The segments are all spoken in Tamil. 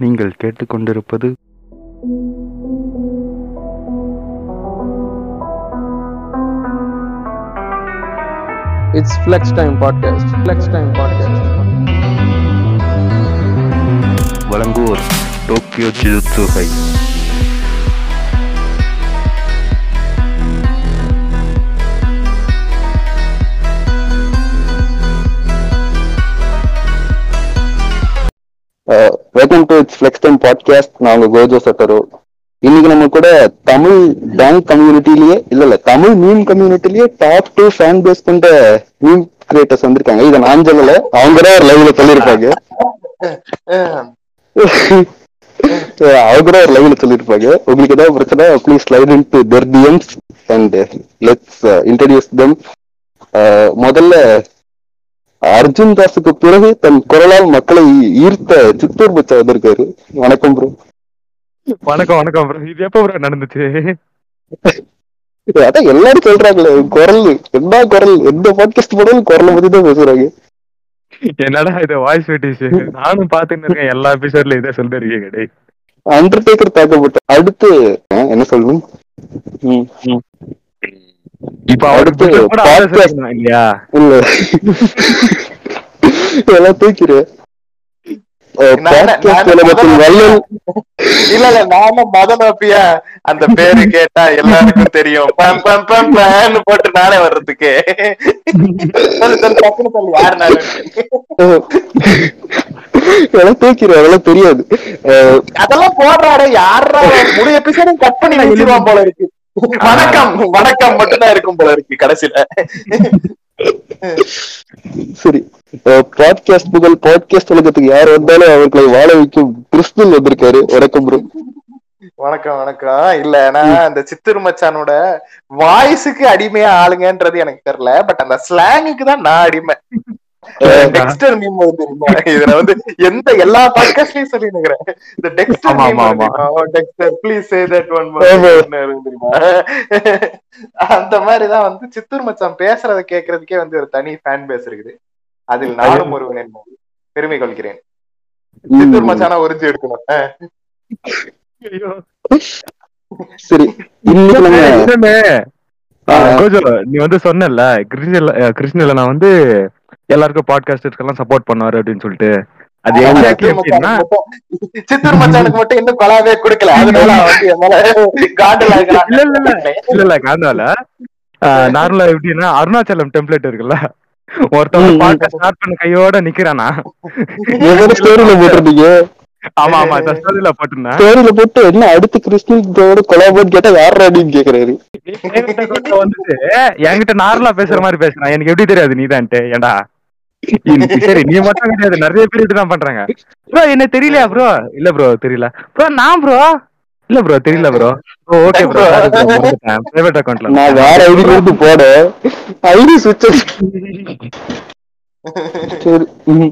நீங்கள் கேட்டுக்கொண்டிருப்பது It's Flex Time Podcast. Flex Time Podcast. வழங்குவோர் Tokyo ஜிஜுத்சுகை welcome to it's Flex Time podcast நான் உங்க கோஜோ சட்டரோ இன்னைக்கு நம்ம கூட தமிழ் பேங்க் கம்யூனிட்டிலேயே இல்ல இல்ல தமிழ் மீம் கம்யூனிட்டிலேயே டாப் டூ ஃபேன் பேஸ் கொண்ட மீம் கிரியேட்டர்ஸ் வந்திருக்காங்க. இதை நான் சொல்லல அவங்க தான் ஒரு லைவ்ல சொல்லியிருப்பாங்க. அவங்க தான் ஒரு லைவ்ல சொல்லியிருப்பாங்க. உங்களுக்கு ஏதாவது பிரச்சனை please slide into their DMs and let's introduce them முதல்ல அர்ஜுன் தாஸுக்கு பிறகு தன் குரலால் மக்களை ஈர்த்த சித்தூர் பச்சா வந்திருக்காரு. வணக்கம் ப்ரோ வணக்கம் வணக்கம் bro. இது எப்போ bro நடந்துச்சு? அதான் எல்லாரும் சொல்றாங்களே குரல் என்ன குரல் எந்த பாட்காஸ்ட் போனாலும் குரலை பத்தி தான் பேசுறாங்க. என்னடா இது வாய்ஸ் வெட்டிஸ் நானும் பாத்துன்னு இருக்கேன் எல்லா எபிசோட்ல இதே சொல்லிருக்கீங்க கடை அண்டர்டேக்கர் தாக்கப்பட்ட அடுத்து என்ன சொல்லணும். இப்ப அடுத்து இல்லையா? இல்ல. எல்லாம் தூக்கிறேன் இல்ல இல்ல மதநோப்பியா அந்த பேரு கேட்டா எல்லாருக்கும் தெரியும். பம் பம் பம் பம்னு போட்டு நானே வர்றதுக்கு. டக்குனு சொல்லு, யாரு அதெல்லாம் தெரியாது. அதெல்லாம் போடுறாரு யாரா முழு எபிசோடும் கட் பண்ணி வச்சிருவான் போல இருக்கு. வணக்கம் வணக்கம் மட்டும்தான் இருக்கும் போல இருக்கு கடைசியில. சரி பாட்காஸ்ட் புகழ் பாட்காஸ்ட் உலகத்துக்கு யார் வந்தாலும் அவர்களை வாழ வைக்கும் கிறிஸ்துவல் வந்திருக்காரு. வணக்கம் ப்ரோ வணக்கம் வணக்கம். இல்ல நான் அந்த சித்தூர் மச்சானோட வாய்ஸுக்கு அடிமையா ஆளுங்கன்றது எனக்கு தெரியல பட் அந்த ஸ்லாங்குக்கு தான் நான் அடிமை. டெக்ஸ்டர் மீம் இதுல வந்து எந்த எல்லா பாட்காஸ்ட்லயும் சொல்லி நிக்கிறேன் இந்த Dexter meme. Dexter please say that one. தெரியுமா? அந்த மாதிரிதான் வந்து சித்தூர் மச்சான் பேசுறத கேக்குறதுக்கே வந்து ஒரு தனி ஃபேன் பேஸ் இருக்குது. அதில் நானும் ஒருவன் என்பது பெருமை கொள்கிறேன். சித்தூர் மச்சானா உறிஞ்சு எடுக்கணும். சரி நீ வந்து சொன்னல கிருஷ்ணல கிருஷ்ணல நான் வந்து எல்லாருக்கும் பாட்காஸ்டர்ஸ்க்கெல்லாம் சப்போர்ட் பண்ணுவாரு அப்படின்னு சொல்லிட்டு. அது. எக்ஸாக்ட்லி எப்படின்னா சித்தூர் மச்சானுக்கு மட்டும் இன்னும் கொலாவே கொடுக்கல. அதனால இல்ல. இல்ல இல்ல இல்ல. நார்மலா எப்படின்னா அருணாச்சலம் டெம்ப்ளேட் இருக்குல்ல. ஒருத்தவங்க ஸ்டார்ட் பண்ண கையோட நிக்கிறானா? ஆமா ஆமா. ஸ்டோரியில போட்டிருந்தேன். ஸ்டோரியில போட்டு என்ன அடுத்து கிறிஸ்டினோட கொலாபோட் கேட்டா யார் அப்படின்னு கேக்குறாரு. என்கிட்ட நார்மலா பேசுற மாதிரி பேசுறான் எனக்கு எப்படி தெரியாது நீதான்ட்டு. ஏன்டா இ- சரி நீ மட்டும் கிடையாது நிறைய பேர் இப்படிதான் பண்றாங்க. ப்ரோ என்ன தெரியலையா ப்ரோ இல்ல ப்ரோ தெரியல. ப்ரோ நான் ப்ரோ இல்ல ப்ரோ தெரியல ப்ரோ ஓகே ப்ரோ பிரைவேட் அக்கௌண்ட்ல நான் வேற ஐடி இருந்து போட. ஐடி சுவிட்ச் சரி.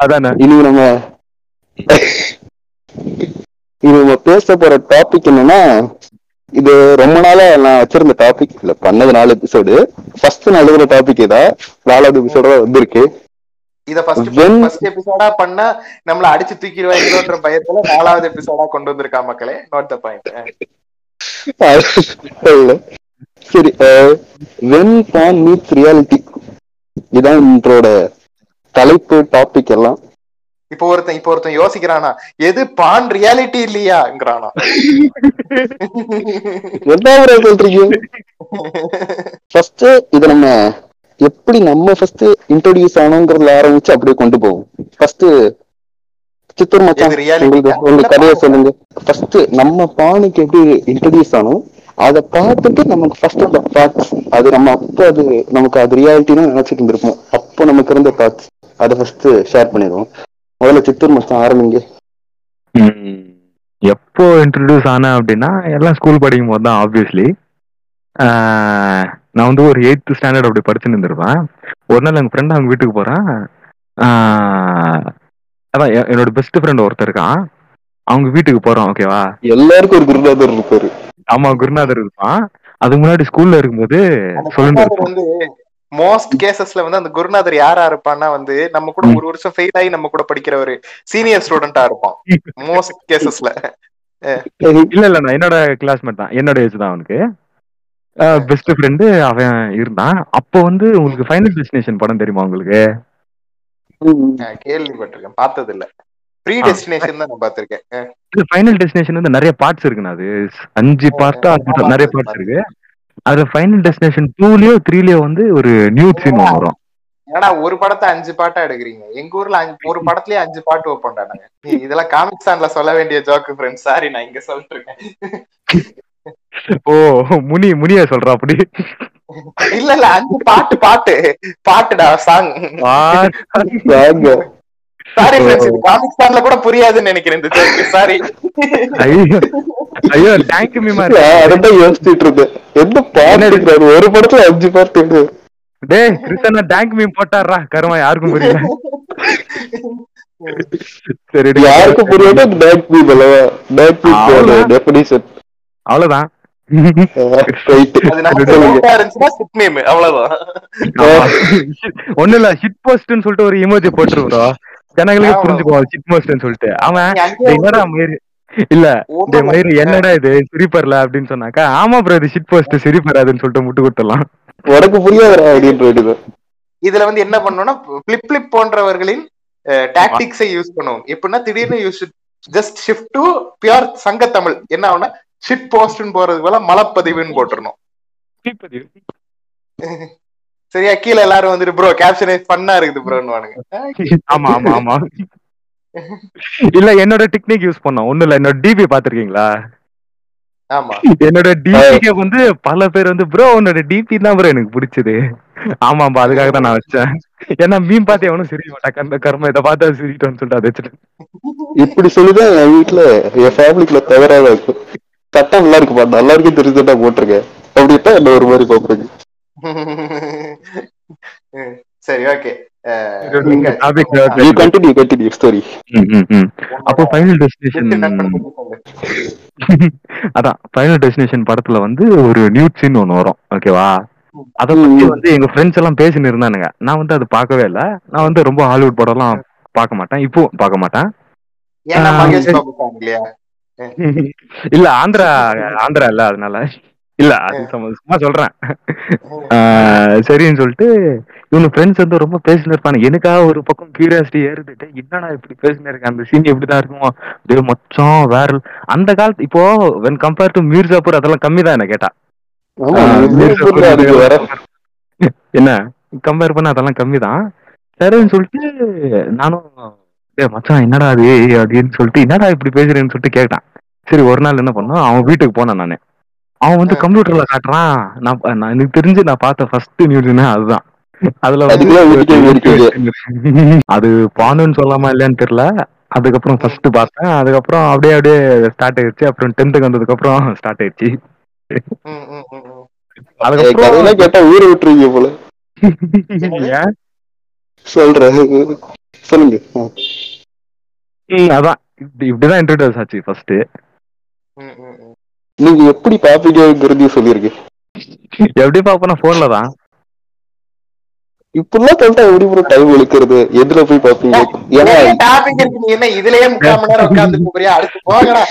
அதானே? இனி நம்ம இனி நம்ம பேச போற டாபிக் என்னன்னா இது ரொம்ப நாளா நான் வச்சிருந்த டாபிக் இல்ல பண்ணது நாலு எபிசோடு ஃபர்ஸ்ட் நான் எழுதுற டாபிக் இதான் நாலாவது எபிசோட வந்திருக்கு. இத ஃபர்ஸ்ட் ஃபர்ஸ்ட் எபிசோடா பண்ணா நம்மள அடிச்சு தூக்கிடுவாங்களோன்ற பயத்துல நாலாவது எபிசோடா கொண்டு வந்திருக்கா மக்களே? Note the point. சரி வென் பான் மீட்ஸ் ரியாலிட்டி இதான் இன்றோட தலைப்பு டாபிக் எல்லாம். இப்போ ஒருத்தன் இப்போ ஒருத்தன் யோசிக்கிறானா எது பான் ரியாலிட்டி இல்லையாங்கிறானா? என்ன சொல்றீங்க? ஃபர்ஸ்ட் இத நம்ம எப்படி நம்ம ஃபர்ஸ்ட் இன்ட்ரோடியூஸ் ஆனோங்கிறதுல ஆரம்பிச்சு அப்படியே கொண்டு போவோம். ஃபர்ஸ்ட் சித்தூர் மச்சான்? உங்க கதையை? சொல்லுங்க. ஃபர்ஸ்ட் நம்ம பானுக்கு எப்படி இன்ட்ரோடியூஸ் ஆனோம் அதை பார்த்துட்டு நமக்கு ஃபர்ஸ்ட் அந்த தாட்ஸ் அது நம்ம அப்போ அது நமக்கு அது ரியாலிட்டின்னு நினைச்சிட்டு இருந்திருப்போம். அப்போ நமக்கு இருந்த தாட்ஸ் அதை ஃபர்ஸ்ட் ஷேர் பண்ணிடுவோம். முதல்ல சித்தூர் மச்சான் ஆரம்பிங்க. எப்போ இன்ட்ரடியூஸ் ஆனேன் அப்படின்னா எல்லாம் ஸ்கூல் படிக்கும் போது தான் ஆப்வியஸ்லி நான் வந்து ஒரு எயித்து ஸ்டாண்டர்ட் அப்படி படிச்சுட்டு இருந்திருப்பேன். ஒரு நாள் எங்கள் ஃப்ரெண்ட் அவங்க வீட்டுக்கு போகிறேன் அதான் என்னோட பெஸ்ட் ஃப்ரெண்ட் ஒருத்தர் இருக்கான். அவங்க வீட்டுக்கு போகிறோம் ஓகேவா எல்லாருக்கும் ஒரு குருநாதர் இருப்பாரு. ஆமா குருநாதர் இருப்பான். அதுக்கு முன்னாடி ஸ்கூல்ல இருக்கும்போது சொல்லுங்க மோஸ்ட் கேசஸ்ல வந்து அந்த குருநாதர் யாரா இருப்பான்னா வந்து நம்ம கூட. ஒரு வருஷம் ஃபெயில் ஆகி நம்ம கூட படிக்கிற ஒரு சீனியர் ஸ்டூடெண்டா இருப்பான். மோஸ்ட் கேசஸ்ல இல்ல இல்ல நான் என்னோட கிளாஸ்மேட் தான். என்னோட ஏஜ் தான் அவனுக்கு. பெஸ்ட் ஃப்ரெண்டு அவன் இருந்தான். அப்போ வந்து உங்களுக்கு ஃபைனல் டெஸ்டினேஷன் படம் தெரியுமா உங்களுக்கு? கேள்விப்பட்டிருக்கேன். பார்த்தது இல்ல ப்ரீ. டெஸ்டினேஷன் தான் நான் பார்த்திருக்கேன். ஃபைனல் டெஸ்டினேஷன் வந்து நிறைய பார்ட்ஸ் இருக்குண்ணா அது. அஞ்சு பார்ட்டா நிறைய. பார்ட்ஸ் இருக்கு. அதுல ஃபைனல் டெஸ்டினேஷன் டூலயோ த்ரீலயோ வந்து ஒரு நியூ சீன் வரும் ஏன்னா ஒரு படத்தை அஞ்சு பாட்டா எடுக்கிறீங்க? எங்க ஊர்ல ஒரு படத்துலயே அஞ்சு பாட்டு வைப்போம்டா நாங்க இதெல்லாம் காமிக் ஸ்டாண்ட்ல சொல்ல வேண்டிய ஜோக்கு ஃப்ரெண்ட்ஸ் சாரி நான் இங்க சொல்லிட்டு இருக்கேன் ஓ முனி முனிய சொல்றா அப்படி? இல்ல இல்ல அஞ்சு பாட்டு பாட்டு. பாட்டுடா சாங் சாரி ஃப்ரெண்ட்ஸ் இது காமிக் ஸ்டாண்ட்ல கூட புரியாதுன்னு நினைக்கிறேன் இந்த ஜோக்கு சாரி ஐயோ தேங்க் மீமா நான் அதான் யோசிச்சுட்டு இருந்தேன் என்ன பாட்டு இருக்கிறாரு ஒரு படத்துல அஞ்சு பாட்டு எடு. டேய் கிருஷ்ணா டேங்க் மீம் போட்டாரா கருமா யாருக்கும் புரியல. சரி டி. யாருக்கும் புரியாத பேக் பீப் அல்லவா? பீப் அவ்வளவுதான். டெபினிஷன் அவ்வளவுதான். ஒண்ணு இல்ல ஷிட் போஸ்ட்னு சொல்லிட்டு ஒரு இமோஜி போட்டுரு bro. ஜனங்களுக்கு ஆமா. புரிஞ்சுக்குவோம் ஷிட் போஸ்ட்னு சொல்லிட்டு. அவன் என்னடா இல்ல டேய் மயிறு என்னடா இது? சிரிப்பர்ல அப்படின்னு சொன்னாக்கா ஆமா ப்ரோ இது ஷிட் போஸ்ட் சிரிப்பராதுன்னு சொல்லிட்டு முட்டு கொடுத்துடலாம். உனக்கு புரியாதா இதுல வந்து என்ன பண்ணணும்னா பிளிப் பிளிப் போன்றவர்களின் டாக்டிக்ஸை யூஸ் பண்ணுவோம். எப்படின்னா திடீர்னு use just shift to pure சங்க தமிழ் என்ன ஆகும்னா ஷிட் போஸ்ட்னு போறதுக்கு போல மலப்பதிவுன்னு போட்டுறணும். சரியா கீழே எல்லாரும் வந்துட்டு ப்ரோ கேப்ஷனே ஃபன்னா இருக்குது ப்ரோன்னு வானுங்க ஆமா ஆமா ஆமா. இல்ல என்னோட டெக்னிக் யூஸ் பண்ணோம். ஒண்ணு இல்ல என்னோட டிபி பாத்திருக்கீங்களா ஆமா. என்னோட டிபிக்கு வந்து பல பேர் வந்து ப்ரோ உன்னோட டிபி தான் ப்ரோ எனக்கு பிடிச்சது. ஆமாம்பா அதுக்காக தான் நான் வச்சேன். ஏன்னா மீன் பார்த்து எவனும் சிரிக்க மாட்டாங்க. அந்த கர்ம இதை பார்த்தா சிரிக்கிட்டோம்னு சொல்லிட்டு அதை வச்சுட்டு. இப்படி சொல்லிதான் என் வீட்டுல என் ஃபேமிலிக்குள்ள தவறாக இருக்கும் சட்டம் நல்லா இருக்குப்பா நல்லா இருக்கு தெரிஞ்சுட்டா போட்டிருக்கேன். அப்படின்ட்டா என்ன ஒரு மாதிரி பாக்குறீங்க சரி ஓகே ஸ்டோரி ம், ம், ம். அப்போ ஃபைனல் டெஸ்டினேஷன் அதான் ஃபைனல் டெஸ்டினேஷன் படத்துல வந்து ஒரு நியூட் சீன் ஒண்ணு வரும் ஓகேவா அத பத்தி வந்து எங்க ஃப்ரெண்ட்ஸ் எல்லாம் பேசின்னு இருந்தானுங்க. நான் வந்து அது பார்க்கவே இல்ல. நான் வந்து ரொம்ப ஹாலிவுட் படம் எல்லாம் பார்க்க மாட்டேன். இப்போ பார்க்க மாட்டேன். இல்ல ஆந்திரா ஆந்திரா இல்ல அதனால. இல்ல அது சும்மா சொல்றேன். சரின்னு சொல்லிட்டு இவனு ஃப்ரெண்ட்ஸ் வந்து ரொம்ப பேசினு இருப்பாங்க எனக்காக ஒரு பக்கம் கியூரியாசிட்டி ஏறுதுட்டு என்னடா இப்படி பேசினு இருக்கு? அந்த சீன் எப்படிதான் இருக்குமோ? டேய் மச்சான் வேற அந்த காலத்து இப்போ வென் கம்பேர் டு மீர்சாப்பூர் அதெல்லாம் கம்மி தான் என்ன கேட்டா. என்ன? கம்பேர் பண்ண அதெல்லாம் கம்மி தான் சரின்னு சொல்லிட்டு நானும் டேய் மச்சான் என்னடா அது அப்படின்னு சொல்லிட்டு என்னடா இப்படி பேசுறேன்னு சொல்லிட்டு கேட்டான். சரி ஒரு நாள் என்ன பண்ணோம்? அவன் வீட்டுக்கு போனான் நானு. அவன் வந்து கம்ப்யூட்டர்ல காட்டுறான். நான் எனக்கு தெரிஞ்சு நான் பார்த்த ஃபர்ஸ்ட் நியூஸ்னா அதுதான். அதுல. அது பானுன்னு சொல்லாமா இல்லையான்னு தெரியல. அதுக்கப்புறம் ஃபர்ஸ்ட் பார்த்தேன். அதுக்கப்புறம் அப்படியே அப்படியே ஸ்டார்ட் ஆயிடுச்சு. அப்புறம் டென்த்துக்கு வந்ததுக்கு அப்புறம் ஸ்டார்ட் ஆயிடுச்சு. அதுக்கப்புறம் கேட்டா ஊரை விட்டுருவீங்க போல? சொல்றேன். சொல்லுங்க. அதான். இப்படி இப்படிதான் இன்ட்ரோடியூஸ் ஆச்சு ஃபர்ஸ்ட். நீங்க எப்படி பாப்பீங்கிறதையும் சொல்லியிருக்கேன் எப்படி பாப்பனா போன்ல தான் இப்படிலாம் சொல்லிட்டா எப்படி ப்ரோ டைம் இழுக்கிறது எதுல போய் பாப்பீங்க ஏன்னா இருக்கு. நீ என்ன இதுலயே முக்கால் மணி நேரம் உட்கார்ந்துட்டு போறியா? அடுத்து போங்கடா.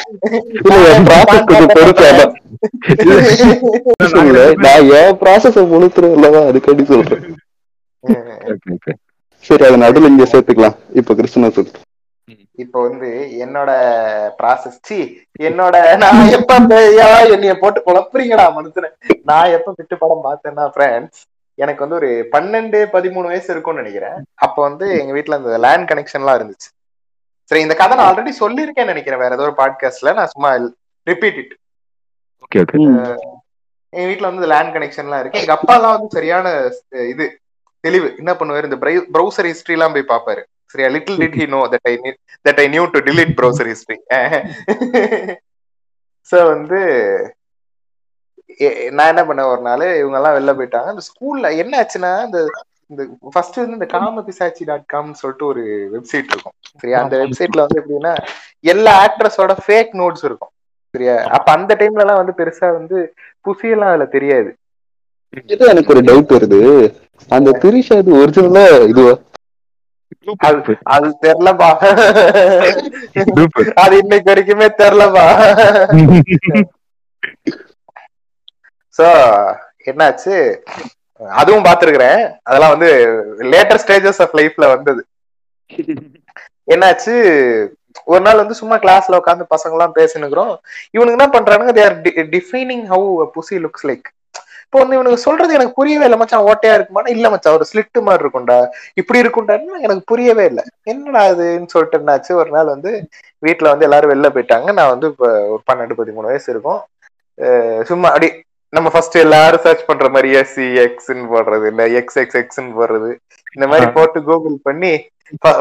இல்ல நான் என் ப்ராசஸ் முழுத்துறேன் இல்லவா அதுக்காண்டி சொல்றேன். சரி அதை நடுவில் இங்க சேர்த்துக்கலாம் இப்ப கிருஷ்ணா சொல்லு இப்போ வந்து என்னோட ப்ராசஸ் சி என்னோட நான் எப்ப என்னைய போட்டு குழப்புறீங்கடா மனுஷன. நான் எப்ப விட்டு படம் பார்த்தேன்னா ஃப்ரெண்ட்ஸ் எனக்கு வந்து ஒரு பன்னெண்டு பதிமூணு வயசு இருக்கும்னு நினைக்கிறேன். அப்போ வந்து எங்க வீட்ல அந்த லேண்ட் கனெக்ஷன்லாம் இருந்துச்சு. சரி இந்த கதை நான் ஆல்ரெடி சொல்லியிருக்கேன்னு நினைக்கிறேன். வேற ஏதோ ஒரு பாட்காஸ்ட்ல நான் சும்மா ரிப்பீட் இட். எங்க வீட்ல வந்து லேண்ட் கனெக்ஷன்லாம் இருக்கு. எங்க அப்பா எல்லாம் வந்து சரியான இது தெளிவு. என்ன பண்ணுவாரு? இந்த ப்ரௌசர் ஹிஸ்டரி எல்லாம் போய் பாப்பாரு சரியா little did he know that I that I knew to delete browser history so வந்து நான் என்ன பண்ண ஒரு நாள் இவங்க எல்லாம் வெளில போயிட்டாங்க. அந்த ஸ்கூல்ல என்ன ஆச்சுன்னா இந்த இந்த ஃபர்ஸ்ட் வந்து இந்த காமபிசாச்சி டாட் காம்னு சொல்லிட்டு ஒரு வெப்சைட் இருக்கும். சரியா? அந்த வெப்சைட்ல வந்து எப்படின்னா எல்லா ஆக்ட்ரஸோட ஃபேக் நோட்ஸ் இருக்கும். சரியா? அப்ப அந்த டைம்ல எல்லாம் வந்து பெருசா வந்து புசியெல்லாம் அதுல தெரியாது. எனக்கு ஒரு டவுட் வருது. அந்த திரிஷா இது ஒரிஜினலா இதுவா அது அது தெரியலப்பா. அது இன்னைக்கு வரைக்குமே தெரியலப்பா. சோ என்னாச்சு? அதுவும் பாத்துருக்கிறேன் அதெல்லாம் வந்து லேட்டர் ஸ்டேஜஸ் ஆஃப் லைஃப்ல வந்தது. என்னாச்சு? ஒரு நாள் வந்து சும்மா கிளாஸ்ல உட்காந்து பசங்க எல்லாம் பேசினுக்கிறோம் இவனுக்கு என்ன பண்றானுங்க? They are defining how pussy looks like இப்போ வந்து இவனுக்கு சொல்றது எனக்கு புரியவே இல்லை மச்சான் ஓட்டையா இருக்குமா இல்ல மச்சான் ஒரு ஸ்லிட் மாதிரி இருக்கும்டா. இப்படி இருக்கும்டான்னு எனக்கு புரியவே இல்லை. என்னடா அதுன்னு சொல்லிட்டு என்னாச்சு? ஒரு நாள் வந்து வீட்டுல வந்து எல்லாரும் வெளில போயிட்டாங்க. நான் வந்து இப்போ ஒரு பன்னெண்டு பதிமூணு வயசு இருக்கும். சும்மா அப்படி நம்ம ஃபர்ஸ்ட் எல்லாரும் சர்ச் பண்ற மாதிரி எஸ்சி எக்ஸ்ன்னு போடுறது இல்ல எக்ஸ் எக்ஸ் எக்ஸ்ன்னு போடுறது. இந்த மாதிரி. போட்டு கூகுள் பண்ணி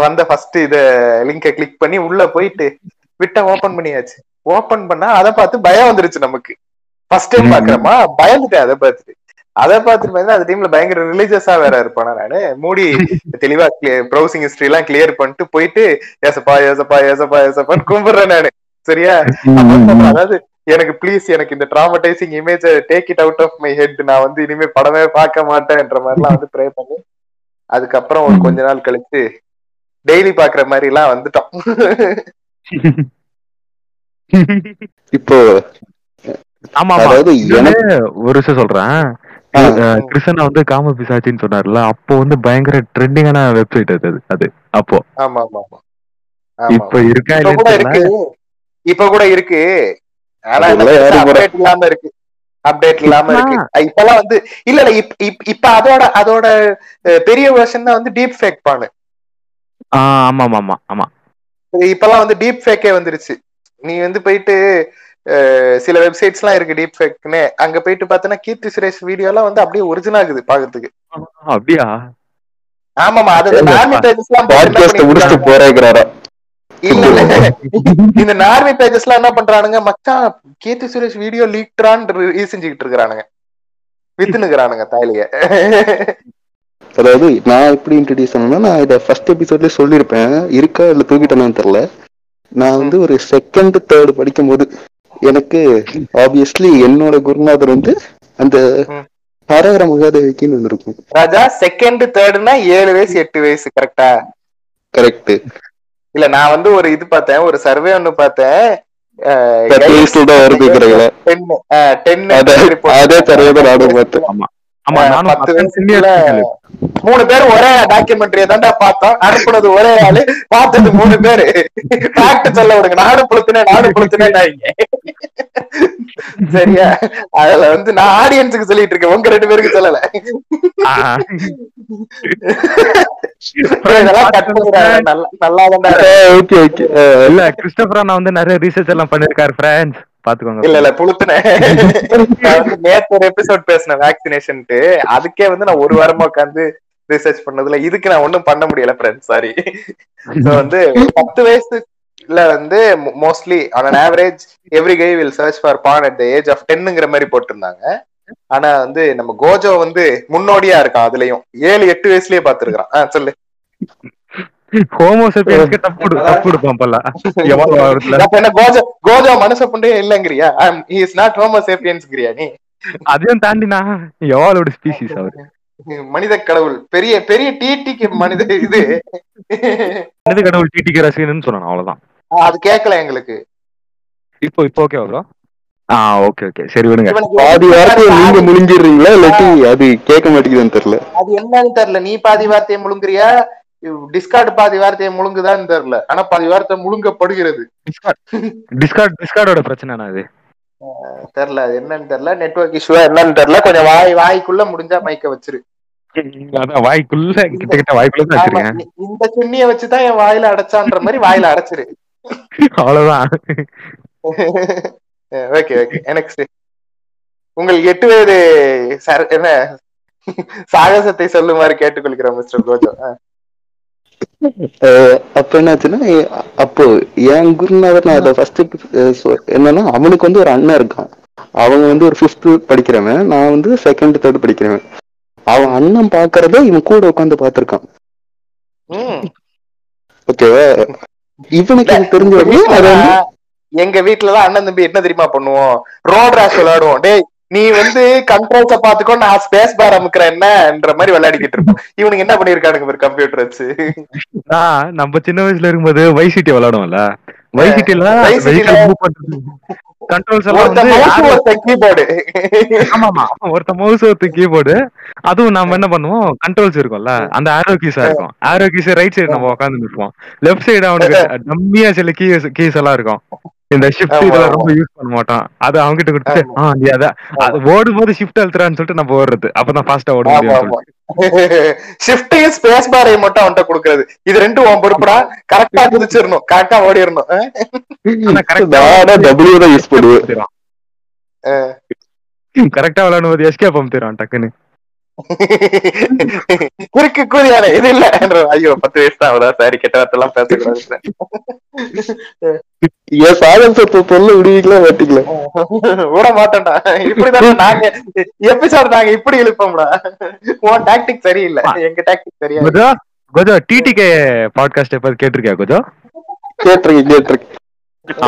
வந்த ஃபர்ஸ்ட் இத லிங்கை கிளிக் பண்ணி உள்ள போயிட்டு விட்ட ஓபன் பண்ணியாச்சு. ஓபன் பண்ணா அதை பார்த்து பயம் வந்துருச்சு நமக்கு. First time. பாக்குறோமா பயந்துட்டேன் அதை பார்த்துட்டு. அதை பார்த்துட்டு பார்த்தா அந்த டைம்ல பயங்கர ரிலீஜியஸா வேற இருப்பானா நானு. மூடி தெளிவா ப்ரௌசிங் ஹிஸ்டரி எல்லாம் கிளியர் பண்ணிட்டு போயிட்டு ஏசப்பா ஏசப்பா ஏசப்பா ஏசப்பான்னு கும்பிடுறேன் நானு. சரியா? அதாவது எனக்கு ப்ளீஸ் எனக்கு இந்த traumatising image take it out of my head நான் வந்து இனிமே படமே பார்க்க மாட்டேன்ற மாதிரிலாம் வந்து ப்ரே பண்ணி அதுக்கப்புறம் ஒரு கொஞ்ச நாள் கழிச்சு டெய்லி பாக்குற மாதிரி எல்லாம் வந்துட்டோம். இப்போ ஆமா ஒரு விஷயம் சொல்றேன். கிருஷ்ணா வந்து காம பிசாச்சின்னு சொன்னார்ல அப்போ வந்து பயங்கர ட்ரெண்டிங்கான வெப்சைட் அது அது அப்போ. ஆமா ஆமா இப்ப இருக்கா இப்ப கூட இருக்கு. இப்ப கூட இருக்கு. ஆனா அதெல்லாம் யாரு போறா? அப்டேட் இல்லாம இருக்கு. அப்டேட் இல்லாம இருக்கு. இப்பெல்லாம் வந்து இல்ல இல்ல இப்ப அதோட அதோட பெரிய வெர்ஷன் தான் வந்து டீப் ஃபேக் பானு. ஆஹ் ஆமா ஆமா ஆமா ஆமா. இப்பெல்லாம் வந்து டீப் ஃபேக்கே வந்துருச்சு. நீ வந்து போயிட்டு சில வெப்சைட்ஸ் எல்லாம் இருக்கு டீப் ஃபேக்னு அங்க போயிட்டு பார்த்தனா கீர்த்தி சுரேஷ் வீடியோ எல்லாம் வந்து அப்படியே ஒரிஜினல் ஆகுது பாக்குறதுக்கு. அப்படியா? ஆமாமா அது இல்ல, நார்மி பேஜஸ் எல்லாம் போட்டு என்ன பாட்காஸ்ட் பண்ணிருக்காங்க? போறேங்கிறாரா? இல்ல இல்ல. இந்த நார்மி பேஜஸ் எல்லாம் என்ன பண்றானுங்க மச்சான் கீர்த்தி சுரேஷ் வீடியோ லீக்டான்னு செஞ்சுக்கிட்டு இருக்கிறானுங்க. வித்துனுக்குறானுங்க தாலிய அதாவது நான் எப்படி இன்ட்ரடியூஸ் ஆனேன்னா நான் இதை ஃபர்ஸ்ட் எபிசோட்லயே சொல்லியிருப்பேன். இருக்கா இல்ல தூக்கிட்டேனான்னு தெரியல. நான் வந்து ஒரு செகண்ட் தேர்ட் படிக்கும்போது எனக்கு ஆப்வியஸ்லி என்னோட குருநாதர் வந்து அந்த. ஹரஹர மகாதேவிக்குன்னு ஒன்று இருக்கும். ராஜா செகண்ட் தேர்ட்னா ஏழு வயசு எட்டு வயசு கரெக்டா கரெக்ட் இல்ல நான் வந்து ஒரு இது பார்த்தேன் ஒரு சர்வே ஒண்ணு பார்த்தேன். அதே தான் நானும் பார்த்தேன். ஆமா மூணு பேர் ஒரே டாக்குமெண்ட்ரிய தான்டா பார்த்தோம். அனுப்புனது ஒரே ஆளு. பார்த்தது மூணு பேரு. ஃபேக்ட் சொல்ல விடுங்க. நானும் புளுத்துனேன் நானும் புளுத்துனேன் சரியா? அதுல வந்து நான் ஆடியன்ஸுக்கு சொல்லிட்டு இருக்கேன். உங்க ரெண்டு பேருக்கு சொல்லல. நல்லா நல்லா. ஓகே ஓகே இல்ல கிறிஸ்டபர் அண்ணா வந்து நிறைய ரீசர்ச் எல்லாம் பண்ணிருக்காரு ஃப்ரெண்ட்ஸ் பாத்துக்கோங்க. இல்ல இல்ல புளுத்துனேன் நேத்து ஒரு எபிசோட் பேசினேன் வேக்சினேஷன்ட்டு அதுக்கே வந்து நான் ஒரு வாரமா உட்காந்து ரிசர்ச் பண்ணதுல இதுக்கு நான் ஒண்ணும் பண்ண முடியல ஃப்ரெண்ட்ஸ் சாரி வந்து பத்து வயசுல வந்து mostly on average every guy will search for porn at the age of டென்னுங்கிற மாதிரி போட்டிருந்தாங்க. ஆனா வந்து நம்ம கோஜோ வந்து முன்னோடியா இருக்கான் அதுலயும். ஏழு எட்டு வயசுலயே பாத்துருக்கான் ஆஹ் சொல்லு. ஹோமோசெபியன்ஸ்க்கு டப்பு கொடு- டப்பு கொடுப்பான் பல்ல அப்ப என்ன கோஜோ கோஜோ மனச புண்டே இல்லங்கிறியா? இஸ் நாட் ஹோமோசேபியன்ஸ்ங்கிறியா நீ? அதையும் தாண்டினா எவ்வளவு ஸ்பீசிஸ் அவரு? மனித கடவுள் பெரிய பெரிய டிடிக்கு மனித இது. மனித கடவுள் டிடிக்கு ரசிகன்னு சொன்னான் அவ்வளவுதான். அது கேட்கல எங்களுக்கு. இப்போ இப்போ okay bro ah okay okay சரி விடுங்க. பாதி வார்த்தையை நீங்க முழுங்கிடுறீங்களா இல்லாட்டி அது கேட்க மாட்டேங்குதுன்னு தெரியல? அது என்னன்னு தெரியல. நீ பாதி வார்த்தையை முழுங்குறியா? டிஸ்கார்டு பாதி வார்த்தையை முழுங்குதான்னு தெரியல. ஆனா பாதி வார்த்தை முழுங்கப்படுகிறது. டிஸ்கார்ட் டிஸ்கார்டோட பிரச்சனை அது தெரியல. அது என்னன்னு தெரியல. நெட்வொர்க் இஷ்யூவா என்னன்னு தெரியல. கொஞ்சம் வாய் வாய்க்குள்ள முடிஞ்சா மைக்க வச்சிரு. வாய்க்குள்ள கிட்ட கிட்ட வாய்க்குள்ள இந்த சுண்ணிய வச்சுதான் என் வாயில அடைச்சான்ற மாதிரி வாயில அடைச்சிரு. அவ்வளவுதான். ஓகே ஓகே நெக்ஸ்ட் உங்கள் எட்டு சர என்ன? சாகசத்தை சொல்லுமாறு கேட்டுக்கொள்கிறோம் மிஸ்டர் கோஜோ. அப்ப என்னாச்சுன்னா அப்போ என் குருநாதர் நான் அதை ஃபர்ஸ்ட் என்னன்னா அவனுக்கு வந்து ஒரு அண்ணன் இருக்கான் அவங்க வந்து ஒரு ஃபிஃப்த் படிக்கிறவன் நான் வந்து செகண்ட் தேர்ட் படிக்கிறவன் அவன் அண்ணன் பாக்குறத இவன் கூட உட்காந்து பாத்திருக்கான். ஓகேவா இவனுக்கு அது தெரிஞ்ச எங்க வீட்டுலதான் அண்ணன் தம்பி என்ன தெரியுமா பண்ணுவோம் ரோட் ரேஷ் விளையாடுவோம் டேய் நீ வந்து கண்ட்ரோல்ஸ பாத்துக்கோ நான் ஸ்பேஸ் பார் அமுக்குறேன் என்னன்ற மாதிரி விளையாடிக்கிட்டு இருப்போம். இவனுக்கு என்ன பண்ணிருக்கானுங்க ஒரு கம்ப்யூட்டர் வச்சு. நான் நம்ம சின்ன வயசுல இருக்கும்போது வைசிட்டி விளையாடுவோம்ல. வைசிட்டில கண்ட்ரோல்ஸ் எல்லாம் கீபோர்டு ஆமா ஆமா ஒருத்த மவுஸ் ஒருத்த கீபோர்டு அதுவும் நம்ம என்ன பண்ணுவோம் கண்ட்ரோல்ஸ் இருக்கும்ல அந்த ஆரோ கீஸா இருக்கும். ஆரோ கீஸ் ரைட் சைடு நம்ம உட்காந்து நிற்போம். லெஃப்ட் சைடு அவனுக்கு டம்மியா சில கீஸ் கீஸ் எல்லாம் இருக்கும். இந்த ஷிஃப்ட் ஆமா. ரொம்ப யூஸ் பண்ண மாட்டோம் அது அவங்க கிட்ட கொடுத்துட்டு ஆ நீ அத ஓடும் போது ஷிஃப்ட் அழுத்துறான்னு சொல்லிட்டு நம்ம ஓடுறது. அப்பதான் ஃபாஸ்டா ஓட முடியும் ஷிஃப்டையும் ஸ்பேஸ் பாரையும் மட்டும் அவன்கிட்ட கொடுக்கறது. இது ரெண்டும் உன் பொறுப்புடா. கரெக்டா குதிச்சிடணும். கரெக்டா ஓடிடணும். டபிள்யூ தான் யூஸ் பண்ணுவேன். கரெக்டா விளையாடும் போது எஸ்கேப் அமுத்திடுவான் டக்குன்னு. குறுக்கு கூதியான இது இல்ல. ஐயோ பத்து வயசு தான் அவரா சாரி கெட்ட வார்த்தை எல்லாம் பேசக்கூடாது. என் சாதம் சத்து பொருள் விடுவீங்களா மாட்டீங்களா? விட மாட்டேன்டா. இப்படிதான் நாங்க எபிசோட் நாங்க இப்படி இழுப்போம்டா. உன் டாக்டிக் சரியில்லை. எங்க டாக்டிக் சரியா கொஜோ கொஜோ டிடிகே பாட்காஸ்ட் எப்போது கேட்டிருக்கியா கொஜோ? கேட்டிருக்கேன் கேட்டிருக்கேன்.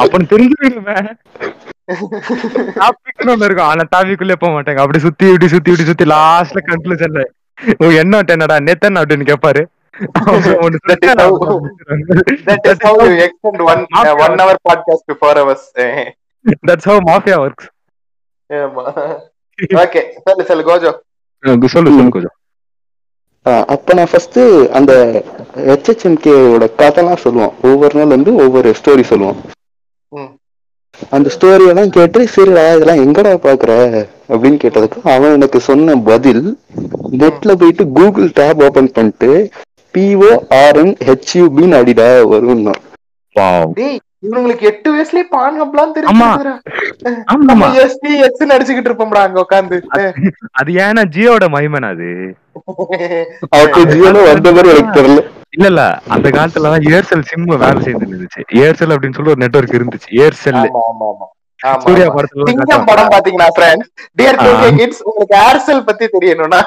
அப்ப தெரிஞ்சுக்கணுமே டாபிக்னு ஒண்ணு இருக்கும். ஆனா டாபிக்குள்ளே போக மாட்டாங்க. அப்படி சுத்தி இப்படி சுத்தி இப்படி சுத்தி லாஸ்ட்ல கன்க்ளூஷன்ல ஓ என்ன என்னடா நேத்தன் அப்படின்னு கேட்பாரு uh, அப்ப நான் ஃபர்ஸ்ட் அந்த ஹெச்ஹெச்எம்கேவோட கதைலாம் சொல்லுவோம் ஒவ்வொரு நாள் வந்து ஒவ்வொரு ஸ்டோரி சொல்லுவோம். அந்த ஸ்டோரி எல்லாம் கேட்டு சரிடா இதெல்லாம் எங்கடா பாக்குற? அப்படின்னு கேட்டதுக்கு அவன் எனக்கு சொன்ன பதில் நெட்ல போயிட்டு கூகுள் டேப் ஓபன் பண்ணிட்டு பிஓ ஆர்என் ஹெச்யூபின்னு அடிடா வரும் டேய் இவங்களுக்கு எட்டு வயசுலயே பான் ஹப்லாம் ஆமா. தெரியும் எஸ்பி எக்ஸ் அடிச்சுக்கிட்டு இருப்போம்டா அங்க உட்காந்து அது ஏன்னா ஜியோட மகிமன் அது. இல்ல இல்ல. அந்த காலத்துல தான் ஏர்செல் சிம் வேலை செய்து இருந்துச்சு. ஏர்செல் அப்படின்னு சொல்லி ஒரு நெட்வொர்க் இருந்துச்சு. ஏர்செல் ஆமா ஆமா ஆமா. ஆமா, சூர்யா. படத்துல படம் பாத்தீங்கன்னா ஃப்ரெண்ட்ஸ் டியர் ஆ. கிட்ஸ் உங்களுக்கு ஏர்செல் பத்தி தெரியணும்னா.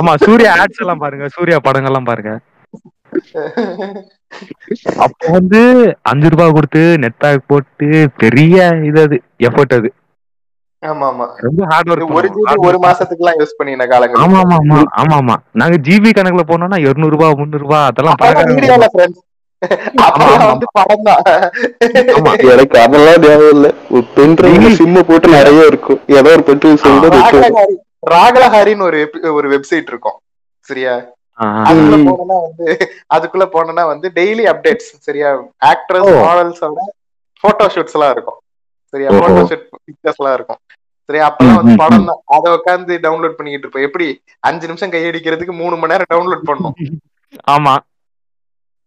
ஆமா சூர்யா ஆட்ஸ் எல்லாம் பாருங்க. சூர்யா படங்கள்லாம் பாருங்க. அப்போ வந்து அஞ்சு ரூபாய் கொடுத்து நெட் பேக் போட்டு பெரிய இது அது எஃபர்ட் அது. ஆமா ஆமா ரொம்ப ஹார்ட் இது ஒரு ஜிபி ஒரு ஒர்க் மாசத்துக்கு எல்லாம் யூஸ் பண்ணின காலங்கள். ஆமா ஆமா ஆமா ஆமா ஆமா நாங்க ஜிபி கணக்குல போனோம்னா இருநூறு ரூபாய் முந்நூறு ரூபாய் அதெல்லாம் வீடியோல ஃப்ரெண்ட்ஸ். எனக்கு அதெல்லாம் ஞாபகம் இல்ல. பென்ட்ரைவ்ல சிம்ம போட்டு நிறைய இருக்கும். ஏதோ ஒரு பென்ட்ரைவ் ராகலஹாரி ராகலஹாரின்னு ஒரு ஒரு வெப்சைட் இருக்கும். சரியா. அதுக்குள்ள. போனோம்னா வந்து அதுக்குள்ள போனோம்னா வந்து டெய்லி அப்டேட்ஸ் சரியா? ஆக்ட்ரஸ். மாடல்ஸோட போட்டோ ஷூட்ஸ் எல்லாம் இருக்கும். சரியா. போட்டோ ஷூட் பிக்சர்ஸ் எல்லாம் இருக்கும். சரியா? அப்பெல்லாம் வந்து படம் தான். அதை உட்காந்து டவுன்லோட் பண்ணிக்கிட்டு இருப்போம். எப்படி? அஞ்சு நிமிஷம் கையடிக்கிறதுக்கு மூணு மணி நேரம் டவுன்லோட் பண்ணோம் ஆமா.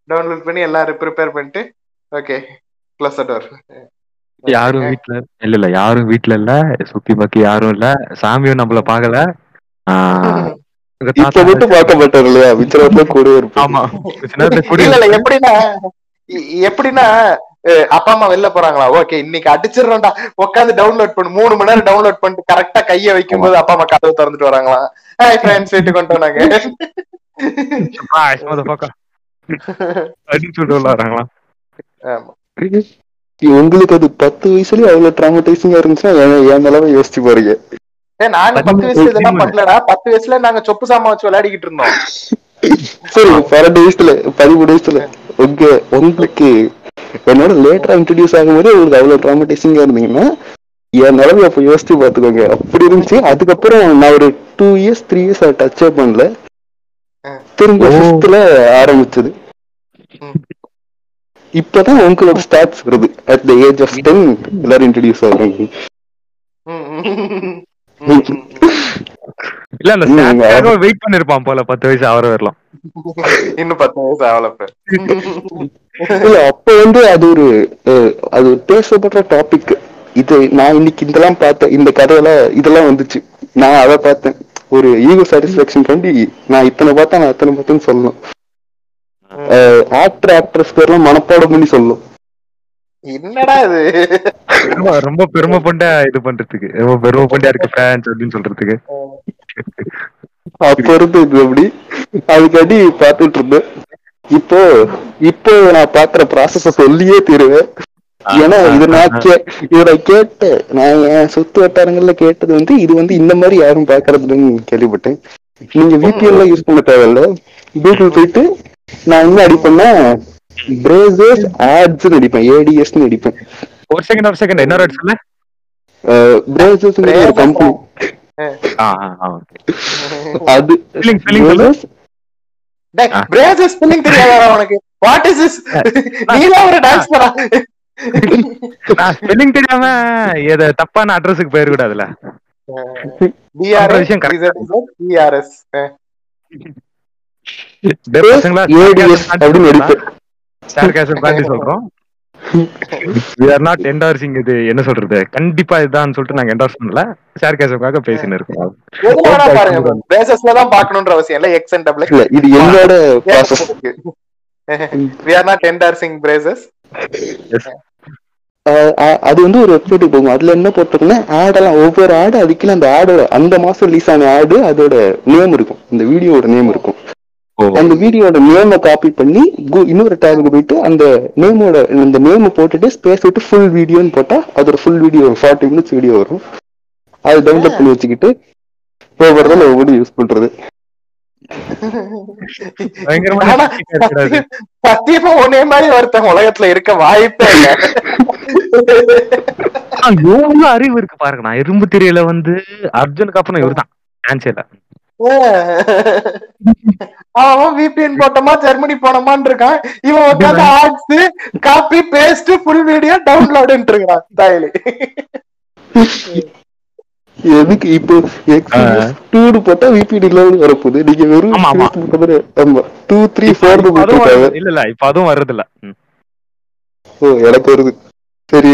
டவுன்லோட் பண்ணி எல்லாரும் ப்ரிப்பேர் பண்ணிட்டு ஓகே க்ளோஸ் டோர் யாரும் வீட்ல இல்ல இல்ல யாரும் வீட்ல இல்ல. சுத்தி பக்கி யாரும் இல்ல. சாமியும் நம்மள பாக்கல இப்ப மட்டும் பார்க்க மாட்டாரு இல்லையா கூட ஆமா இல்ல இல்ல எப்படின்னா எப்படின்னா அப்பா அம்மா வெளில போறாங்களா? ஓகே இன்னைக்கு அடிச்சிடுறோம்டா. உட்காந்து டவுன்லோட் பண்ணு. மூணு மணி நேரம் டவுன்லோட் பண்ணிட்டு கரெக்டா கைய வைக்கும் போது அப்பா அம்மா கதவு திறந்துட்டு வராங்களா? ஹாய் ஃப்ரெண்ட்ஸ் கொண்டு வந்தாங்க. உங்களுக்கு அது பத்து வயசுலயே அவ்வளவு டிராமடைசிங்கா இருந்துச்சுன்னா என் நிலைமை யோசிச்சு பாருங்க. ஏய், நாங்க பத்து வயசுல இதெல்லாம் பண்ணலடா பத்து வயசுல நாங்க சொப்பு சாமான் வச்சு விளையாடிக்கிட்டு இருந்தோம். சரி பன்னெண்டு வயசுல பதிமூணு வயசுல. உங்க உங்களுக்கு என்னோட லேட்டரா இன்ட்ரடியூஸ் ஆகும்போது உங்களுக்கு அவ்வளவு டிராமடைசிங்கா இருந்தீங்கன்னா என் நிலைமை அப்ப யோசிச்சு பாத்துக்கோங்க அப்படி இருந்துச்சு. அதுக்கப்புறம் நான் ஒரு டூ இயர்ஸ் த்ரீ இயர்ஸ் அதை டச்சே பண்ணல. திரும்ப. ஃபிஃப்த்ல ஆரம்பிச்சது. இப்பதான் உங்களோட ஸ்டாட்ஸ் வருது. At the age of ten எல்லாரும் இன்ட்ரடியூஸ் ஆகுறாங்க. இல்ல அந்த ஸ்நாக்ஸ்க்காக வெயிட் பண்ணிருப்பான் போல பத்து வயசு ஆவர வரலாம். இன்னும் பத்து வயசு ஆகல இப்ப. இல்ல அப்ப வந்து அது ஒரு அது பேசப்படுற டாபிக் இது நான் இன்னைக்கு இதெல்லாம் பார்த்தேன் இந்த கதையெல்லாம் இதெல்லாம் வந்துச்சு. நான் அதை பார்த்தேன். ஒரு ஈகோ சாட்டிஸ்பாக்சன் பண்ணி நான் இத்தனை பார்த்தேன் நான் அத்தனை பார்த்தேன்னு சொல்லணும். ஆக்டர் ஆக்ட்ரஸ் பேர்லாம் மனப்பாடம் பண்ணி சொல்லணும். என்னடா இது? ரொம்ப ரொம்ப பெருமைப்பண்ட இது பண்றதுக்கு. ரொம்ப பெருமைப்பண்டியா இருக்கு ஃபேன்ஸ் அப்படின்னு சொல்றதுக்கு. அப்ப இருந்து இது அப்படி. அதுக்காண்டி பாத்துட்டு இருந்தேன். இப்போ இப்போ நான் பாக்குற ப்ராசஸ சொல்லியே தீருவேன். ஏன்னா இது நான் கே இவரை கேட்ட நான் என் சுத்து வட்டாரங்கள்ல கேட்டது வந்து இது வந்து இந்த மாதிரி யாரும் பாக்குறதுன்னு கேள்விப்பட்டேன். நீங்க VPN எல்லாம் யூஸ் பண்ண தேவையில்ல. கூகுள் போயிட்டு நான் என்ன அடிப்பேன்னா பிரேசஸ் ஆட்ஸ் அடிப்பேன். ஏடிஎஸ் அடிப்பேன். ஒரு செகண்ட் ஒரு செகண்ட் இன்னொரு வாட்டி சொல்லு. பிரேசஸ் ஒரு கம்பெனி. அது சொல்லு. பிரேசஸ் ஸ்பெல்லிங் தெரியாதா உனக்கு. வாட் இஸ் திஸ் நீதான் ஒரு டான்ஸ் பண்ணா. நான் ஸ்பெல்லிங் தெரியாம எத தப்பான அட்ரஸுக்கு போயிடக்கூடாதுல பிஆர்எஸ் விஷயம் ADS அப்படின்னு சொல்றோம். We are not endorsing இது. என்ன சொல்றது? கண்டிப்பா இதுதான் சொல்லிட்டு நாங்க endorse பண்ணல. Sarcasmக்காக பேசின்னு இருக்கோம். பாருங்க பிரேசஸ்ல தான் பாக்கணும்ன்ற அவசியம் இல்ல எக்ஸ் அண்ட் டபுள் இல்ல இது என்னோட process we are not endorsing braces அது வந்து ஒரு வெப்சைட்டுக்கு போகும். அதுல என்ன போட்டிருக்குன்னா ஆட் எல்லாம் ஒவ்வொரு ஆடு அதுக்குள்ள அந்த ஆடோட அந்த மாசம் ரிலீஸ் ஆன ஆடு அதோட நேம் இருக்கும். இந்த வீடியோட நேம் இருக்கும். அந்த வீடியோட நேமை காப்பி பண்ணி இன்னொரு டேபுக்கு போயிட்டு அந்த நேமோட இந்த நேம் போட்டுட்டு ஸ்பேஸ் விட்டு ஃபுல் வீடியோன்னு போட்டா அதோட full video forty minutes video வரும். அது டவுன்லோட் பண்ணி வச்சுக்கிட்டு ஒவ்வொரு தடவை ஒவ்வொரு யூஸ் பண்றது. சத்தியமா ஒன்னே மாதிரி ஒருத்தன் உலகத்துல இருக்க வாய்ப்பே இல்ல. அறிவு இருக்கு பாருங்க நான் இரும்பு திரையில வந்து அர்ஜுனுக்கு அப்புறம் இவர்தான். அவன் விபிஎன் போட்டோமா ஜெர்மனி போனோமான்னு இருக்கான். இவன் உட்காந்து ads copy paste full video டவுன்லோடுன்னு இருக்கான் தாயிலி எதுக்கு இப்போ டூடு போட்டா விபிடி லெவல் வரப்போகுது. நீங்க வெறும் ஆமா, டூ த்ரீ ஃபோர். இல்ல இல்ல இப்ப அதுவும் வர்றது இல்ல. ஓ எனக்கு வருது. சரி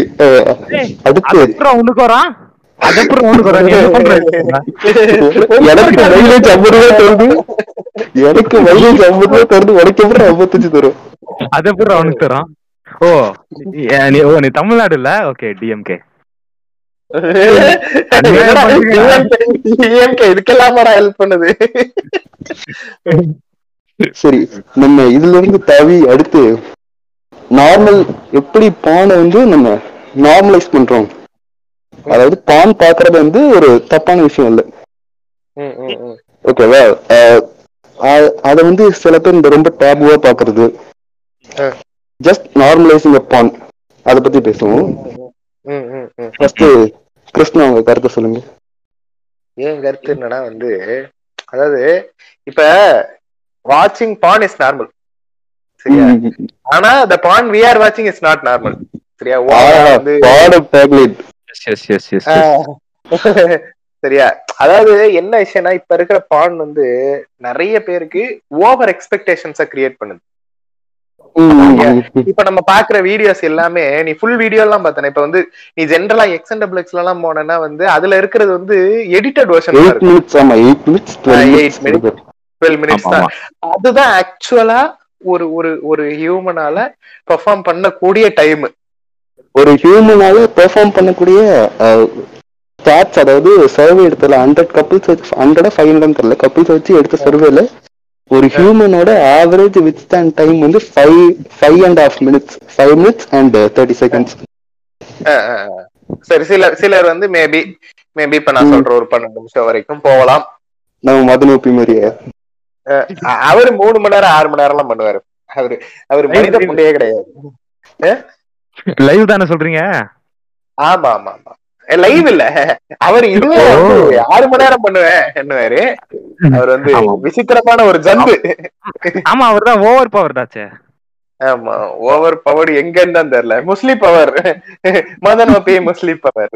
அடுத்து உனக்கு வரான் எனக்கு மைலேஜ் ஐம்பது ரூபா தருது. எனக்கு மைலேஜ் ஐம்பது ரூபா தருது. உனக்கு எப்படி ஐம்பத்தஞ்சு தரும்? அதுக்கப்புறம் அவனுக்கு தரான். ஓ நீ ஓ நீ தமிழ்நாடு இல்ல? ஓகே டிஎம்கே இதுக்கெல்லாமடா ஹெல்ப் பண்ணுது? சரி நம்ம இதுல இருந்து தாவி அடுத்து நார்மல் எப்படி பானை வந்து நம்ம நார்மலைஸ் பண்றோம்? அதாவது பான் பாக்குறது வந்து ஒரு தப்பான விஷயம் இல்ல. ஓகேவா அத வந்து சில பேர் இந்த ரொம்ப டேபுவா பாக்குறது. ஜஸ்ட் நார்மலைசிங் பான் அத பத்தி பேசுவோம். ஃபர்ஸ்ட் கிருஷ்ணா உங்க கருத்தை சொல்லுங்க. என் கருத்து என்னன்னா வந்து அதாவது இப்ப வாட்சிங் பான் இஸ் நார்மல் சரியா? ஆனா த பான் வி ஆர் வாட்சிங் இஸ் நாட் நார்மல் சரியா? வந்து சரியா? அதாவது என்ன விஷயம்னா இப்ப இருக்கிற பான் வந்து நிறைய பேருக்கு ஓவர் எக்ஸ்பெக்டேஷன்ஸ கிரியேட் பண்ணுது. இப்ப நம்ம பாக்குற வீடியோஸ் எல்லாமே நீ ஃபுல் வீடியோ எல்லாம் பார்த்தன இப்ப வந்து நீ ஜென்ரலா எக்ஸ் அண்ட் டபுள் எல்லாம் போனேன்னா வந்து அதுல இருக்கிறது வந்து எடிட்டட் வெர்ஷன். டுவெல் மினிட்ஸ் தான். அதுதான் ஆக்சுவலா ஒரு ஒரு ஒரு ஹியூமனால பெர்ஃபார்ம் பண்ணக்கூடிய டைம் ஒரு ஹியூமனால பெர்ஃபார்ம் பண்ணக்கூடிய ஸ்டாட்ஸ் அதாவது சர்வே எடுத்தல ஹண்ட்ரட் கப்பிள்ஸ் வச்சு ஹண்ட்ரட் ஃபைவ் ஹண்ட்ரட் தெரியல. கப்பிள்ஸ் வச்சு எடுத்த சர்வேல ஒரு ஹியூமனோட ஆவரேஜ் வித் ஸ்டாண்ட் டைம் வந்து five five and half minutes five minutes and thirty seconds சரி சிலர் சிலர் வந்து மேபி மேபி இப்ப நான் சொல்ற ஒரு பன்னெண்டு நிமிஷம் வரைக்கும் போகலாம். நம்ம மதநோப்பி மாதிரியே. அவரு மூணு மணி நேரம் ஆறு மணி நேரம் எல்லாம் பண்ணுவாரு. அவரு அவரு மனித புண்டையே கிடையாது. லைவ் தானே சொல்றீங்க? ஆமா ஆமா ஆமா. லைவ் இல்ல. அவர் இதுவே ஆறு மணி நேரம் பண்ணுவேன் என்னவாரு? அவர் வந்து. விசித்திரமான ஒரு ஜந்து ஆமா அவர் தான் ஓவர் பவர் தாச்சே. ஆமா ஓவர் பவர் எங்கன்னு தான் தெரியல. முஸ்லிம் பவர் மதன் பே முஸ்லிம் பவர்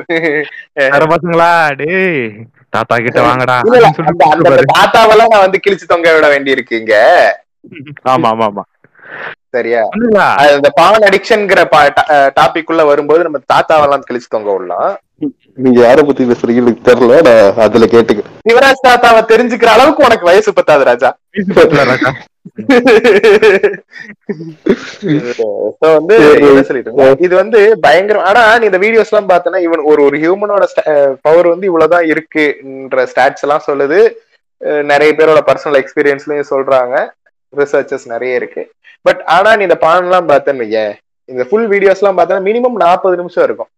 வேற பசங்களா டேய் தாத்தா கிட்ட வாங்கடா அந்த தாத்தாவெல்லாம் நான் வந்து கிழிச்சு தொங்க விட வேண்டி இங்க. ஆமா ஆமா ஆமா. சரியா? இந்த பான் அடிக்ஷன்ங்கிற டாபிக் உள்ள வரும்போது நம்ம தாத்தாவெல்லாம் கிழிச்சு தொங்க விடலாம் நீங்க யார பத்தி பேசுறீங்க தெரியல நான் அதுல கேட்டுக்கிறேன் சிவராஜ் தாத்தாவை தெரிஞ்சுக்கிற அளவுக்கு உனக்கு வயசு பத்தாது ராஜா. வந்து? இது வந்து பயங்கரம் ஆனா நீ இந்த வீடியோஸ் எல்லாம் பார்த்தனா இவன் ஒரு ஒரு ஹியூமனோட பவர் வந்து இவ்வளவுதான் இருக்குன்ற ஸ்டாட்ஸ் எல்லாம் சொல்லுது. நிறைய பேரோட பர்சனல் எக்ஸ்பீரியன்ஸ்லயும் சொல்றாங்க. ரிசர்ச்சஸ் நிறைய இருக்கு. பட் ஆனா நீ இந்த பான் எல்லாம் பார்த்தேன்னு வையேன், இந்த ஃபுல் வீடியோஸ் எல்லாம் பார்த்தா மினிமம் நாற்பது நிமிஷம் இருக்கும்.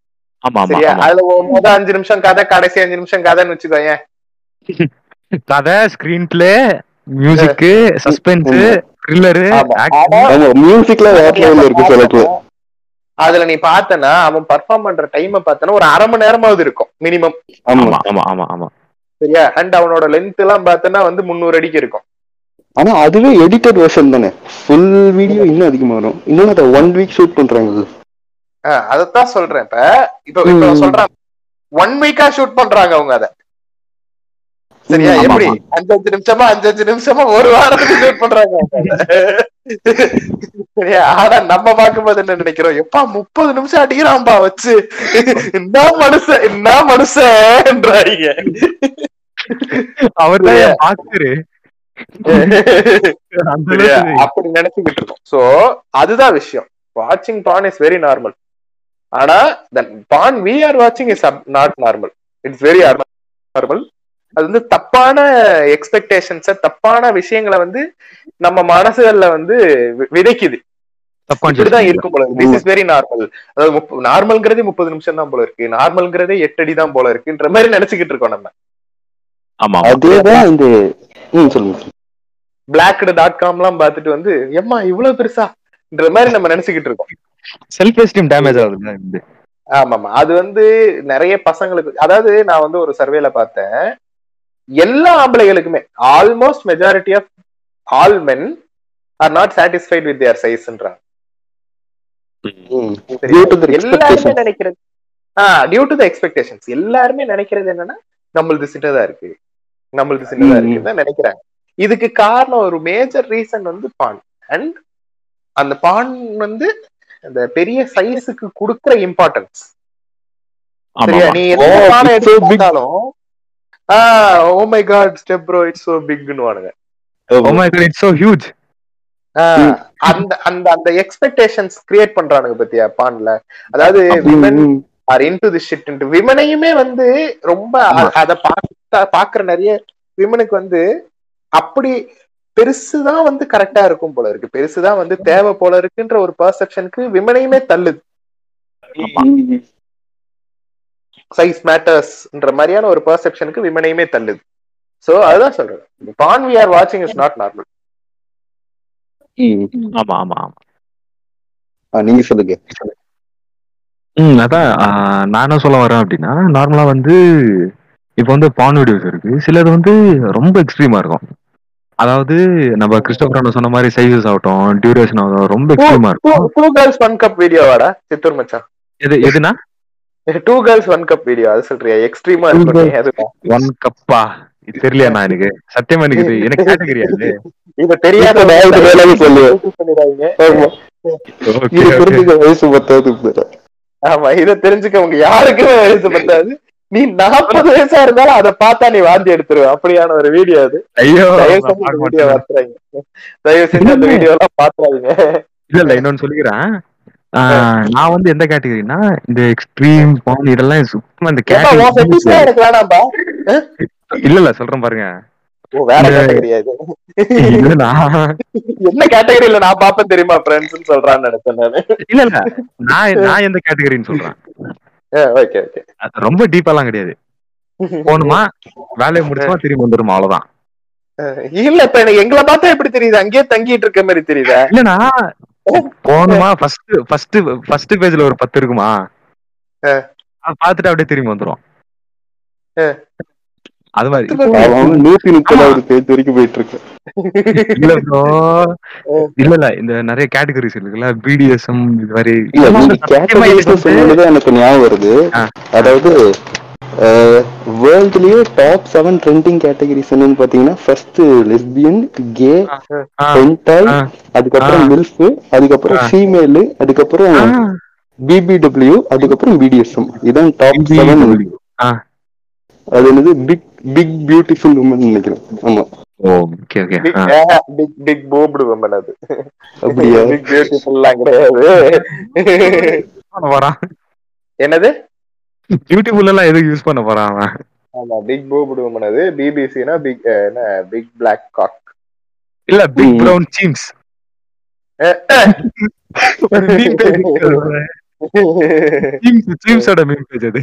ஆமா ஆமா சரியா? அதுல முத அஞ்சு நிமிஷம் கதை கடைசி அஞ்சு நிமிஷம் கதைன்னு வச்சுக்கோயேன். கதை screen play music suspense thriller மியூசிக்ல இருக்கு அதுல நீ பார்த்தனா அவன் பர்ஃபார்ம் பண்ற டைம் பார்த்தனா ஒரு அரை மணி நேரமாவது இருக்கும் மினிமம் ஆமா ஆமா ஆமா ஆமா. ஆமா சரியா? அண்ட் அவனோட லென்த் எல்லாம் பார்த்தனா வந்து முந்நூறு அடிக்கு இருக்கும். ஆனா அதுவே எடிட்டட் வெர்ஷன் தானே. ஃபுல் வீடியோ இன்னும் அதிகமா வரும். இன்னொன்னு அதை ஒன் வீக் ஷூட் பண்றாங்க. அதத்தான் சொல்றேன். இப்ப இப்ப. சொல்றேன். ஒன் வீக்கா ஷூட் பண்றாங்க அவங்க அத. சரியா? எப்படி. அஞ்சஞ்சு நிமிஷமா அஞ்சஞ்சு நிமிஷமா ஒரு வாரத்துக்கு ஷூட் பண்றாங்க. சரியா? ஆனா நம்ம பார்க்கும்போது என்ன நினைக்கிறோம்? எப்பா முப்பது நிமிஷம் அடிக்கிறான்பா வச்சு. என்ன மனுஷன் என்ன மனுஷன்ன்றாங்க அவர் தான் அப்படி நினைச்சுக்கிட்டு இருக்கோம். சோ அதுதான் விஷயம். வாட்சிங் பான் இஸ் வெரி நார்மல் ஆனா பான் வி ஆர் வாட்சிங் is not normal it's very normal அது வந்து தப்பான எக்ஸ்பெக்டேஷன்ஸ தப்பான விஷயங்களை வந்து நம்ம மனசுகள்ல வந்து விதைக்குது. இப்படிதான் இருக்கும் போல திஸ் இஸ் வெரி நார்மல் அதாவது நார்மல்ங்கிறதே முப்பது நிமிஷம் தான் போல இருக்கு. நார்மல்ங்கிறதே எட்டு அடி தான் போல இருக்குன்ற மாதிரி நினைச்சுக்கிட்டு இருக்கோம் நம்ம. ஆமா அதேதான் இந்த ம் சொல்லுங்க. பிளாக்டு டாட் காம் எல்லாம் பார்த்துட்டு வந்து எம்மா இவ்வளவு பெருசான்ற மாதிரி நம்ம நினைச்சுக்கிட்டு இருக்கோம். செல்ஃப் எஸ்டீம் டேமேஜ் ஆகுதுல்ல இது. ஆமாமா அது வந்து நிறைய பசங்களுக்கு அதாவது நான் வந்து ஒரு சர்வேல பார்த்தேன். எல்லா ஆம்பளைகளுக்குமே almost majority of all men are not satisfied with their சைஸ்ன்றாங்க ம். சரியா? Due to the எல்லாருமே. நினைக்கிறது ah due to the expectations எல்லாருமே நினைக்கிறது என்னன்னா நம்மளது சின்னதா இருக்கு. நம்மளது சின்னதா ம். இருக்குன்னு நினைக்கிறாங்க இதுக்கு காரணம் ஒரு மேஜர் ரீசன் வந்து பான் அண்ட் அந்த பான் வந்து அந்த பெரிய சைஸுக்கு கொடுக்கிற இம்பார்ட்டன்ஸ் சரியா? நீ எந்த பானை it's எடுத்து so big. பார்த்தாலும் ah O my god step bro it's so பிக்னு வானுங்க my god it's so huge. ஆஹ் அந்த அந்த அந்த எக்ஸ்பெக்டேஷன்ஸ் கிரியேட் பண்றானுங்க பத்தியா பான்ல அதாவது women are into the shit into விமனையுமே வந்து ரொம்ப அத பார்த்தா பாக்குற நிறைய விமனுக்கு வந்து அப்படி பெருசுதான் வந்து கரெக்டா இருக்கும் போல இருக்கு. பெருசுதான் வந்து தேவை போல இருக்குன்ற ஒரு பெர்செப்ஷனுக்கு விமனையுமே தள்ளுது. சைஸ் மேட்டர்ஸ்ன்ற மாதிரியான ஒரு பெர்செப்ஷனுக்கு விமனையுமே தள்ளுது. சோ அதுதான் சொல்றேன். பான் வி ஆர் வாட்சிங் இஸ் நாட் நார்மல். ஆமா ஆமா ஆமா. நீங்க சொல்லுங்க. ம் அதான் நான் என்ன சொல்ல வரேன் அப்படின்னா நார்மலா வந்து இப்போ வந்து பான் வீடியோஸ் இருக்கு. சிலது வந்து ரொம்ப எக்ஸ்ட்ரீமா இருக்கும். அதாவது நம்ம கிறிஸ்டோபர் சொன்ன மாதிரி சைஸஸ் ஆகட்டும் டியூரேஷன் ஆகட்டும் ரொம்ப எக்ஸ்ட்ரீமா இருக்கும். டூ கேர்ள்ஸ் ஒன் கப் வீடியோவாடா சித்தூர் மச்சான். எது எதுனா? Two girls one cup video அது சொல்றியா? எக்ஸ்ட்ரீமா Two இருக்கும் அதுதான் ஒன் கப்பா இது தெரியலையா நான் எனக்கு? சத்தியமா எனக்கு இது எனக்கு கேட்டகரி அது இது தெரியாத இப்ப நான் இது வேலைக்கு சொல்லுவேன். பண்ணிடாதீங்க. ஆமா. Okay, இது okay. புரிஞ்சுக்க வயசு பத்தாவது ஆமா இத தெரிஞ்சுக்க உங்க யாருக்குமே வயசு பத்தாது. நீ நாற்பது வயசா இருந்தாலும் அதை பார்த்தா நீ வாந்தி எடுத்துருவ. அப்படியான ஒரு வீடியோ அது. ஐயோ வீடியோ. வச்சுறாங்க தயவு செஞ்சு அந்த வீடியோ எல்லாம் பாத்துறாதீங்க இல்ல இல்ல இன்னொன்னு சொல்லிக்கிறேன். நான் வந்து எந்த கேட்டகரினா இந்த எக்ஸ்ட்ரீம் பான் இதெல்லாம் சுத்தமா இந்த கேட்டகரி எனக்கு வேணாம்பா. இல்ல இல்ல சொல்றேன் பாருங்க. வேற கேட்டகரியா இது? என்ன கேட்டகரியில நான் பாப்பேன் தெரியுமா ஃப்ரெண்ட்ஸ் சொல்றான்னு நினைச்சேன் நானு. இல்ல இல்ல. நான் நான் எந்த கேட்டகரின்னு சொல்றேன். ஓகே ஓகே ரொம்ப டீப்பாலாம் கிடையாது. போகணுமா வேலையை முடிச்சுமா திரும்பி வந்துருமா அவ்வளவுதான். இல்ல இப்ப எனக்கு எங்களை பார்த்தா எப்படி தெரியுது? அங்கேயே தங்கிட்டு இருக்க மாதிரி தெரியுதா? இல்லனா போகணுமா ஃபர்ஸ்ட் ஃபர்ஸ்ட் ஃபர்ஸ்ட் பேஜ்ல ஒரு பத்து இருக்குமா? பார்த்துட்டு அப்படியே திரும்பி வந்துரும். அது மாதிரி. நூத்தி முப்பதாவது பேஜ் வரைக்கும் போயிட்டு இருக்கு இல்ல bro. இல்ல இல்ல இந்த நிறைய கேட்டகரிஸ் இருக்குல்ல பிடிஎஸ்எம் இது மாதிரி. எனக்கு ஞாபகம் வருது. அதாவது வேர்ல்ட்லயே டாப் செவன் ட்ரெண்டிங் கேட்டகரிஸ் என்னன்னு பாத்தீங்கன்னா ஃபர்ஸ்ட் லெஸ்பியன் கே பென்டாய் அதுக்கப்புறம். மில்ஃப் அதுக்கப்புறம். ஃபீமேல் அதுக்கப்புறம் பிபிடபிள்யூ அதுக்கப்புறம் பிடிஎஸ்எம் இதான் டாப் செவன். அது என்னது? பிக் பிக் பியூட்டிஃபுல் உமன் நினைக்கிறேன். ஆமா. பிக் பிக் போப்டு வம்பன் அது. அப்படியா? பிக் பியூட்டிஃபுல்லாம் கிடையாது. என்னது? பியூட்டிஃபுல் எல்லாம் எதுக்கு யூஸ் பண்ண போறான் அவன்? ஆமா பிக் போப்டு வம்பன் அது. பிபிசினா பிக் என்ன? பிக் பிளாக் காக் இல்ல பிக். பிரவுன் சீம்ஸ் ஒரு மீம் பேஜ் ஜீம்ஸோட மீம் பேஜ் அது.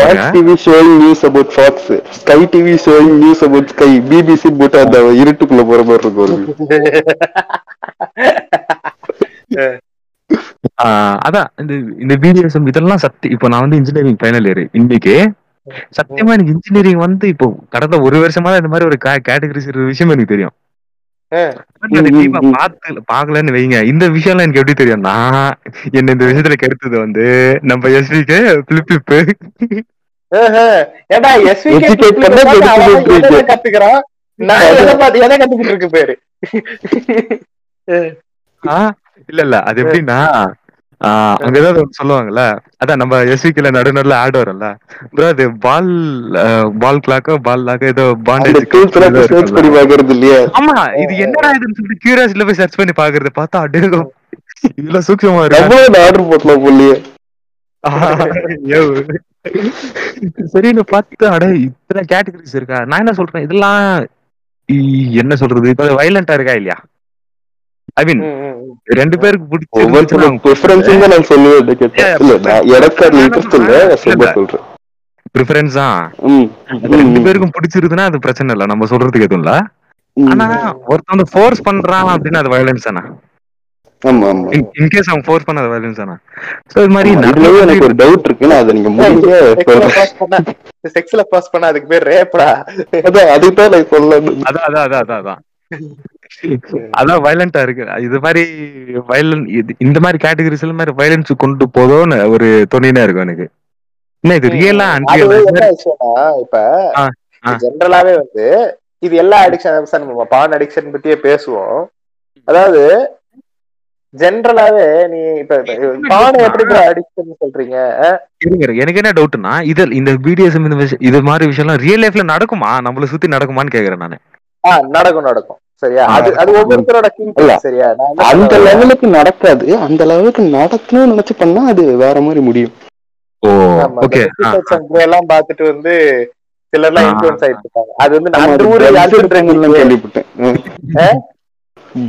Fox TV showing news about Fox Sky TV showing news about Sky BBC போட்டு அந்த இருட்டுக்குள்ள போற மாதிரி இருக்கும் அதான் இந்த இந்த பிடிஎஸ்எம் இதெல்லாம் சத்தி இப்போ நான் வந்து இன்ஜினியரிங் ஃபைனல் இயர் இன்னைக்கு சத்தியமா எனக்கு இன்ஜினியரிங் வந்து இப்போ கடந்த ஒரு வருஷமா இந்த மாதிரி ஒரு கேட்டகரிஸ் விஷயம் எனக்கு தெரியும். பார்க்கலன்னு வைங்க. இந்த விஷயம்லாம் எனக்கு எப்படி தெரியும்? நான் என்ன இந்த விஷயத்துல கெடுத்தது வந்து நம்ம எஸ்விக்கு பிளிப் ஏடா போயிட்டு. கத்துக்கிறான்? நான் எதை கத்துக்கிட்டு இருக்கு பேரு? இல்ல இல்ல. அது எப்படின்னா அங்க ஏதாவது ஒண்ணு சொல்லுவாங்கல்ல? அதான் நம்ம எஸ்விக்கில நடுநடுல ஆட் வரும்ல? ப்ரோ அது பால் பால் கிளாக்கோ பால் லாக்கோ ஏதோ சர்ச் பண்ணி பாண்டேஜ் பாக்குறது இல்லையா? ஆமா இது என்னடா இதுன்னு சொல்லிட்டு கியூரியாசிட்டில போய் சர்ச் பண்ணி பாக்குறது. பார்த்தா அப்படியே இதுல சூக்ஷமா இருக்கு? ஆர்டர் போட்டலாம் போலியே. சரின்னு பார்த்து அட இத்தனை கேட்டகரிஸ் இருக்கா? நான் என்ன சொல்றேன்? இதெல்லாம் என்ன சொல்றது? இப்ப வயலண்டா இருக்கா இல்லையா? ஐ மீன் ரெண்டு பேருக்கு ஒவ்வொருத்தரோட ப்ரிஃபரன்ஸ் பிடிச்சிருந்துச்சுன்னா தான் நான் சொல்லுவேன் எனக்கு இன்ட்ரெஸ்ட் இல்ல சொல்றேன்? ப்ரிஃபரன்ஸ் தான் அது ரெண்டு பேருக்கும் பிடிச்சிருக்குன்னா அது பிரச்சனை இல்ல நம்ம சொல்றதுக்கு எதுவும் இல்ல. ஆனா ஒருத்தன் வந்து ஃபோர்ஸ் பண்றான் அப்படின்னா அது வயலன்ஸ் தானே? ஆமா இன்கேஸ் அவன் ஃபோர்ஸ் பண்ண அது வயலன்ஸ் தானே? சோ இது மாதிரி நிறைய எனக்கு ஒரு டவுட் இருக்கு நான் அதை நீங்க முடிஞ்ச செக்ஸ்ல பாஸ் பண்ணா அதுக்கு பேர் ரேப்டா அதான் அதுக்கு தான் நான் சொல்லணும். அதான் அதான் அதான் அதான். அதான் வயலண்டா இருக்கு. இது மாதிரி வயலன் இந்த மாதிரி கேட்டகரிஸ் எல்லாம் மாதிரி வயலன்ஸ் கொண்டு போதோன்னு ஒரு துணினா இருக்கும் எனக்கு. என்ன இது ரியலா இப்ப. ஜென்ரலாவே வந்து இது எல்லா அடிக்ஷன் நம்ம பான் அடிக்ஷன் பத்தியே பேசுவோம். அதாவது ஜென்ரலாவே நீ இப்ப பானை எப்படி அடிக்ஷன் சொல்றீங்க. எனக்கு என்ன டவுட்னா இது இந்த விஷயம் இது மாதிரி விஷயம்லாம் ரியல் லைஃப்ல நடக்குமா? நம்மள சுத்தி நடக்குமான்னு கேக்குறேன் நானு. ஆ நடக்கும் நடக்கும். சரியா? அது அது ஒவ்வொருத்தரோட சரியா? அந்த? லெவலுக்கு நடக்காது. அந்த லெவலுக்கு நடக்கணும்னு நினைச்சு பண்ணா அது வேற மாதிரி முடியும். எல்லாம் பார்த்துட்டு வந்து சிலர்லாம். இன்ஃபுளுன்ஸ் ஆயிட்டு இருக்காங்க. அது வந்து யாருக்கு எடுப்பாங்கன்னு கேள்விப்பட்டேன்.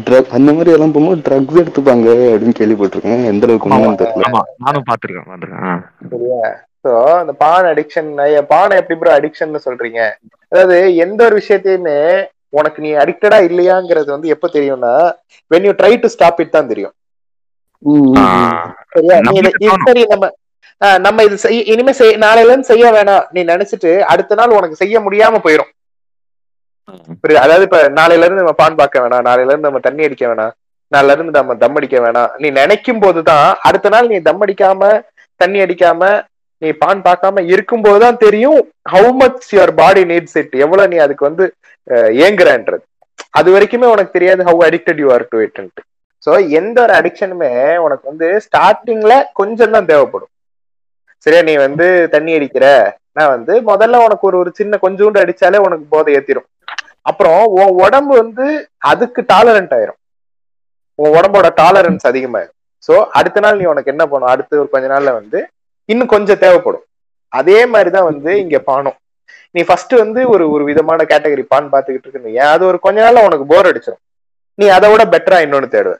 Drug- அந்த மாதிரி எல்லாம் போகும்போது ட்ரக்ஸ் எடுத்துப்பாங்க அப்படின்னு கேள்விப்பட்டிருக்கேன். எந்த அளவுக்கு உண்மைன்னு தெரியல. நானும் பாத்துருக்கேன். சரியா? சோ அந்த பான் அடிக்ஷன் பானை எப்படி ப்ரோ அடிக்ஷன் சொல்றீங்க? அதாவது எந்த ஒரு விஷயத்தையுமே உனக்கு நீ அடிக்டடா இல்லையாங்கிறது வந்து எப்ப தெரியும்னா when you try to stop it தான் தெரியும். சரியா. சரி நம்ம நம்ம இது செய் இனிமே செய் நாளையில இருந்து செய்ய வேணாம். நீ நினைச்சிட்டு அடுத்த நாள் உனக்கு செய்ய முடியாம போயிடும் புரியுது? அதாவது இப்ப நாளையில இருந்து நம்ம பான் பார்க்க வேணாம் நாளையில இருந்து நம்ம தண்ணி அடிக்க வேணாம் நாளையில இருந்து நம்ம தம் அடிக்க வேணாம். நீ நினைக்கும் போதுதான் அடுத்த நாள் நீ தம் அடிக்காம தண்ணி அடிக்காம நீ பான் பார்க்காம இருக்கும்போது தான் தெரியும் how much your body needs it எவ்வளவு நீ அதுக்கு வந்து ஏங்குறன்றது அது வரைக்குமே உனக்கு தெரியாது how addicted you are to இட்ன்ட்டு so எந்த ஒரு அடிக்ஷனுமே உனக்கு வந்து ஸ்டார்டிங்ல கொஞ்சம் தான் தேவைப்படும். சரியா நீ வந்து தண்ணி அடிக்கிற நான் வந்து முதல்ல உனக்கு ஒரு ஒரு சின்ன கொஞ்சோண்டு அடிச்சாலே உனக்கு போதை ஏத்திரும். அப்புறம் உன் உடம்பு வந்து அதுக்கு டாலரண்ட் ஆயிரும். உன் உடம்போட டாலரன்ஸ் அதிகமாயிரும். சோ அடுத்த நாள் நீ உனக்கு என்ன பண்ணும்? அடுத்து ஒரு கொஞ்ச நாள்ல வந்து இன்னும் கொஞ்சம் தேவைப்படும். அதே மாதிரிதான் வந்து இங்க பானம். நீ ஃபர்ஸ்ட் வந்து ஒரு ஒரு விதமான கேட்டகரி பான் பாத்துக்கிட்டு இருக்கு. அது ஒரு கொஞ்ச நாள்ல உனக்கு போர் அடிச்சிடும் நீ அதை விட பெட்டரா இன்னொன்னு தேடுவ.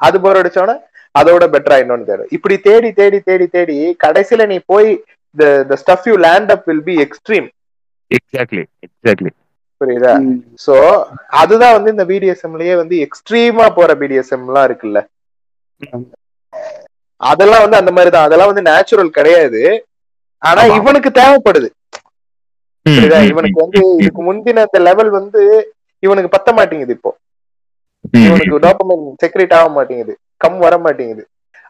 அது போர் அடிச்சோன்னா அதோட பெட்டரா இன்னொன்னு தேடுவ. இப்படி தேடி தேடி தேடி தேடி கடைசியில நீ போய் the the stuff you land up will be extreme. Exactly exactly புரியுதா. சோ அதுதான் வந்து இந்த பிடிஎஸ்எம்லயே வந்து எக்ஸ்ட்ரீமா போற பிடிஎஸ்எம் எல்லாம் இருக்குல்ல. அதெல்லாம் வந்து அந்த மாதிரி தான் அதெல்லாம் வந்து நேச்சுரல் கிடையாது. ஆனா. இவனுக்கு தேவைப்படுது. புரியுதா? இவனுக்கு வந்து இதுக்கு முந்தின அந்த லெவல் வந்து இவனுக்கு பத்த மாட்டேங்குது இப்போ. இவனுக்கு டோபமைன் செக்ரேட் ஆக மாட்டேங்குது. கம் வர மாட்டேங்குது.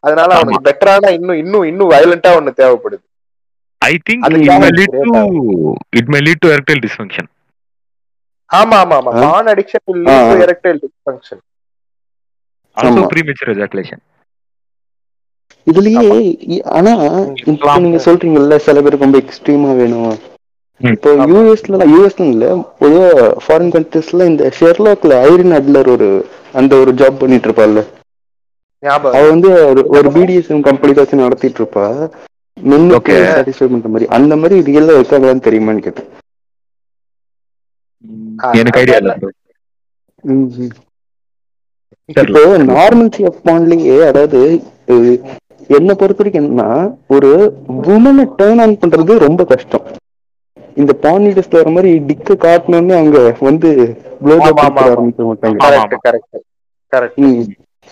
அதனால அவனுக்கு பெட்டரான இன்னும் இன்னும் இன்னும் வயலண்டா ஒண்ணு தேவைப்படுது. I think it may lead to it may lead to erectile dysfunction ஆமா ஆமா ஆமா. Porn addiction ah. lead to erectile dysfunction. Also ஆமா. ப்ரீமெச்சூர் எஜாகுலேஷன் இதுலயே ஆனா இப்போ நீங்க சொல்றீங்கல்ல சில பேருக்கு ரொம்ப எக்ஸ்ட்ரீமா வேணும். இப்போ யூஎஸ்ல யூஎஸ்ல இல்ல பொதுவா ஃபாரின் கண்ட்ரீஸ்ல இந்த ஷெர்லாக்ல ஐரின் அட்லர் ஒரு அந்த ஒரு ஜாப் பண்ணிட்டு இருப்பாள்ல அவ வந்து ஒரு பிடிஎஸ்எம் கம்பெனி வச்சு நடத்திட்டு இருப்பா மென்னுக்கு. சாட்டிஸ்ஃபை பண்ற மாதிரி. அந்த மாதிரி ரியலா இருக்காங்களான்னு தெரியுமான்னு கேட்டேன். எனக்கு ஐடியா இல்ல. இப்போ நார்மல்சி ஆஃப் பாண்ட்லயே அதாவது என்னை பொறுத்த வரைக்கும் என்னன்னா ஒரு உமனை டேர்ன் ஆன் பண்றது ரொம்ப கஷ்டம். இந்த பாண்டிடஸ்ல வர மாதிரி டிக்க காட்டணும்னு அங்க வந்து ஆமா. ஆரம்பிக்க மாட்டாங்க கரெக்ட் கரெக்ட் கரெக்ட் ம்.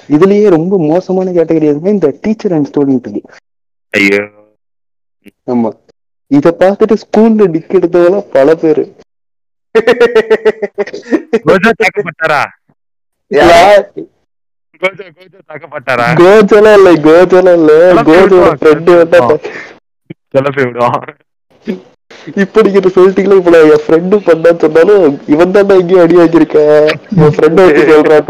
இதுலயே ரொம்ப மோசமான கேட்டகரி எதுனா இந்த டீச்சர் அண்ட் ஸ்டூடெண்ட் ஆமா. இத பார்த்துட்டு ஸ்கூல்ல டிக் எடுத்தவங்க பல பேரு. கோஜெல்லாம் இல்ல கோஜெல்லாம் இல்ல. கோஜோட ஃப்ரெண்டு வந்தா கிளப்பி விடுவான். இப்ப நீங்க சொல்லிட்டீங்களா இப்ப நான் என் ஃப்ரெண்டு பண்ணான்னு சொன்னாலும் இவன் தான் எங்கேயும் அடி வாங்கியிருக்கேன் என் ஃப்ரெண்ட் வச்சு சொல்றான்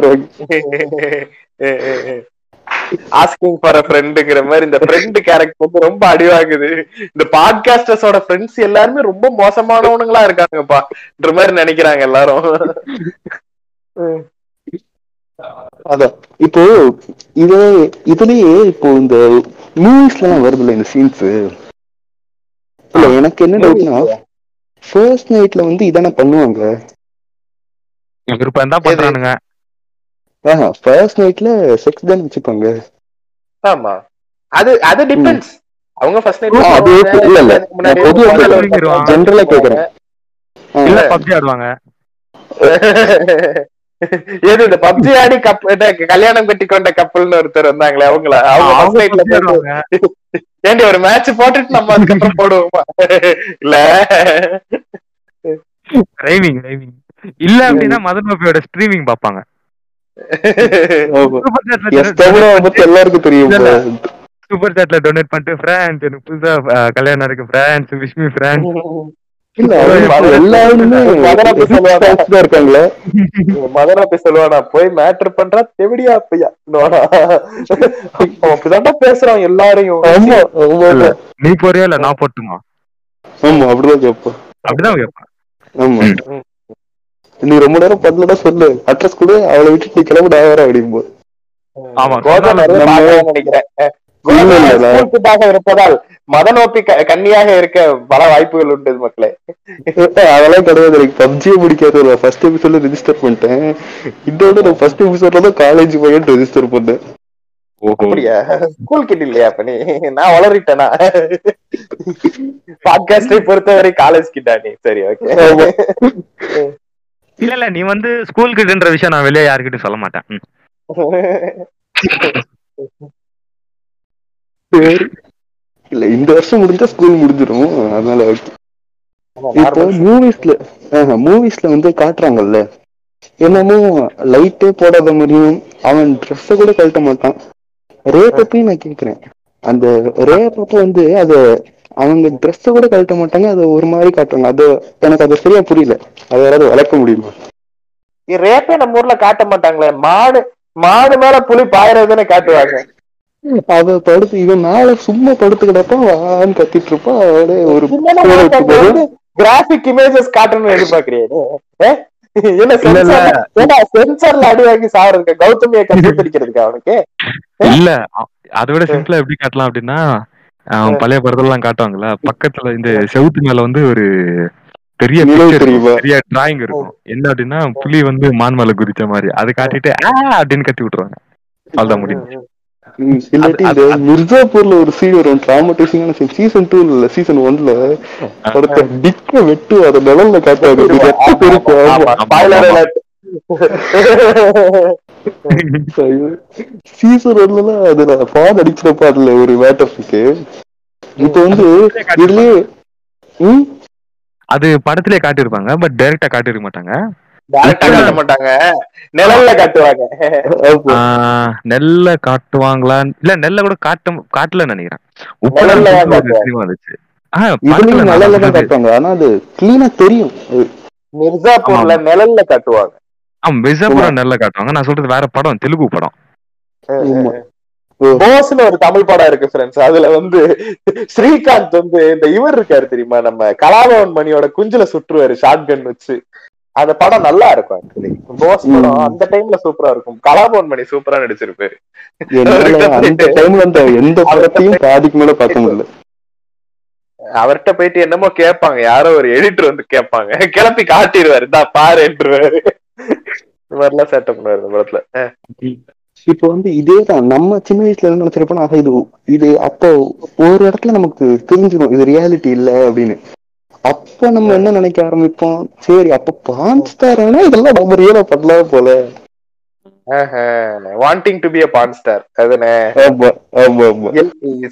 ஆஸ்கிங் ஃபார் அ ஃப்ரெண்டுங்கிற மாதிரி இந்த ஃப்ரெண்ட் கேரக்டர் வந்து ரொம்ப அடிவாகுது இந்த பாட்காஸ்டர்ஸோட ஃப்ரெண்ட்ஸ் எல்லாருமே ரொம்ப மோசமானவனுங்களா இருக்காங்கப்பான்ற மாதிரி நினைக்கிறாங்க எல்லாரும். அதான். இப்போ இது இதுலயே இப்போ இந்த மூவிஸ்ல எல்லாம் வருதுல்ல இந்த சீன்ஸ் இல்ல எனக்கு என்ன டவுட்னா ஃபர்ஸ்ட் நைட்ல வந்து இதானே பண்ணுவாங்க விருப்பம் தான் பண்றானுங்க. ஆஹா ஃபர்ஸ்ட் நைட்ல செக்ஸ் தானே வச்சுப்பாங்க. ஆமா. அது அது டிபெண்ட்ஸ் அவங்க ஃபர்ஸ்ட் ஆ, அது. இல்ல, இல்ல. நான் பொதுவா சொல்லிக்கிறோம். ஜென்ரலா கேக்குறேன். இல்ல பப்ஜி ஆடுவாங்க. ஏது இந்த பப்ஜி ஆடி கப் கல்யாணம் கட்டி கொண்ட கப்பல்னு ஒருத்தர் வந்தாங்களே அவங்கள? அவங்க ஏண்டி ஒரு மேட்ச் போட்டுட்டு நம்ம அதுக்கப்புறம் போடுவோமா? இல்ல. ரைமிங் ரைமிங் இல்ல அப்படின்னா மதன் பாப்பியோட ஸ்ட்ரீமிங் பாப்பாங்க எல்லாருக்கும் தெரியும். சூப்பர் சாட்ல டொனேட் பண்ணிட்டு ஃப்ரான்ஸ் எனக்கு புதுசா கல்யாணம் இருக்கு ஃப்ரான்ஸ் விஷ்மி ஃப்ரான்ஸ் இல்ல எல்லாருமே இருக்காங்களே. மதன போய் சொல்லுவானா? போய் மேட்டர் பண்றா தெவிடியா அவன் அப்படிதான்டா பேசுறான் எல்லாரையும். நீ போறியா இல்ல நான் போட்டுமா? ஆமா அப்படிதான் கேட்போம் அப்படிதான் ஆமா. நீ ரொம்ப நேரம் பண்ணலடா சொல்லு. அட்ரஸ் கூட அவளை விட்டுட்டு நீ கிளம்பு ஆமா நம்ம- பார்க்கலாம்னு நினைக்கிறேன். இருப்பதால் மதநோப்பி க- கன்னியாக இருக்க பல வாய்ப்புகள் உண்டு மக்களே. அதெல்லாம் கிடையாது எனக்கு பப்ஜியே பிடிக்காது நான் ஃபர்ஸ்ட் எபிசோட்ல ரெஜிஸ்டர் பண்ணிட்டேன். இதோட நான் ஃபர்ஸ்ட் எபிசோட்ல தான் காலேஜ் பையன் ரெஜிஸ்டர் பண்ணேன். ஓஹோ. அப்படியா? ஸ்கூல் கிட்ட இல்லையா அப்ப நீ? நான் வளரிட்டேனா? பாட்காஸ்டை பொறுத்தவரை காலேஜ் கிட்டா நீ. சரி ஓகே. இல்ல இல்ல நீ வந்து ஸ்கூல் கிட்டன்ற விஷயம் நான் வெளியே யாருக்கிட்டும் சொல்ல மாட்டேன். சரி இல்ல இந்த வருஷம் முடிஞ்சா ஸ்கூல் முடிஞ்சிடும் அதனால okay. இப்போ மூவிஸ்ல மூவிஸ்ல வந்து காட்டுறாங்கல்ல. என்னமோ லைட்டே போடாத மாதிரியும் அவன் ட்ரெஸ்ஸ கூட கழட்ட மாட்டான். ரேப் அப்பயும் நான் கேக்குறேன். அந்த ரேப் அப்ப வந்து அது அவங்க ட்ரெஸ்ஸ கூட கழட்ட மாட்டாங்க அதை ஒரு மாதிரி காட்டுறாங்க. அது எனக்கு அது சரியா புரியல. அதை யாராவது வளர்க்க முடியுமா? ரேப்பே நம்ம ஊர்ல காட்ட மாட்டாங்களே. மாடு மாடு மேல புலி பாயறதுன்னு காட்டுவாங்க. அவ படுத்து இவன் மேல சும்மா படுத்து கிடப்பா வான்னு கத்திட்டு இருப்பா அவளே ஒரு. கிராபிக் இமேஜஸ் காட்டணும்னு எதிர்பார்க்கறியா? என்ன சென்சார்ல அடி வாங்கி சாவறதுக்கு கௌதமிய கட்டி பிடிக்கிறதுக்கு அவனுக்கு? இல்ல அதை விட சிம்பிளா எப்படி காட்டலாம் அப்படின்னா பழைய படத்துல எல்லாம் காட்டுவாங்கல்ல பக்கத்துல இந்த செவுத்து மேல வந்து ஒரு பெரிய? பெரிய டிராயிங் இருக்கும். என்ன அப்படின்னா புலி வந்து மான் மேல குதிச்ச மாதிரி அதை காட்டிட்டு ஆ! அப்படின்னு கத்தி விட்டுருவாங்க. அவ்வளவுதான் முடியும் ம், இல்லாட்டி இந்த மிர்சாப்பூர்ல ஒரு சீன் வரும். டிராமடைசிங்கான சீன் சீசன் டூ இல்ல சீசன் ஒன்ல ஒருத்த டிக்க வெட்டு அதை நிழல்ல காட்டாது. சீசன் ஒன்ல அதுல பால் அடிக்கிறப்ப அதுல ஒரு வேட்டப்புக்கு இப்ப வந்து இதுலயே அது படத்திலே காட்டியிருப்பாங்க பட் டைரக்டா காட்டியிருக்க மாட்டாங்க. நெல்ல காட்டுவாங்களா? இல்ல நெல்ல கூட காட்ட காட்டல நினைக்கிறேன். மிர்சாப்பூர்ல நிழல்ல காட்டுவாங்க. ஆமா. மிர்சாபுரம் நெல்ல காட்டுவாங்க. நான் சொல்றது வேற படம் தெலுங்கு படம். போஸ்னு ஒரு தமிழ் படம் இருக்கு ஃப்ரெண்ட்ஸ் அதுல வந்து ஸ்ரீகாந்த் வந்து இந்த இவர் இருக்காரு தெரியுமா? நம்ம கலாபவன் மணியோட குஞ்சுல சுற்றுவாரு ஷார்ட் கன் வச்சு. அந்த படம் நல்லா இருக்கும் ஆக்சுவலி போஸ் படம். அந்த டைம்ல சூப்பரா இருக்கும். கலாபவன் மணி சூப்பரா நடிச்சிருப்பாரு அந்த டைம்ல அந்த எந்த படத்தையும் பாதிக்கு மேல பார்க்க முடியல. அவர்கிட்ட போயிட்டு என்னமோ கேட்பாங்க. யாரோ ஒரு எடிட்டர் வந்து கேட்பாங்க. கிளப்பி காட்டிடுவாரு. இந்தா பாருன்றுவாரு இந்த மாதிரிலாம் சேட்டை பண்ணுவாரு இந்த படத்துல. இப்போ வந்து இதேதான். நம்ம சின்ன வயசுல என்ன நினைச்சிருப்போம் ஆஹா இது இது அப்போ ஒரு இடத்துல நமக்கு தெரிஞ்சிடும் இது ரியாலிட்டி இல்ல அப்படின்னு. அப்ப நம்ம என்ன நினைக்க ஆரம்பிப்போம்? சரி அப்ப பான் ஸ்டார்னா இதெல்லாம் நம்ம ரியலா பண்ணலாம் போல. Wanting to be a porn star அதுனே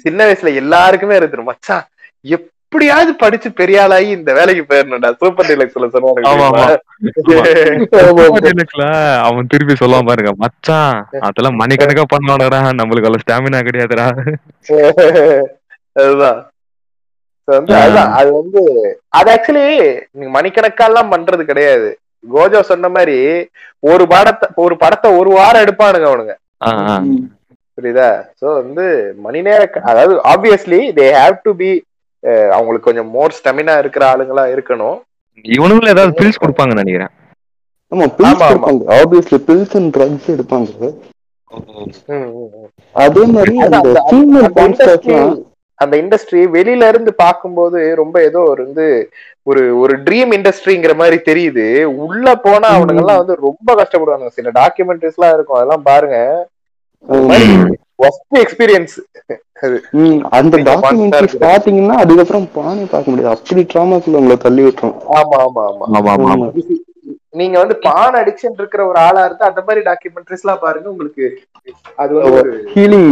சின்ன வயசுல எல்லாருக்குமே இருந்துரும். மச்சான் எப்படியாவது படிச்சு பெரிய ஆளாகி இந்த வேலைக்கு போயிடணும்டா. சூப்பர் டீலக்ஸ்ல. டீலக்ஸ்ல அவன் திருப்பி சொல்லுவான் பாருங்க. மச்சான் அதெல்லாம் மணிக்கணக்கா பண்ணுவானடா. நம்மளுக்கு அவ்வளவு ஸ்டாமினா கிடையாதுடா. அதுதான். வந்து. அதுதான் அது வந்து அது ஆக்சுவலி நீங்க மணிக்கணக்காலாம் பண்றது கிடையாது கோஜோ சொன்ன மாதிரி ஒரு படத்தை ஒரு படத்தை ஒரு வாரம் எடுப்பானுங்க அவனுங்க. புரியுதா சோ வந்து மணி நேர அதாவது obviously they have to be அவங்களுக்கு கொஞ்சம் மோர் ஸ்டெமினா இருக்கிற ஆளுங்களா இருக்கணும் இவனுங்களும் ஏதாவது பில்ஸ் கொடுப்பாங்கன்னு நினைக்கிறேன் ஆமா பில்ஸ். எடுப்பாங்க ஆப்வியஸ்லி பில்ஸ் அண்ட் ட்ரக்ஸ் எடுப்பாங்க. அதே மாதிரி அந்த ஃபீமேல் ஸ்டார்ஸ்லாம் அந்த இண்டஸ்ட்ரி வெளியில இருந்து பார்க்கும்போது ரொம்ப ஏதோ ஒரு வந்து ஒரு ஒரு ட்ரீம் இண்டஸ்ட்ரிங்கிற மாதிரி தெரியுது. உள்ள போனா அவனுங்க எல்லாம் வந்து ரொம்ப கஷ்டப்படுவாங்க சில டாக்குமெண்ட்ரிஸ் எல்லாம் இருக்கும். அதெல்லாம் பாருங்க. எக்ஸ்பீரியன்ஸ் அந்த டாக்குமெண்ட்ரி பாத்தீங்கன்னா அதுக்கப்புறம் பானே பார்க்க முடியாது. அப்படி ட்ராமாக்குள்ள உங்களை தள்ளி விட்டுரும். ஆமா ஆமா ஆமா. ஆமா நீங்க வந்து பான் அடிக்ஷன் இருக்கிற ஒரு ஆளா இருந்தா அந்த மாதிரி டாக்குமெண்ட்ரிஸ் எல்லாம் பாருங்க. உங்களுக்கு அது ஒரு ஹீலிங்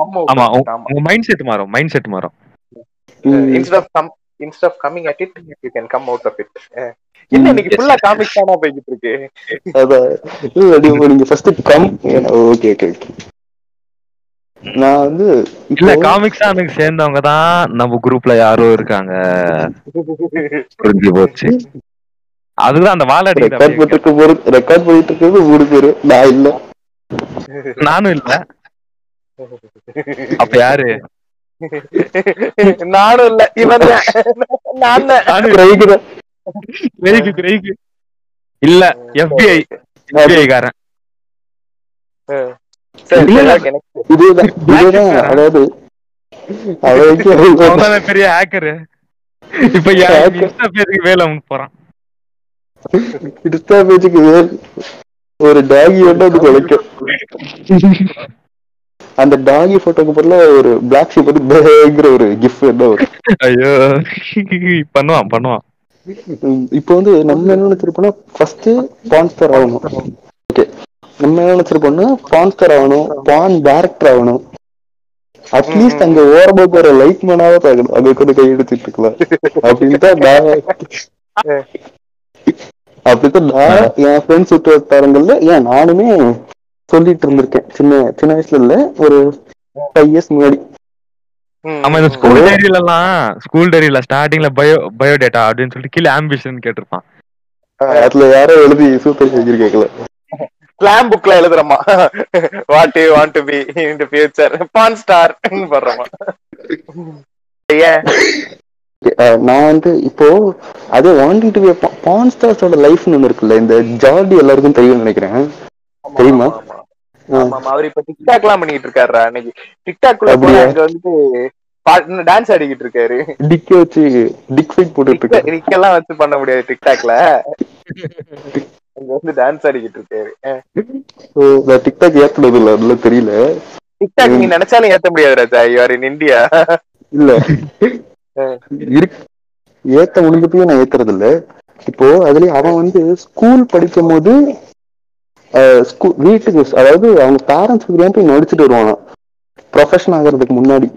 ஆமா உங்க- மைண்ட் செட் மாறும் மைண்ட் செட் மாறும் ம். instead of come instead of coming at it you can come out of it. அஹ். என்ன இன்னைக்கு ஃபுல்லா காமிக்ஸ் தானா போய்கிட்டு இருக்கு? அதான். இல்ல, அது இப்போ நீங்க first come okay okay okay நான் வந்து இல்ல காமிக்ஸ் எனக்கு சேர்ந்தவங்க தான் நம்ம குரூப்ல யாரோ இருக்காங்க. புரிஞ்சு போச்சு. அதுதான் அந்த வாழ ரெக்கார்ட் பண்ணிட்டு ரெக்கார்ட் பண்ணிட்டு இருக்கிறது மூணு பேரு. நான் இல்ல. நானும் இல்ல. அப்ப யாரு? நானும் இல்ல இவன். நான் கிரகிக்கிறேன். கிரேக்கு கிரேக்கு இல்ல FBI FBI காரன். பெரிய ஹேக்கரு இப்ப பேருக்கு வேலை போறான்? இன்ஸ்டா பேஜுக்கு ஒரு டாகி வந்து அது குலைக்கும். அந்த டாகி போட்டோக்கு பதிலா ஒரு பிளாக் ஷீப் வந்து பேங்கிற ஒரு கிஃப்ட் என்ன வரும் ஐயோ. பண்ணுவான் பண்ணுவான். இப்போ வந்து நம்ம என்ன நினைச்சிருப்போம்னா ஃபர்ஸ்ட் பான்ஸ்டர் ஆகணும். ஓகே நம்ம என்ன நினைச்சிருப்போம்னா பான்ஸ்டர் ஆகணும் பான் டேரக்டர் ஆகணும். அட்லீஸ்ட் அங்க ஓரமா போற லைட் மேனாவது ஆகணும். அங்க உட்காந்து கை எடுத்துட்டு இருக்கலாம். அப்படின்னு தான் நான் அப்படித்தான் நான் என் ஃப்ரெண்ட்ஸ் சுற்று வட்டாரங்கள்ல ஏன் நானுமே சொல்லிட்டு இருந்திருக்கேன். சின்ன சின்ன வயசுல இல்ல ஒரு ஃபைவ் இயர்ஸ் முன்னாடி. ம், நம்ம இந்த ஸ்கூல் டைரியில எல்லாம் ஸ்கூல் டைரியில ஸ்டார்டிங்ல பயோ பயோடேட்டா அப்படின்னு சொல்லிட்டு கீழே ஆம்பிஷன் கேட்டிருப்பான். அதுல யாரோ எழுதி சூப்பர் செஞ்சு கேட்கல ஸ்லாம் புக்ல எழுதுறமா what you want to be in the future porn star uh நான் வந்து இப்போ அதே வாண்டிங் டு பான் ஸ்டார்ஸோட லைஃப்னு ஒண்ணு இருக்குல்ல இந்த ஜார்டி எல்லாருக்கும் தெரியும்னு நினைக்கிறேன். தெரியுமா? ஆமா. அவர் இப்ப டிக்டாக் எல்லாம் பண்ணிட்டு இருக்காருடா அன்னைக்கு. டிக்டாக்ல போய் அப்படியா? அங்க வந்துட்டு டான்ஸ் ஆடிக்கிட்டு இருக்காரு டிக்க வச்சு டிக் ஃபைட் போட்டுட்டு இருக்காரு. நிக்கெல்லாம் வச்சு பண்ண முடியாது டிக்டாக்ல அங்க வந்து டான்ஸ் ஆடிக்கிட்டு இருக்காரு. So, நான் டிக்டாக் ஏத்துனது இல்ல அதுல தெரியல. டிக்டாக் நீ நினைச்சாலும் ஏத்த முடியாது ராஜா யூஆர் இன் இந்தியா இல்ல. ஏத்த முடிஞ்சப்பையும் நான் ஏத்துறது இல்ல இப்போ அதுலயும் அவன் வந்து ஸ்கூல் படிக்கும் போது வீட்டுக்கு அதாவது அவங்க பேரண்ட்ஸ் போய் நடிச்சிட்டு வருவானா ப்ரொஃபஷன் ஆகிறதுக்கு முன்னாடி.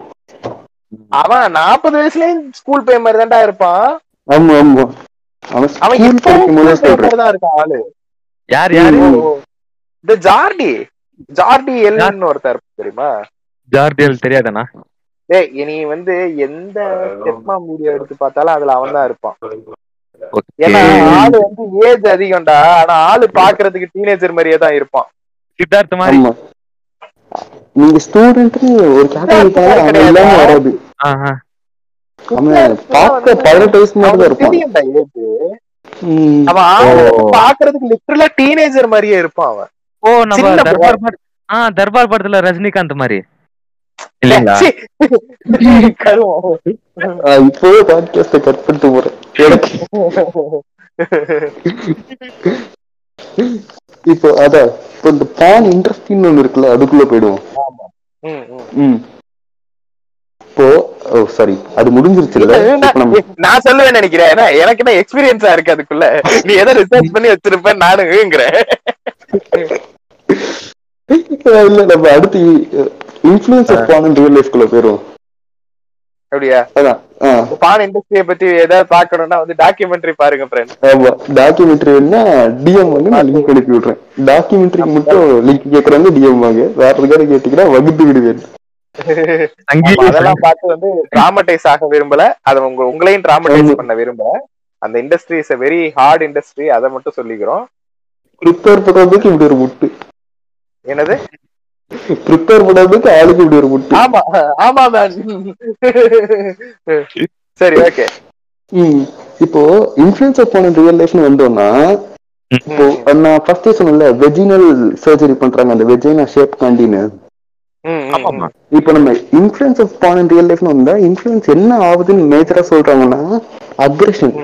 அவன் நாற்பது வயசுலயும் ஸ்கூல் பையன் மாதிரி தான்டா இருப்பான். ஆமா ஆமா. அவன் அவன் இப்போ தான் இருக்கான் ஆளு. யார் யாரு. இந்த ஜார்டி. ஜார்டி எல்னு ஒருத்தர் இருப்பான் தெரியுமா? ஜார்டியல் தெரியாதானா டேய் நீ வந்து எந்த ஸ்டெப்மா வீடியோ எடுத்து பார்த்தாலும் அதுல அவன் தான் இருப்பான். ஏன்னா ஆளு வந்து ஏஜ் அதிகம்டா. ஆனா ஆளு பாக்குறதுக்கு டீனேஜர் மாதிரியே தான் இருப்பான். சித்தார்த்த மாதிரி? நீங்க ஸ்டூடெண்ட்னு ஒரு கேட்டகரி வராது. ஆஹா. பார்க்க பதினெட்டு வயசு மாதிரி இருப்பான். அவன். பாக்குறதுக்கு லிட்டரலா டீனேஜர் மாதிரியே இருப்பான் அவன். ஓ நம்ம சின்ன தர்பார் பட- ஆ தர்பார் படத்துல ரஜினிகாந்த் மாதிரி. இல்லைங்களா? இப்பவே பாட்காஸ்ட கட் பண்ணிட்டு போறேன். இப்போ அதான் இப்போ இந்த பான் இண்டஸ்ட்ரின்னு ஒண்ணு இருக்குல்ல அதுக்குள்ள போயிடுவோம். இப்போ ஓ சாரி அது நம்ம நான் சொல்லுவேன் நினைக்கிறேன். ஏன்னா எனக்கு என்ன எக்ஸ்பீரியன்ஸா இருக்கு அதுக்குள்ள. நீ எதை ரிசர்ச் பண்ணி வச்சிருப்ப நானுங்கிறேன் இல்ல நம்ம அடுத்து இன்ஃபுளுன்ஸ் ஆஃப் பான் ரியல் லைஃப்குள்ள போயிடுவோம் அப்படியா? அதான் பான் இண்டஸ்ட்ரிய பத்தி ஏதாவது பாக்கணும்னா வந்து டாக்குமெண்ட்ரி பாருங்க ஃப்ரெண்ட் ஆமா டாக்குமெண்ட்ரி வேணா டிஎம் வந்து நான் லிங்க் அனுப்பி விடுறேன். டாக்குமெண்ட்ரிக்கு மட்டும் லிங்க் கேக்குறாங்க டிஎம் வாங்க. வேற எதுக்காவது கேட்டீங்கன்னா வகுத்து விடுவேன் அதெல்லாம் பார்த்து வந்து டிராமடைஸ் ஆக விரும்பல. அதை உங்க உங்களையும் டிராமடைஸ். பண்ண விரும்பல. அந்த industry is very hard industry அதை மட்டும் சொல்லிக்கிறோம். ப்ரிப்பேர் பண்றதுக்கு இப்படி ஒரு முட்டு. என்னது? ப்ரிப்பேர் பண்றதுக்கு ஆளுக்கு இப்படி ஒரு முட்டு. ஆமா ஆமா மேன் சரி ஓகே ம். இப்போ இன்ஃபுளுன்ஸ் ஆஃப் பான் ரியல் லைஃப்னு வந்தோம்னா இப்போ நான் ஃபர்ஸ்டே சொன்னேன்ல வெஜினல் சர்ஜரி பண்றாங்க அந்த வெஜினா ஷேப் காண்டின்னு. இப்போ நம்ம influence of porn in real லைஃப்னு வந்தா இன்ஃபுளுன்ஸ் என்ன ஆகுதுன்னு மேஜரா சொல்றாங்கன்னா அக்ரெஷன்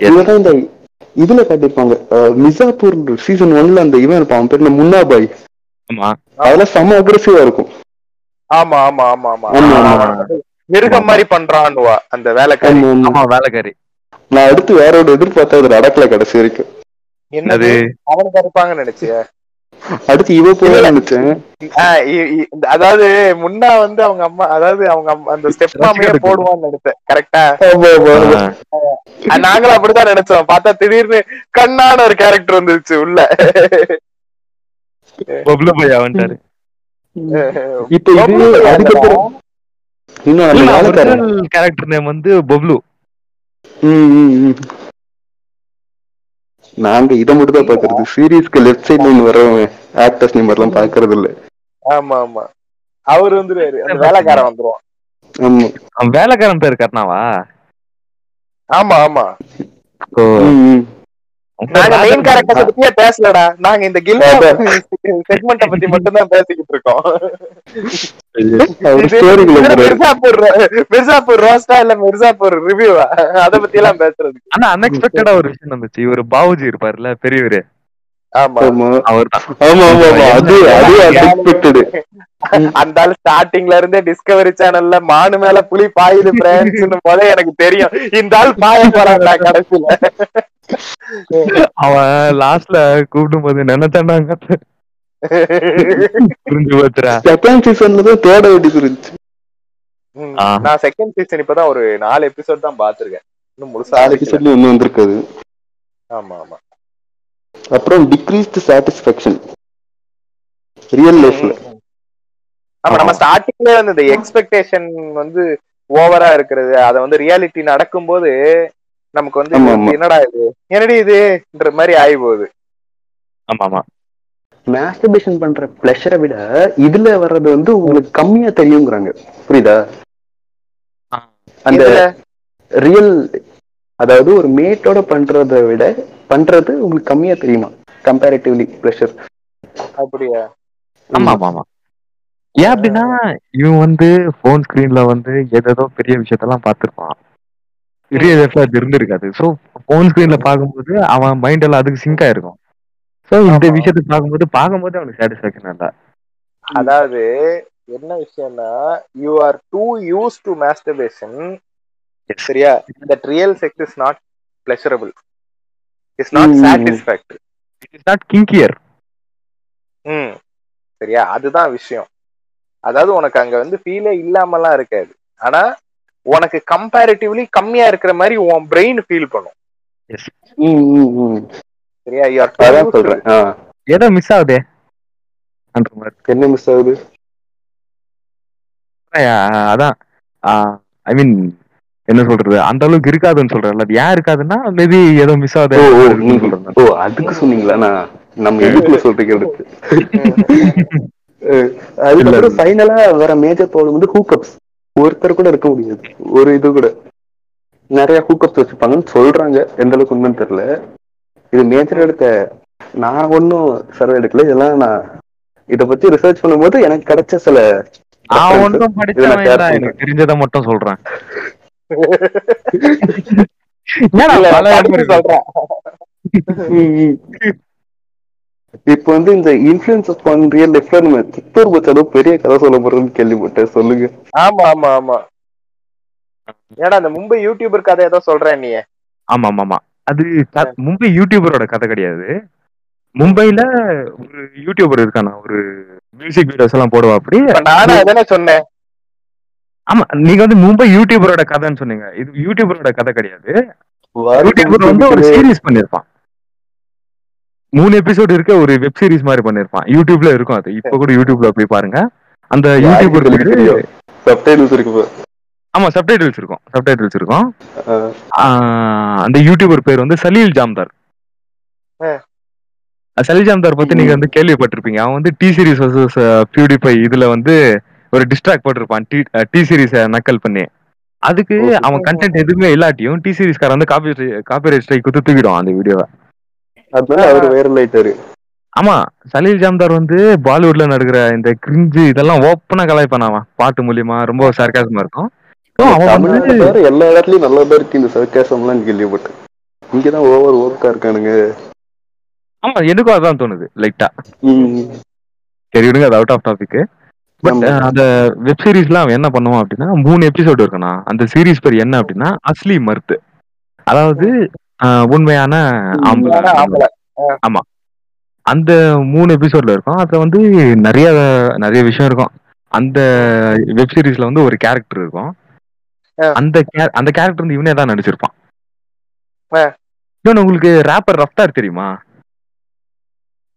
இதுதான் இந்த இதுல காட்டியிருப்பாங்க. அஹ், மிர்சாப்பூர் சீசன் ஒன்ல அந்த இவன் இருப்பான் அவன் பேர் முன்னா பாய் ஆமா. அதெல்லாம் செம்ம அக்ரெசிவா இருக்கும். ஆமா ஆமா ஆமா. மிருகம் மாதிரி பண்றான்னுவா அந்த வேலைக்காரி. ஆமா, வேலைக்காரி. நான் அடுத்து வேற ஒரு எதிர்பார்த்தா அது நடக்கல கடைசி வரைக்கும். என்னது? அவனுக்கு இருப்பாங்கன்னு நினைச்சிய? அடுத்து இவ போய் நினைச்சேன். அதாவது முன்னா வந்து அவங்க அம்மா அதாவது அவங்க அந்த ஸ்டெப் மாமையே போடுவான்னு நினைச்சேன் கரெக்டா. நாங்களும் அப்படிதான் நினைச்சோம். பார்த்தா திடீர்னு கண்ணான ஒரு கேரக்டர் வந்துருச்சு உள்ள. பப்ளு பையா வந்துட்டாரு? இப்போ இது அதுக்கப்புறம் வேலைக்காரன் கேரக்டர் நேம் வந்து பப்ளு ம், ம், ம். நாங்க இதை மட்டும் தான் பாக்குறது சீரீஸ்க்கு லெஃப்ட் சைட்ல ஒண்ணு வரவங்க ஆக்டர்ஸ் நேம் எல்லாம் பாக்குறது இல்ல. ஆமா ஆமா. அவர் வந்துருவாரு. அந்த வேலைக்காரன் வந்துருவான். ஆமா. வேலைக்காரன் பேர் கர்ணாவா? ஆமா ஆமா. நாங்க மெயின் கேரக்டர் பத்தியே பேசலடா. நாங்க இந்த கில் செக்மெண்ட பத்தி மட்டும் தான் பேசிக்கிட்டு இருக்கோம். மிர்சாப்பூர் மிர்சாப்பூர் ரோஸ்டா இல்ல மிர்சாப்பூர் ரிவ்யூவா அத பத்தி எல்லாம் பேசுறது ஆனா அன்எக்ஸ்பெக்டடா ஒரு விஷயம் நடந்துச்சு. இவர் பாவுஜி இருப்பாருல்ல பெரியவரு. அந்த ஆள் ஸ்டார்டிங்ல இருந்தே டிஸ்கவரி சேனல்ல மானு மேல புலி பாயுது பிரான்ஸ் போல எனக்கு தெரியும். இந்த ஆள் பாய போறான்டா கடைசியில. அவன் லாஸ்ட்ல கூப்பிடும் போது நினைச்சாண்டாங்க புரிஞ்சு போச்சுரா செகண்ட் சீசன்ல தேட ம். ஆ. நான் செகண்ட் சீசன் இப்பதான் ஒரு நாலு எபிசோட் தான் பாத்திருக்கேன் இன்னும் முழுசா நாலு. எபிசோட்ல ஒன்னும் வந்திருக்காது. ஆமா ஆமா. அப்புறம் டிக்ரீஸ்டு சாட்டிஸ்ஃபேக்ஷன் ரியல் லைஃப்ல ஆமா நம்ம ஸ்டார்டிங்ல வந்து இந்த எக்ஸ்பெக்டேஷன் வந்து ஓவரா இருக்கிறது. அத வந்து ரியாலிட்டி நடக்கும்போது நமக்கு வந்து. என்னடா இது? என்னடி இதுன்ற மாதிரி ஆகி போகுது ஆமா ஆமா. மாஸ்டர்பேஷன் பண்ற பிளஷரை விட இதுல வர்றது வந்து உங்களுக்கு கம்மியா தெரியுங்கிறாங்க. புரியுதா? அந்த ரியல் அதாவது ஒரு மேட்டோட பண்றதை விட பண்றது உங்களுக்கு கம்மியா தெரியுமா? கம்பேரிட்டிவ்லி பிளஷர் அப்படியா? ஆமா ஆமா ஆமா. ஏன் அப்படின்னா இவன் வந்து போன் ஸ்கிரீன்ல வந்து ஏதேதோ பெரிய விஷயத்தெல்லாம் பார்த்திருப்பான். பெரிய லைஃப்ல அது இருந்திருக்காது. சோ போன் ஸ்கிரீன்ல பார்க்கும்போது அவன் மைண்ட் எல்லாம் அதுக்கு சிங்க் ஆயிருக்கும். சோ இந்த. விஷயத்தை பார்க்கும்போது பார்க்கும்போது அவனுக்கு சாட்டிஸ்பாக்சன் இல்ல அதாவது என்ன விஷயம்னா you are too used to masturbation சரியா? That real sex is not pleasurable is not. Satisfactory it is not kinkier hmm சரியா? அதுதான் விஷயம். அதாவது உனக்கு அங்க வந்து ஃபீலே இல்லாமலாம் இருக்காது. ஆனா உனக்கு கம்பேரிட்டிவ்லி கம்மியா இருக்கிற மாதிரி உன் பிரெயின் ஃபீல் பண்ணும். சரியா? யூ அதான் ஆர் சொல்றேன். ஏதோ மிஸ் ஆகுதே? என்ன மிஸ் ஆகுது? அதான். ஐ மீன் என்ன சொல்றது? அந்த அளவுக்கு இருக்காதுன்னு சொல்றேன் அது ஏன் இருக்காதுன்னா மேபி ஏதோ மிஸ் ஆகுது ஓ அதுக்கு சொன்னீங்களா? நான் நம்ம எதுக்குள்ள சொல்றீங்க எடுத்து அதுக்கப்புறம் ஃபைனலா வர மேஜர் ப்ராப்ளம் வந்து ஹூக்கப்ஸ் ஒருத்தர் கூட இருக்க முடியாது. ஒரு இது கூட. நிறைய ஹூக்கப்ஸ் வச்சிருப்பாங்கன்னு சொல்றாங்க. எந்த அளவுக்கு உண்மைன்னு தெரியல. இது மேஜர் எடுத்த நான் ஒன்னும் சர்வே எடுக்கல. இதெல்லாம் நான் இத பத்தி ரிசர்ச் பண்ணும்போது எனக்கு கிடைச்ச சில நான். ஒன்றும் படிச்சவன் தெரிஞ்சதை மட்டும் சொல்றேன். இப்போ வந்து இந்த இன்ஃபுளுன்ஸ் ஆன் ரியல் லைஃப்ல நம்ம சித்தூர் பச்சாலும் பெரிய கதை சொல்ல போறோம்னு கேள்விப்பட்டேன். சொல்லுங்க. ஆமா ஆமா ஆமா. ஏடா அந்த மும்பை யூடியூபர் கதை ஏதோ சொல்றேன் நீ ஆமா ஆமா ஆமா. அது மும்பை யூடியூபரோட கதை கிடையாது. மும்பைல ஒரு யூடியூபர் இருக்கானா? ஒரு மியூசிக் வீடியோஸ் எல்லாம் போடுவா அப்படி? நானும் அதானே சொன்னேன். ஆமா நீங்க வந்து மும்பை யூடியூபரோட கதைன்னு சொன்னீங்க. இது யூடியூபரோட கதை கிடையாது. யூடியூபர் வந்து ஒரு சீரிஸ் பண்ணிருப்பான். மூணு எபிசோடு இருக்க ஒரு வெப் சீரிஸ் மாதிரி பண்ணிருப்பான். யூடியூப்ல இருக்கும் அது. இப்ப கூட யூடியூப்ல போய் பாருங்க. அந்த யூடியூபர் சப்டைட்டில்ஸ் இருக்கு. ஆமா சப்டைட்டில்ஸ் இருக்கும். சப்டைட்டில்ஸ் இருக்கும். அந்த யூடியூபர் பேர் வந்து சலீல் ஜாம்தார். சலீல் ஜாம்தார் பத்தி நீங்க வந்து கேள்விப்பட்டிருப்பீங்க. அவன் வந்து டி சீரிஸ் வர்சஸ் பியூடிஃபை இதுல வந்து ஒரு டிஸ்ட்ராக்ட் போட்டிருப்பான். டி டி சீரிஸ நக்கல் பண்ணி. அதுக்கு. அவன் கண்டென்ட் எதுவுமே இல்லாட்டியும் டி சீரிஸ்கார வந்து காப்பி காப்பிரைட் ஸ்ட்ரைக் குத்து தூக்கிடுவான் அந்த வீடியோவை அவர் வைரல் ஆயிட்டாரு ஆமா சலீல் ஜாம்தார் வந்து பாலிவுட்ல நடக்கிற இந்த கிரிஞ்சு இதெல்லாம் ஓப்பனா கலாய்ப்பான் அவன். பாட்டு மூலியமா ரொம்ப சர்க்காசமா இருக்கும். எல்லா இடத்துலயும் நல்லதா இருக்கு இந்த சர்க்காசம் எல்லாம் கேள்விப்பட்டேன். இங்கதான் ஓவர் ஓர்க்கா இருக்கானுங்க. ஆமா எனக்கும் அதான் தோணுது லைட்டா. சரி விடுங்க அது அவுட் ஆஃப் டாபிக் பட் ஆமா. அந்த வெப் சீரிஸ்ல அவன் என்ன பண்ணுவான் அப்படின்னா மூணு எபிசோடு இருக்கணும் அந்த சீரிஸ் பேர் என்ன அப்படின்னா அஸ்லி மர்த்து. அதாவது உண்மையான ஆம்பளை. ஆம்பளை. அந்த மூணு எபிசோட்ல இருக்கும். அதுல வந்து நிறைய நிறைய விஷயம் இருக்கும். அந்த வெப் சீரிஸ்ல வந்து ஒரு கேரக்டர் இருக்கும். அந்த அந்த கேரக்டர் வந்து இவனே தான் நடிச்சிருப்பான். இன்னொன்னு உங்களுக்கு ரேப்பர் ரஃப்தார் தெரியுமா?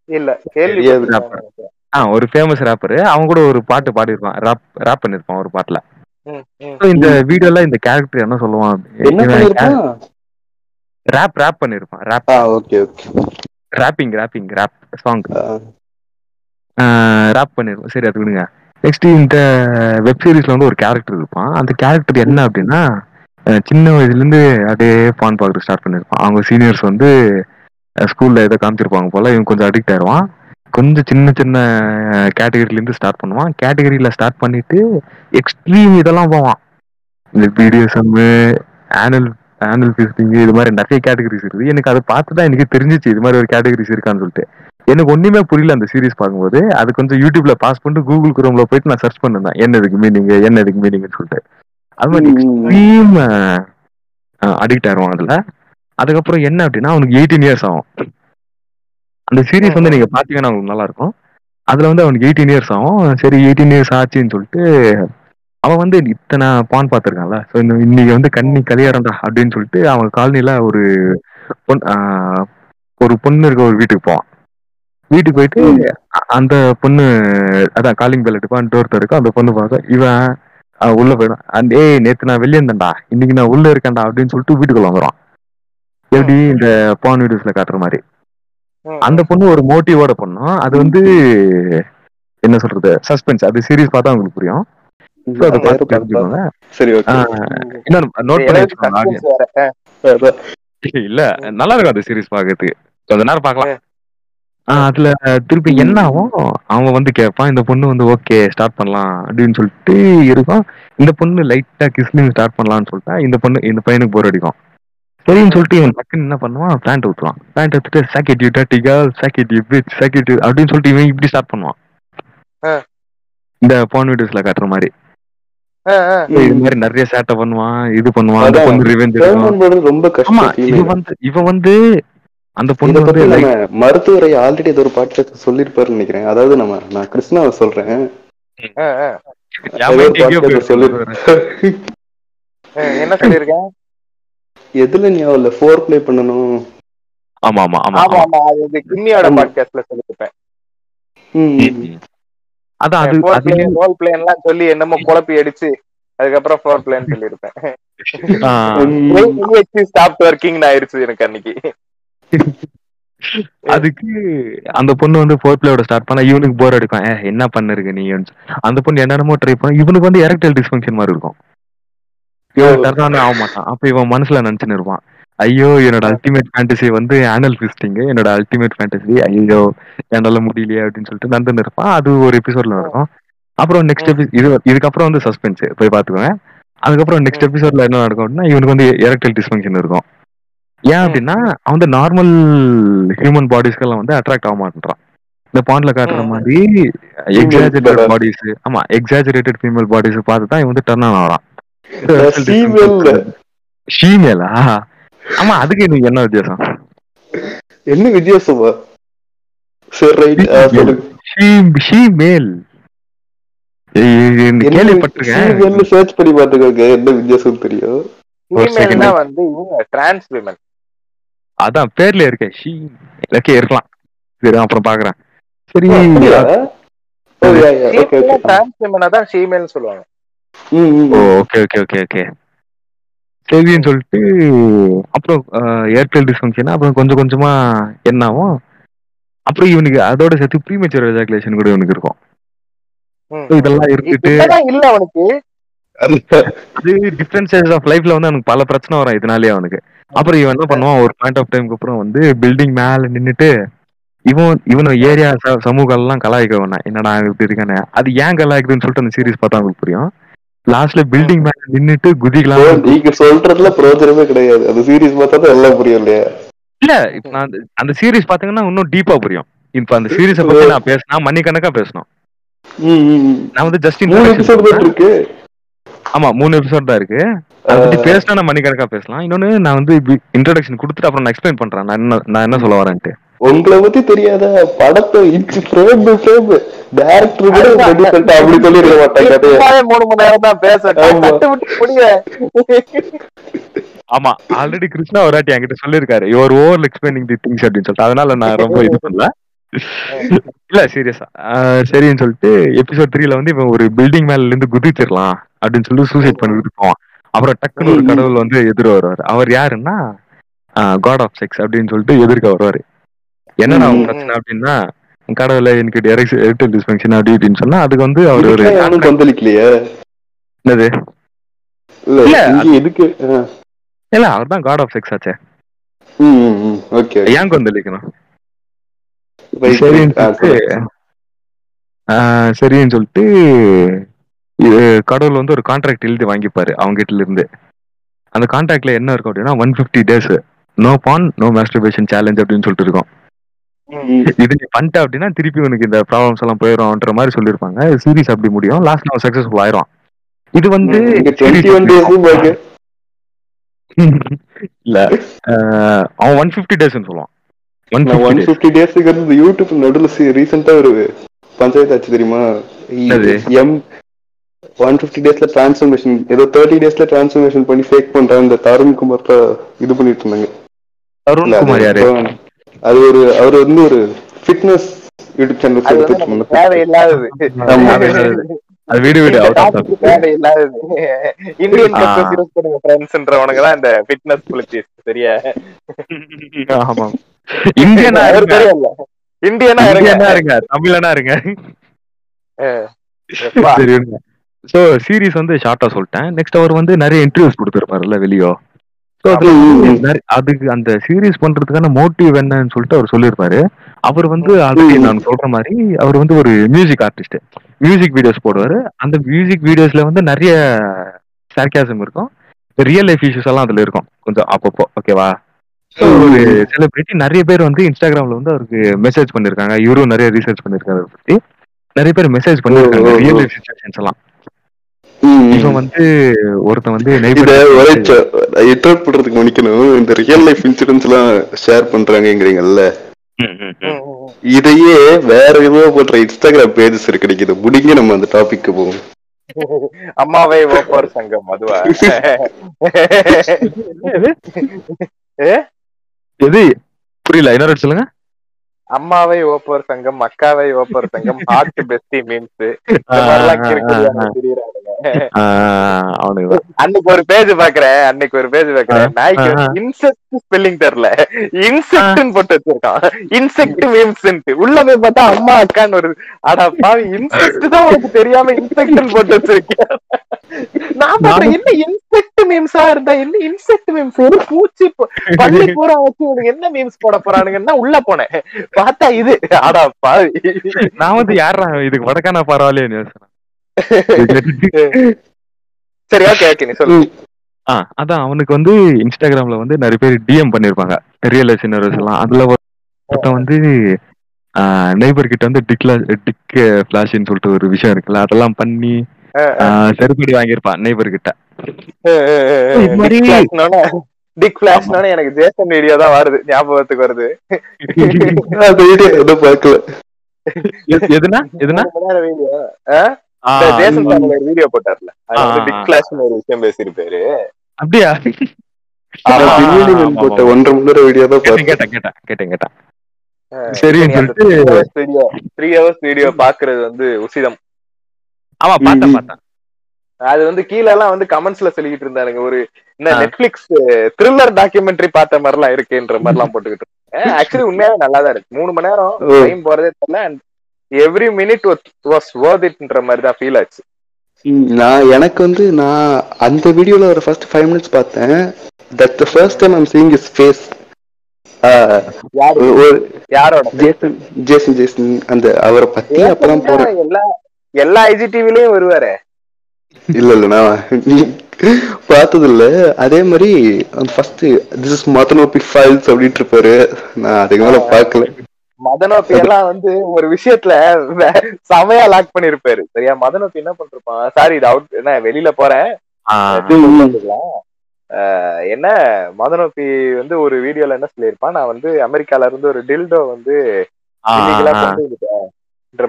இல்ல கேள்வி. ஆ ஒரு ஃபேமஸ் ரேப்பர் அவன் கூட ஒரு பாட்டு பாடியிருப்பான். ரேப் ரேப் பண்ணிருப்பான் ஒரு பாட்டுல. இந்த வீடியோல இந்த கேரக்டர் என்ன சொல்லுவான்? என்ன பண்ணிருப்பான் rap rap பண்ணிருப்பான் rap okay okay rapping rapping rap song rap பண்ணிருப்பான் சரி அது விடுங்க. நெக்ஸ்ட் இந்த வெப் சீரிஸ்ல வந்து ஒரு கேரக்டர் இருப்பான். அந்த கேரக்டர் என்ன அப்படின்னா சின்ன வயசுல இருந்து அப்படியே பான் பார்க்க ஸ்டார்ட் பண்ணிருப்பான் அவங்க சீனியர்ஸ் வந்து ஸ்கூல்ல ஏதோ காமிச்சிருப்பாங்க போல இவன் கொஞ்சம் அடிக்ட் ஆயிடுவான் கொஞ்சம் சின்ன சின்ன கேட்டகரியில இருந்து ஸ்டார்ட் பண்ணுவான். கேட்டகரியில ஸ்டார்ட் பண்ணிட்டு எக்ஸ்ட்ரீம் இதெல்லாம் போவான். இந்த பிடிஎஸ்எம் ஆனுவல் ஆனுவல் ஃபீஸ்டிங் இது மாதிரி நிறைய கேட்டகரிஸ் இருக்குது. எனக்கு அதை பார்த்து தான் எனக்கு தெரிஞ்சிச்சு இது மாதிரி ஒரு கேட்டகரிஸ் இருக்கான்னு சொல்லிட்டு. எனக்கு ஒண்ணுமே புரியல அந்த சீரிஸ் பார்க்கும்போது. அது கொஞ்சம் யூடியூப்ல பாஸ் பண்ணிட்டு கூகுள் குரோம்ல போயிட்டு நான் சர்ச் பண்ணிருந்தேன் என்ன இதுக்கு மீனிங் என்ன இதுக்கு மீனிங்னு சொல்லிட்டு. அது மாதிரி எக்ஸ்ட்ரீம் அடிக்ட் ஆயிரும் அதுல. அதுக்கப்புறம் என்ன அப்படின்னா அவனுக்கு எயிட்டீன் இயர்ஸ் ஆகும். அந்த சீரிஸ் வந்து நீங்க பாத்தீங்கன்னா உங்களுக்கு நல்லா இருக்கும் அதுல வந்து அவனுக்கு எயிட்டீன் இயர்ஸ் ஆகும். சரி எயிட்டீன் இயர்ஸ் ஆச்சுன்னு சொல்லிட்டு அவன் வந்து இத்தனை பான் பார்த்திருக்கான்ல. ஸோ இன்னைக்கு வந்து கண்ணி கல்யாணம்டா அப்படின்னு சொல்லிட்டு அவன் காலனில ஒரு பொன் ஒரு பொண்ணு இருக்க ஒரு வீட்டுக்கு போவான். வீட்டுக்கு போயிட்டு அந்த பொண்ணு அதான் காலிங் பெல் அடிப்பான் டோர் திறக்கும் அந்த பொண்ணு பார்க்க இவன் உள்ள போயிடும் அந்த ஏய் நேத்து நான் வெளியே இருந்தேன்டா இன்னைக்கு நான் உள்ள இருக்கேன்டா. அப்படின்னு சொல்லிட்டு வீட்டுக்குள்ள வந்துடும் எப்படி இந்த பான் வீடியோஸ்ல காட்டுற மாதிரி. அந்த பொண்ணு ஒரு மோட்டிவோட பண்ணும் அது வந்து என்ன சொல்றது சஸ்பென்ஸ் அது சீரிஸ் பார்த்தா உங்களுக்கு புரியும். அதை இல்ல. நல்லா இருக்கும் அந்த சீரிஸ் பாக்கிறதுக்கு கொஞ்ச நேரம் பார்க்கலாம். ஆஹ் அதுல திருப்பி என்ன ஆகும்? அவன் வந்து கேட்பான் இந்த பொண்ணு வந்து ஓகே ஸ்டார்ட் பண்ணலாம் அப்படின்னு சொல்லிட்டு இருக்கும் இந்த பொண்ணு லைட்டா கிஸ்லிங் ஸ்டார்ட் பண்ணலாம்னு சொல்லிட்டா இந்த பொண்ணு இந்த பையனுக்கு போர் அடிக்கும். சரின்னு சொல்லிட்டு இவன் டக்குன்னு என்ன பண்ணுவான் பேண்ட் ஊத்துவான் பேண்ட் எடுத்துட்டு suck it you டட்டி girl suck it you bitch suck it you அப்படின்னு சொல்லிட்டு இவன் இப்படி ஸ்டார்ட் பண்ணுவான். இந்த பான் வீடியோஸ்ல காட்டுற மாதிரி. இது மாதிரி நிறைய சேட்டை பண்ணுவான் இது பண்ணுவான் அந்த. பொண்ணு ரிவெஞ்ச் ரொம்ப கஷ்டம் இவன் வந்து இவன் வந்து அந்த பொண்ணு வந்து மருத்துவரை ஆல்ரெடி இது ஒரு பாட்டு சொல்லிருப்பாருன்னு நினைக்கிறேன் அதாவது நம்ம நான் கிருஷ்ணாவை சொல்றேன். சொல்லிருப்பாரு. என்ன சொல்லியிருக்கேன் எதுல நீ அவள ஃபோர் ப்ளே பண்ணணும்? ஆமா ஆமா ஆமா. ஆமா ஆமா அது இந்த ஆமா. பாட்காஸ்ட்ல. ம். அதான் அது அது ரோல் பிளேன் எல்லாம் சொல்லி என்னமோ குழப்பி அடிச்சு அதுக்கப்புறம் four plane hmm. Stop working ஆயிருச்சு எனக்கு அன்னைக்கு. அதுக்கு அந்த பொண்ணு வந்து ஃபோர் பிளேயோட ஸ்டார்ட் பண்ணா இவனுக்கு போர் அடிக்கும். என்ன பண்ணிருக்க நீ? அந்த பொண்ணு என்னென்னமோ ட்ரை பண்ண இவனுக்கு வந்து எரக்டைல் டிஸ்ஃபங்க்ஷன் மாதிரி இருக்கும். இவன் தரதானே ஆக மாட்டான் அப்ப இவன் மனசுல நினைச்சுன்னு இருப்பான் ஐயோ என்னோட அல்டிமேட் ஃபேண்டசி வந்து ஆனல் ஃபிஸ்டிங் என்னோட அல்டிமேட் ஃபேண்டசி ஐயோ என்னால முடியலையே அப்படின்னு சொல்லிட்டு நந்துன்னு இருப்பான் அது ஒரு எபிசோட்ல நடக்கும். அப்புறம் நெக்ஸ்ட் எபி இது இதுக்கப்புறம் வந்து சஸ்பென்ஸ் போய் பாத்துக்கோங்க அதுக்கப்புறம் நெக்ஸ்ட் எபிசோட்ல என்ன நடக்கும் அப்படின்னா இவனுக்கு வந்து எரக்டைல் டிஸ்ஃபங்க்ஷன் இருக்கும். ஏன் அப்படின்னா அவன் வந்து நார்மல் ஹியூமன் பாடிஸ்க்கெல்லாம் வந்து அட்ராக்ட் ஆக மாட்டேன்றான். இந்த பாண்ட்ல காட்டுற. மாதிரி எக்ஸாஜரேட்டட் பாடிஸ் ஆமா எக்ஸாஜரேட்டட் ஃபீமேல் பாடிஸ் பார்த்து தான் இவன் வந்து டர்ன் ஆன் ஆகிறான். ஃபீமேலா ஆமா அதுக்கு எனக்கு என்ன வித்தியாசம்? என்ன வித்தியாசமா? சரி ரைட் சொல்லுங்க. ஷீ ஷீ மேல் கேள்விப்பட்டிருக்கேன் சர்ச் பண்ணி பாத்துக்கோங்க என்ன வித்தியாசம் தெரியும். வந்து இவங்க டிரான்ஸ் விமன் அதான் பேர்ல இருக்கேன். ஷீ ஓகே இருக்கலாம். சரி அப்புறம் பாக்குறேன் சரி. டிரான்ஸ் விமனை தான் ஃபீமேல்னு சொல்லுவாங்க. ஓ. ஓகே ஓகே ஓகே ஓகே சரின்னு சொல்லிட்டு அப்புறம் ஏர்டெல் டிஸ்ஃபங்க்ஷன் அப்புறம் கொஞ்சம் கொஞ்சமா என்ன ஆகும்? அப்புறம் இவனுக்கு அதோட சேர்த்து ப்ரீமெச்சூர் எஜாகுலேஷன் கூட இவனுக்கு இருக்கும். இதெல்லாம் இருந்துட்டு இல்ல அவனுக்கு. அது டிஃபரன்சஸ் ஆஃப் லைஃப்ல வந்து அவனுக்கு பல பிரச்சனை வரும் இதனாலே அவனுக்கு. அப்புறம் இவன் என்ன பண்ணுவான் ஒரு பாயிண்ட் ஆஃப் டைம்க்கு அப்புறம் வந்து பில்டிங் மேல நின்னுட்டு இவன் இவன் ஏரியா சமூகம் எல்லாம் கலாய்க்க வேணாம் என்னடா இப்படி இருக்கானே. அது ஏன் கலாய்க்குதுன்னு சொல்லிட்டு அந்த சீரிஸ் பார்த்தா உங்களுக்கு புரியும். லாஸ்ட்ல பில்டிங் மேல நின்னுட்டு குதிக்கலாம். நீங்க சொல்றதுல பிரயோஜனமே கிடையாது. அது சீரிஸ் பார்த்தா தான் எல்லாம் புரியும் இல்லையா? இல்ல இப்ப நான் அந்த- அந்த சீரிஸ் பாத்தீங்கன்னா இன்னும் டீப்பா புரியும். இப்ப அந்த சீரிஸ பத்தி நான் பேசினா மணிக்கணக்கா பேசணும். நான் வந்து ஜஸ்ட் மூணு எபிசோட் தான் இருக்கு ஆமா மூணு எபிசோட் தான் இருக்கு. அதை பத்தி பேசினா நான் மணிக்கணக்கா பேசலாம். இன்னொன்னு நான் வந்து இன்ட்ரோடக்ஷன் கொடுத்துட்டு அப்புறம் நான் எக்ஸ்பிளைன் பண்றேன். நான் என்ன நான் என்ன சொல்ல வரேன்ட்டு. உங்களை பத்தி தெரியாத படத்தை இன்ச்சு ஃப்ரேம் ஃப்ரேம் டேரக்டர் கூட ரெடி பண்ணிட்டு அப்படி சொல்லிருக்க மாட்டாங்க. மூணு மணி நேரம் தான் பேச. ஆமா. தட்டு விட்டு முடிய ஆமா ஆல்ரெடி கிருஷ்ணா ஒரு வாட்டி என்கிட்ட சொல்லிருக்காரு your over explaining the things அப்படின்னு சொல்லிட்டு. அதனால நான் ரொம்ப இது பண்ணல. இல்ல சீரியஸா சரின்னு சொல்லிட்டு எபிசோட் த்ரீல வந்து இவன் ஒரு பில்டிங் மேல இருந்து குதிச்சிடலாம் அப்படின்னு சொல்லி சூசைட் பண்ணிட்டு போவான். அப்புறம் டக்குன்னு ஒரு. கடவுள் வந்து எதிர வருவார். அவர் யாருன்னா காட் ஆஃப் செக்ஸ் அப்படின்னு சொல்லிட்டு எதிர்க்க வருவாரு. என்னடா. பிரச்சனை அப்படின்னா கடவுளை எனக்கு எரக்டல் டிஸ்பங்ஷன் அப்படி இப்படின்னு சொன்னா அதுக்கு வந்து அவர் ஒரு கொந்தளிக்கலையே என்னது? எதுக்கு. இல்ல அவர் தான் காட் ஆஃப் செக்ஸ் ஆச்சே. ஓகே ஏன் கொந்தளிக்கணும் சரின்னு சொல்லிட்டு சரின்னு சொல்லிட்டு கடவுள் வந்து ஒரு கான்ட்ராக்ட் எழுதி வாங்கிப்பாரு அவங்க கிட்ட இருந்து அந்த கான்ட்ராக்ட்ல என்ன இருக்கும் அப்படின்னா one fifty days no porn no masturbation challenge அப்படின்னு சொல்லிட்டு இருக்கும். இது நீ பண்ணிட்ட அப்படின்னா திருப்பி உனக்கு இந்த ப்ராப்ளம்ஸ் எல்லாம் போயிடும்ன்ற மாதிரி சொல்லியிருப்பாங்க. சீரிஸ் அப்படி முடியும். லாஸ்ட் அவன் சக்சஸ்ஃபுல் ஆயிரும். இது வந்து ம். இங்க 21 days உம் பாக்கு. இல்ல அவன் ஒன் பிப்டி டேஸ்ன்னு சொல்லுவான். ஒன் பிப்டி டேஸ்க்கு இருந்து யூடியூப் நடுவில் ரீசெண்டா ஒரு பஞ்சாயத்து ஆச்சு தெரியுமா? எம் ஒன் பிப்டி டேஸ்ல டிரான்ஸ்ஃபர்மேஷன் ஏதோ தேர்ட்டி டேஸ்ல டிரான்ஸ்ஃபர்மேஷன் பண்ணி ஃபேக் பண்றாங்க இந்த தருண் குமார் இது பண்ணிட்டு இருந்தாங்க. இல்ல, குமார் யாரு? அது ஒரு அவர் வந்து ஒரு ஃபிட்னஸ் யூடியூப் சேனல் இருந்தாங்க தேவையில்லாதது. அது வீடு வீடு தேவையில்லாதது. இந்தியன் ஆ. கப் யூஸ் பண்ணுங்க ஃப்ரெண்ட்ஸ்ன்றவனுங்க தான் இந்த ஃபிட்னஸ் புலிச்சிஸ் சரியா? ஆமா. இந்தியனா இருங்க. தெரியல. இந்தியனா இருங்க. தமிழனா இருங்க. சோ சீரிஸ் வந்து ஷார்ட்டா சொல்லிட்டேன். நெக்ஸ்ட் அவர் வந்து நிறைய இன்டர்வியூஸ் கொடுத்துருப்பாருல்ல வெளியோ. அதுக்கு அந்த சீரிஸ் பண்றதுக்கான மோட்டிவ் என்னன்னு சொல்லிட்டு அவர் சொல்லியிருப்பாரு. அவர் வந்து ஆல்ரெடி நான் சொல்ற மாதிரி அவர் வந்து ஒரு மியூசிக் ஆர்டிஸ்ட் மியூசிக் வீடியோஸ் போடுவாரு. அந்த மியூசிக் வீடியோஸ்ல வந்து நிறைய சார்காசம் இருக்கும். ரியல் லைஃப் இஷ்யூஸ் எல்லாம் அதுல இருக்கும். கொஞ்சம் அப்பப்போ. ஓகேவா ஒரு செலிபிரிட்டி நிறைய பேர் வந்து இன்ஸ்டாகிராம்ல வந்து அவருக்கு மெசேஜ் பண்ணிருக்காங்க. இவரும் நிறைய ரிசர்ச் பண்ணிருக்காரு. அதை பத்தி நிறைய பேர் மெசேஜ் பண்ணிருக்காங்க. ரியல் லைஃப் சுச்சுவேஷன்ஸ் எல்லாம். இவன் வந்து ஒருத்தன் வந்து இத இன்டர்ட் பண்றதுக்கு மன்னிக்கணும். இந்த ரியல் லைஃப் இன்சூரன்ஸ் எல்லாம் ஷேர் பண்றாங்கங்கிறீங்கல்ல. இதையே வேற விதமா போடுற இன்ஸ்டாகிராம் பேஜஸ் இருக்கு கிடைக்குது. முடிங்க நம்ம அந்த டாபிக்கு போவோம். அம்மாவை ஓப்பர் சங்கம் அதுவா? எது? புரியல வாட்டி சொல்லுங்க. அம்மாவை ஓப்பர் சங்கம் அக்காவை ஓப்பர் சங்கம் ஹார்ட் பெஸ்டி மீன்ஸ் அவனுக்கு அன்னைக்கு ஒரு பேஜ் பாக்குறேன் அன்னைக்கு ஒரு பேஜ் பாக்குறேன். நாய்க்கு. இன்செக்ட் ஸ்பெல்லிங் தெரியல. இன்செக்ட்னு போட்டு வச்சிருக்கான். இன்செக்ட் மீம்ஸ் உள்ள போய் பார்த்தா அம்மா அக்கான்னு ஒரு அடா பாவி இன்செக்ட் தான் உனக்கு தெரியாம இன்செக்ட்னு போட்டு வச்சிருக்கேன். நான் பாக்குறேன் என்ன இன்செக்ட் மீம்ஸா இருந்தா என்ன இன்செக்ட் மீம்ஸ் ஒரு பூச்சி பள்ளி பூரா வச்சு உனக்கு என்ன மீம்ஸ் போட போறானுங்கன்னா உள்ள போனேன். பார்த்தா இது. அடா பாவி. நான் வந்து யாரா இதுக்கு வடக்கான பரவாயில்லையே யோசனை சரி ஓகே ஓகே நீ சொல்லு. ஆ அதான் அவனுக்கு வந்து இன்ஸ்டாகிராம்ல வந்து நிறைய பேர் டிஎம் பண்ணிருப்பாங்க. ரியல் சின்னர்ஸ் எல்லாம். அதுல ஒரு- ஒருத்தன் வந்து நெய்பர் கிட்ட வந்து டிக்ல டிக் பிளாஷ்னு சொல்லிட்டு ஒரு விஷயம் இருக்குல்ல அதெல்லாம் பண்ணி செருப்படி வாங்கியிருப்பான் நெய்பர் கிட்ட. டிக் பிளாஷ்னோட எனக்கு ஜேசன் வீடியோ தான் வருது ஞாபகத்துக்கு வருது. அந்த வீடியோ எதுவும் பார்க்கல. எது- எதுனா எதுனா? வீடியோ ஆ, ஜேசன் சார் ஒரு வீடியோ போட்டார்ல. டிக் பிளாஷ்னு ஒரு விஷயம் பேசியிருப்பாரு. அப்படியா? அவன் ஆமா, பின்னாடி ஆமா, வந்து போட்ட ஆமா. ஒன்றரை மணி நேரம் வீடியோ தான் கேட்டேன் பார்த்தேன். கேட்டேன் கேட்டேன் கேட்டேன் கேட்டேன். சரின்னு சொல்லிட்டு வீடியோ த்ரீ ஹவர்ஸ் வீடியோ பாக்குறது வந்து உசிதம். ஆமா பார்த்தேன் அது வந்து கீழ எல்லாம் வந்து கமெண்ட்ஸ்ல சொல்லிக்கிட்டு இருந்தானுங்க. ஒரு இந்த. நெட்ஃபிளிக்ஸ் த்ரில்லர் டாக்குமெண்ட்ரி பார்த்த மாதிரி எல்லாம் இருக்குன்ற மாதிரி எல்லாம் போட்டுக்கிட்டு ஆக்சுவலி உண்மையாவே நல்லா தான் இருக்கு. மூணு மணி நேரம். டைம் போறதே தெரியல and every minute was worth இட்ன்ற மாதிரி தான் ஃபீல் ஆச்சு. நான் எனக்கு வந்து நான் அந்த வீடியோல ஒரு ஃபர்ஸ்ட் ஃபைவ் மினிட்ஸ் பார்த்தேன். That the first time I'm seeing is face யாரோட? ஜேசன் ஜேசன் ஜேசன் அந்த அவரை பத்தி அப்பதான் போறேன் எல்லா எல்லா ஐஜிடிவிலயும் வருவாரு. இல்ல இல்ல நான் பார்த்தது இல்ல அதே மாதிரி ஃபர்ஸ்ட் திஸ் இஸ் மதனோபி ஃபைல்ஸ் அப்படின்ட்டு இருப்பாரு. நான் அதுக்கு மேல பார்க்கல. மதனோப்பி எல்லாம் வந்து ஒரு விஷயத்துல செமையா லாக் பண்ணிருப்பாரு. சரியா? மதனோப்பி என்ன பண்ணிருப்பான்? சாரி இது அவுட் என்ன வெளியில போறேன். என்ன மதனோப்பி வந்து ஒரு வீடியோல என்ன சொல்லியிருப்பான்? நான் வந்து அமெரிக்கால இருந்து ஒரு டில்டோ வந்து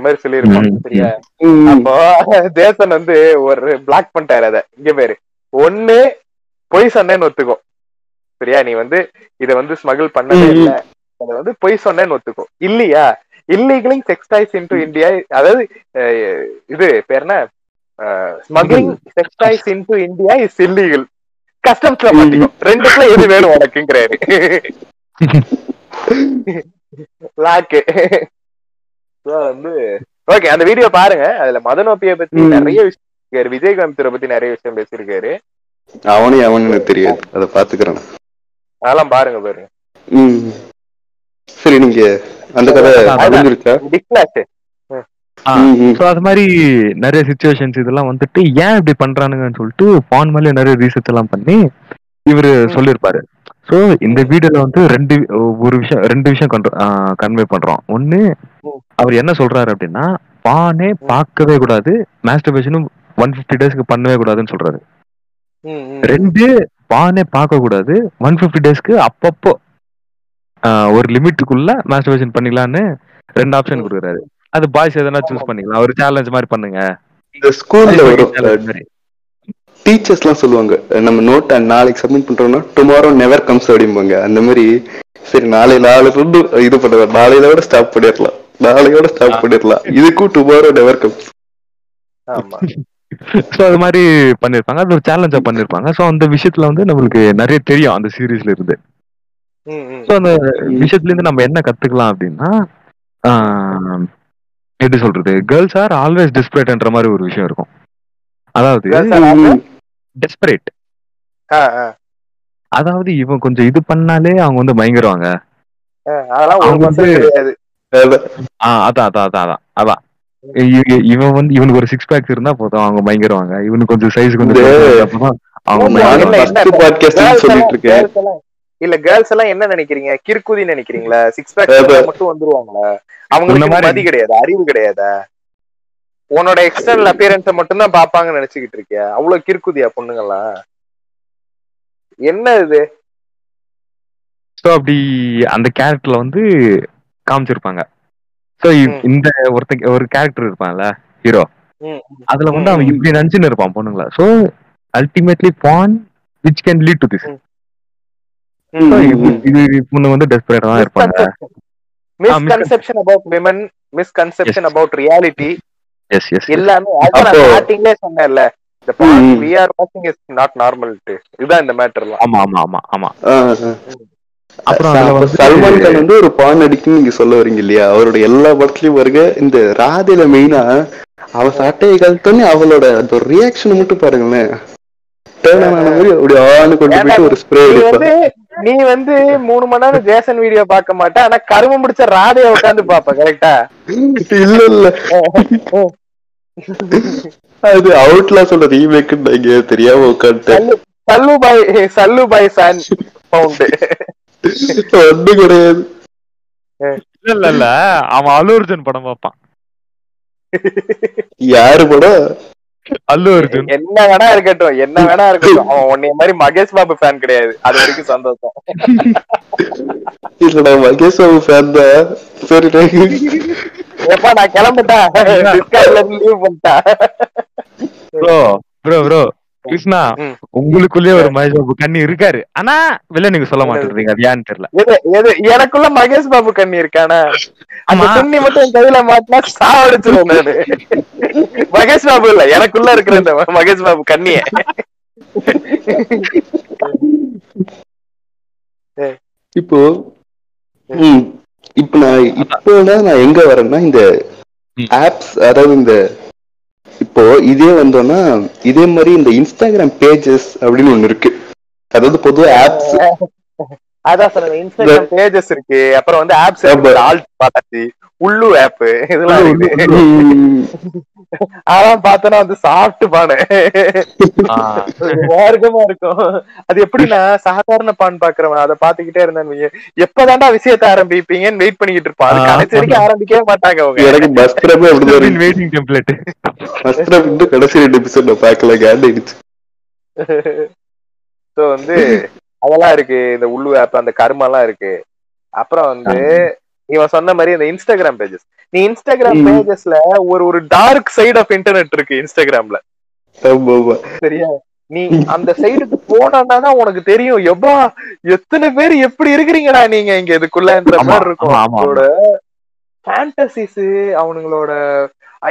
மாதிரி சொல்லியிருப்பான் சரியா? அப்போ தேசன் வந்து ஒரு பிளாக் பண்ணிட்டாரு அத. இங்க பேரு. ஒண்ணு பொய் சொன்னேன்னு ஒத்துக்கோ சரியா? நீ வந்து இத வந்து ஸ்மகிள் பண்ணவே இல்ல. அத வந்து பொய் சொன்னேன்னு ஒத்துக்கோ. இல்லையா? இல்லீகலிங் செக்ஸ்டைஸ் இன்டு இந்தியா அதாவது இது பேர் என்ன? Smuggling sex toys into India is illegal கஸ்டம்ஸ்ல மாட்டிக்கும் ரெண்டுக்குள்ள எது வேணும் உனக்குங்கிறாரு. லாக்கு வந்து ஓகே அந்த வீடியோ பாருங்க. அதுல மதனோப்பிய பத்தி ம். நிறைய விஷயம் பேசியிருக்காரு. விஜயகாந்த் பத்தி நிறைய விஷயம் பேசியிருக்காரு. அவனே அவனு தெரியாது. அதை பாத்துக்கிறேன் அதெல்லாம் பாருங்க பாருங்க. சரி நீங்க அந்த கதை. முடிஞ்சிருச்சா. சோ அது மாதிரி நிறைய சுச்சுவேஷன்ஸ் இதெல்லாம் வந்துட்டு ஏன் இப்படி பண்றானுங்கன்னு சொல்லிட்டு பான் மேலே நிறைய ரீசர்ச் எல்லாம் பண்ணி இவரு. சொல்லியிருப்பாரு. சோ இந்த வீடியோல வந்து ரெண்டு ஒரு விஷயம் ரெண்டு விஷயம் கன்வே பண்றோம். ஒண்ணு ம். அவர் என்ன சொல்றாரு அப்படின்னா பானே பார்க்கவே கூடாது மாஸ்டர்பேஷனும் ஒன் பிப்டி டேஸ்க்கு பண்ணவே கூடாதுன்னு சொல்றாரு. ரெண்டு பானே பார்க்க கூடாது ஒன் பிப்டி டேஸ்க்கு அப்பப்போ ஒரு லிமிட்டுக்குள்ள மாஸ்டர்பேஷன் பண்ணிக்கலாம்னு ரெண்டு ஆப்ஷன். கொடுக்குறாரு. அது பாய்ஸ் எதனா சூஸ் பண்ணிக்கலாம். ஒரு சேலஞ்ச் மாதிரி பண்ணுங்க. இந்த ஸ்கூல்ல ஒரு challenge மாதிரி. டீச்சர்ஸ் எல்லாம் சொல்லுவாங்க நம்ம நோட் நாளைக்கு சப்மிட் பண்றோம்னா டுமாரோ நெவர் கம்ஸ் அப்படிம்பாங்க. அந்த மாதிரி சரி நாளை நாளை இருந்து இது பண்ணுவேன் நாளையில விட ஸ்டாப் பண்ணிடலாம். நாளையோட ஸ்டாப் பண்ணிடலாம். இதுக்கும் டுமாரோ நெவர் கம்ஸ் ஆமா. சோ அது மாதிரி பண்ணிருப்பாங்க. அது ஒரு சேலஞ்சா பண்ணிருப்பாங்க. சோ அந்த விஷயத்துல வந்து நம்மளுக்கு நிறைய தெரியும் அந்த சீரீஸ்ல இருந்து. சோ அந்த விஷயத்துல இருந்து நம்ம என்ன கத்துக்கலாம் அப்படின்னா எப்படி சொல்றது? கேர்ள்ஸ் ஆர் ஆல்வேஸ் டிஸ்பிரேட்ன்ற மாதிரி ஒரு விஷயம் இருக்கும். அதாவது டெஸ்பரேட் அதாவது இவன் கொஞ்சம் இது பண்ணாலே அவங்க வந்து பயங்கரவாங்க அதான் அதான் அதான் அதான் இவன் வந்து இவனுக்கு ஒரு சிக்ஸ் பேக்ஸ் இருந்தா போதும் அவங்க பயங்கரவாங்க இவனுக்கு கொஞ்சம் சைஸ் கொஞ்சம் அவங்க இல்ல, கேர்ள்ஸ் எல்லாம் என்ன நினைக்கிறீங்க? கிறுக்குதி நினைக்கிறீங்களா? Six pack. மட்டும் வந்துருவாங்களா? அவங்களுக்கு மதி கிடையாது அறிவு கிடையாதா? உன்னோட எக்ஸ்டர்னல் அப்பியரன்ஸ மட்டும் தான் பாப்பாங்கன்னு நினைச்சுக்கிட்டு இருக்கியா? அவ்வளவு கிறுக்குதியா பொண்ணுங்கலாம் என்ன இது? ஸோ அப்படி அந்த கேரக்டர்ல வந்து காமிச்சிருப்பாங்க. ஸோ ம். இந்த ஒருத்த ஒரு கேரக்டர் இருப்பான்ல ஹீரோ அதுல வந்து அவன் இப்படி நினைச்சுன்னு இருப்பான் பொண்ணுங்களா. So ultimately porn which can lead to this பொண்ணு வந்து டெஸ்பரேட்டா இருப்பாங்க. Misconception about women misconception reality yes yes எல்லாமே அதான் நான் அப்போ- ஸ்டார்டிங்லே சொன்னேன்ல. Part ம். we are watching is not normal இதுதான் இந்த மேட்டர்லாம் ஆமா ஆமா ஆமா ஆமா. அப்புறம் சல்மான் கான் வந்து ஒரு பான் அடிக்குன்னு நீங்க சொல்ல வரீங்க இல்லையா? அவரோட எல்லா படத்துலயும் வருக இந்த ராதையில மெயினா அவ சட்டையை கழுத்தோன்னே அவளோட அந்த ரியாக்ஷன் மட்டும் பாருங்களேன். ஆன மாதிரி அப்படி கொண்டு போயிட்டு ஒரு ஸ்ப்ரே நீ வந்து மூணு மணி நேரம் ஜேசன் வீடியோ பார்க்க மாட்ட ஆனா கரும முடிச்ச ராதைய உட்காந்து பாப்ப கரெக்டா இல்ல இல்ல. அது அவுட்லா சொல்ற ரீமேக் நீங்க தெரியாம உட்காந்துட்டேன் சல்லு பாய் சல்லு பாய் ஃபேன் பவுண்டு ஒண்ணும் கிடையாது. இல்ல இல்ல இல்ல. அவன் அல்லு அர்ஜுன் படம் பார்ப்பான். யாரு படம்? அல்லு அர்ஜுன். என்ன வேணா இருக்கட்டும் என்ன வேணா இருக்கட்டும். அவன் உன்னைய மாதிரி மகேஷ் பாபு ஃபேன் கிடையாது. அது வரைக்கும் சந்தோஷம். இல்லடா மகேஷ் பாபு ஃபேன் தான். சரி எப்பா நான் கிளம்பிட்டேன். டிஸ்கார்ட்ல லீவ் பண்ணிட்டேன் ப்ரோ ப்ரோ ப்ரோ கிருஷ்ணா. உங்களுக்குள்ளே ஒரு மகேஷ் பாபு கண்ணி இருக்காரு. ஆனா வெளில நீங்க சொல்ல மாட்டேன்றீங்க அது ஏன்னு தெரியல. எது எது எனக்குள்ள மகேஷ் பாபு கண்ணி இருக்கானா அந்த. துண்ணி மட்டும் என் கையில மாட்டினா சாவடிச்சிருவேன் நானு. மகேஷ் பாபு இல்ல எனக்குள்ள இருக்கிற இந்த மகேஷ் பாபு கண்ணிய இப்போ இப்போ நான் இப்போதான் நான் எங்க வரேன்னா இந்த. ஆப்ஸ் அதாவது இந்த இப்போ இதே வந்தோம்னா இதே மாதிரி இந்த இன்ஸ்டாகிராம் பேஜஸ் அப்படின்னு ஒண்ணு இருக்கு. அதாவது பொதுவா ஆப்ஸ் அதான் சொன்னேன் இன்ஸ்டாகிராம் பேஜஸ் இருக்கு. அப்புறம் வந்து ஆப்ஸ். ஆல்ட் பார்த்தாச்சு உள்ளு ஆப் இதெல்லாம் அதெல்லாம் பார்த்தோன்னா வந்து சாப்பிட்டு பானு. மார்க்கமா இருக்கும். அது எப்படின்னா சாதாரண பான் பாக்குறவன் அதை பாத்துக்கிட்டே இருந்தேன்னு எப்பதான்டா விஷயத்த ஆரம்பிப்பீங்கன்னு வெயிட் பண்ணிக்கிட்டு இருப்பான். கடைசி வரைக்கும் ஆரம்பிக்கவே மாட்டாங்க அவங்க. எனக்கு பஸ்திரமே அப்படிதான் இருக்கு வெயிட்டிங் டெம்ப்ளேட் பஸ்திரம் இன்னும் கடைசி ரெண்டு எபிசோட் நான் பார்க்கல காண்டாயிடுச்சு சோ வந்து அதெல்லாம் இருக்கு. இந்த உள்ளு ஆப் அந்த கர்மெல்லாம் இருக்கு. அப்புறம் வந்து இவன் சொன்ன மாதிரி இந்த இன்ஸ்டாகிராம் பேஜஸ் நீ இன்ஸ்டாகிராம். பேஜஸ்ல ஒரு ஒரு டார்க் சைடு ஆஃப் இன்டர்நெட் இருக்கு இன்ஸ்டாகிராம்ல சரியா? நீ அந்த சைடுக்கு போனா உனக்கு தெரியும். எப்பா எத்தனை பேர் எப்படி இருக்கிறீங்கடா நீங்க இங்க இதுக்குள்ளன்ற மாதிரி இருக்கும். அவங்களோட ஃபேண்டசிஸ் அவனுங்களோட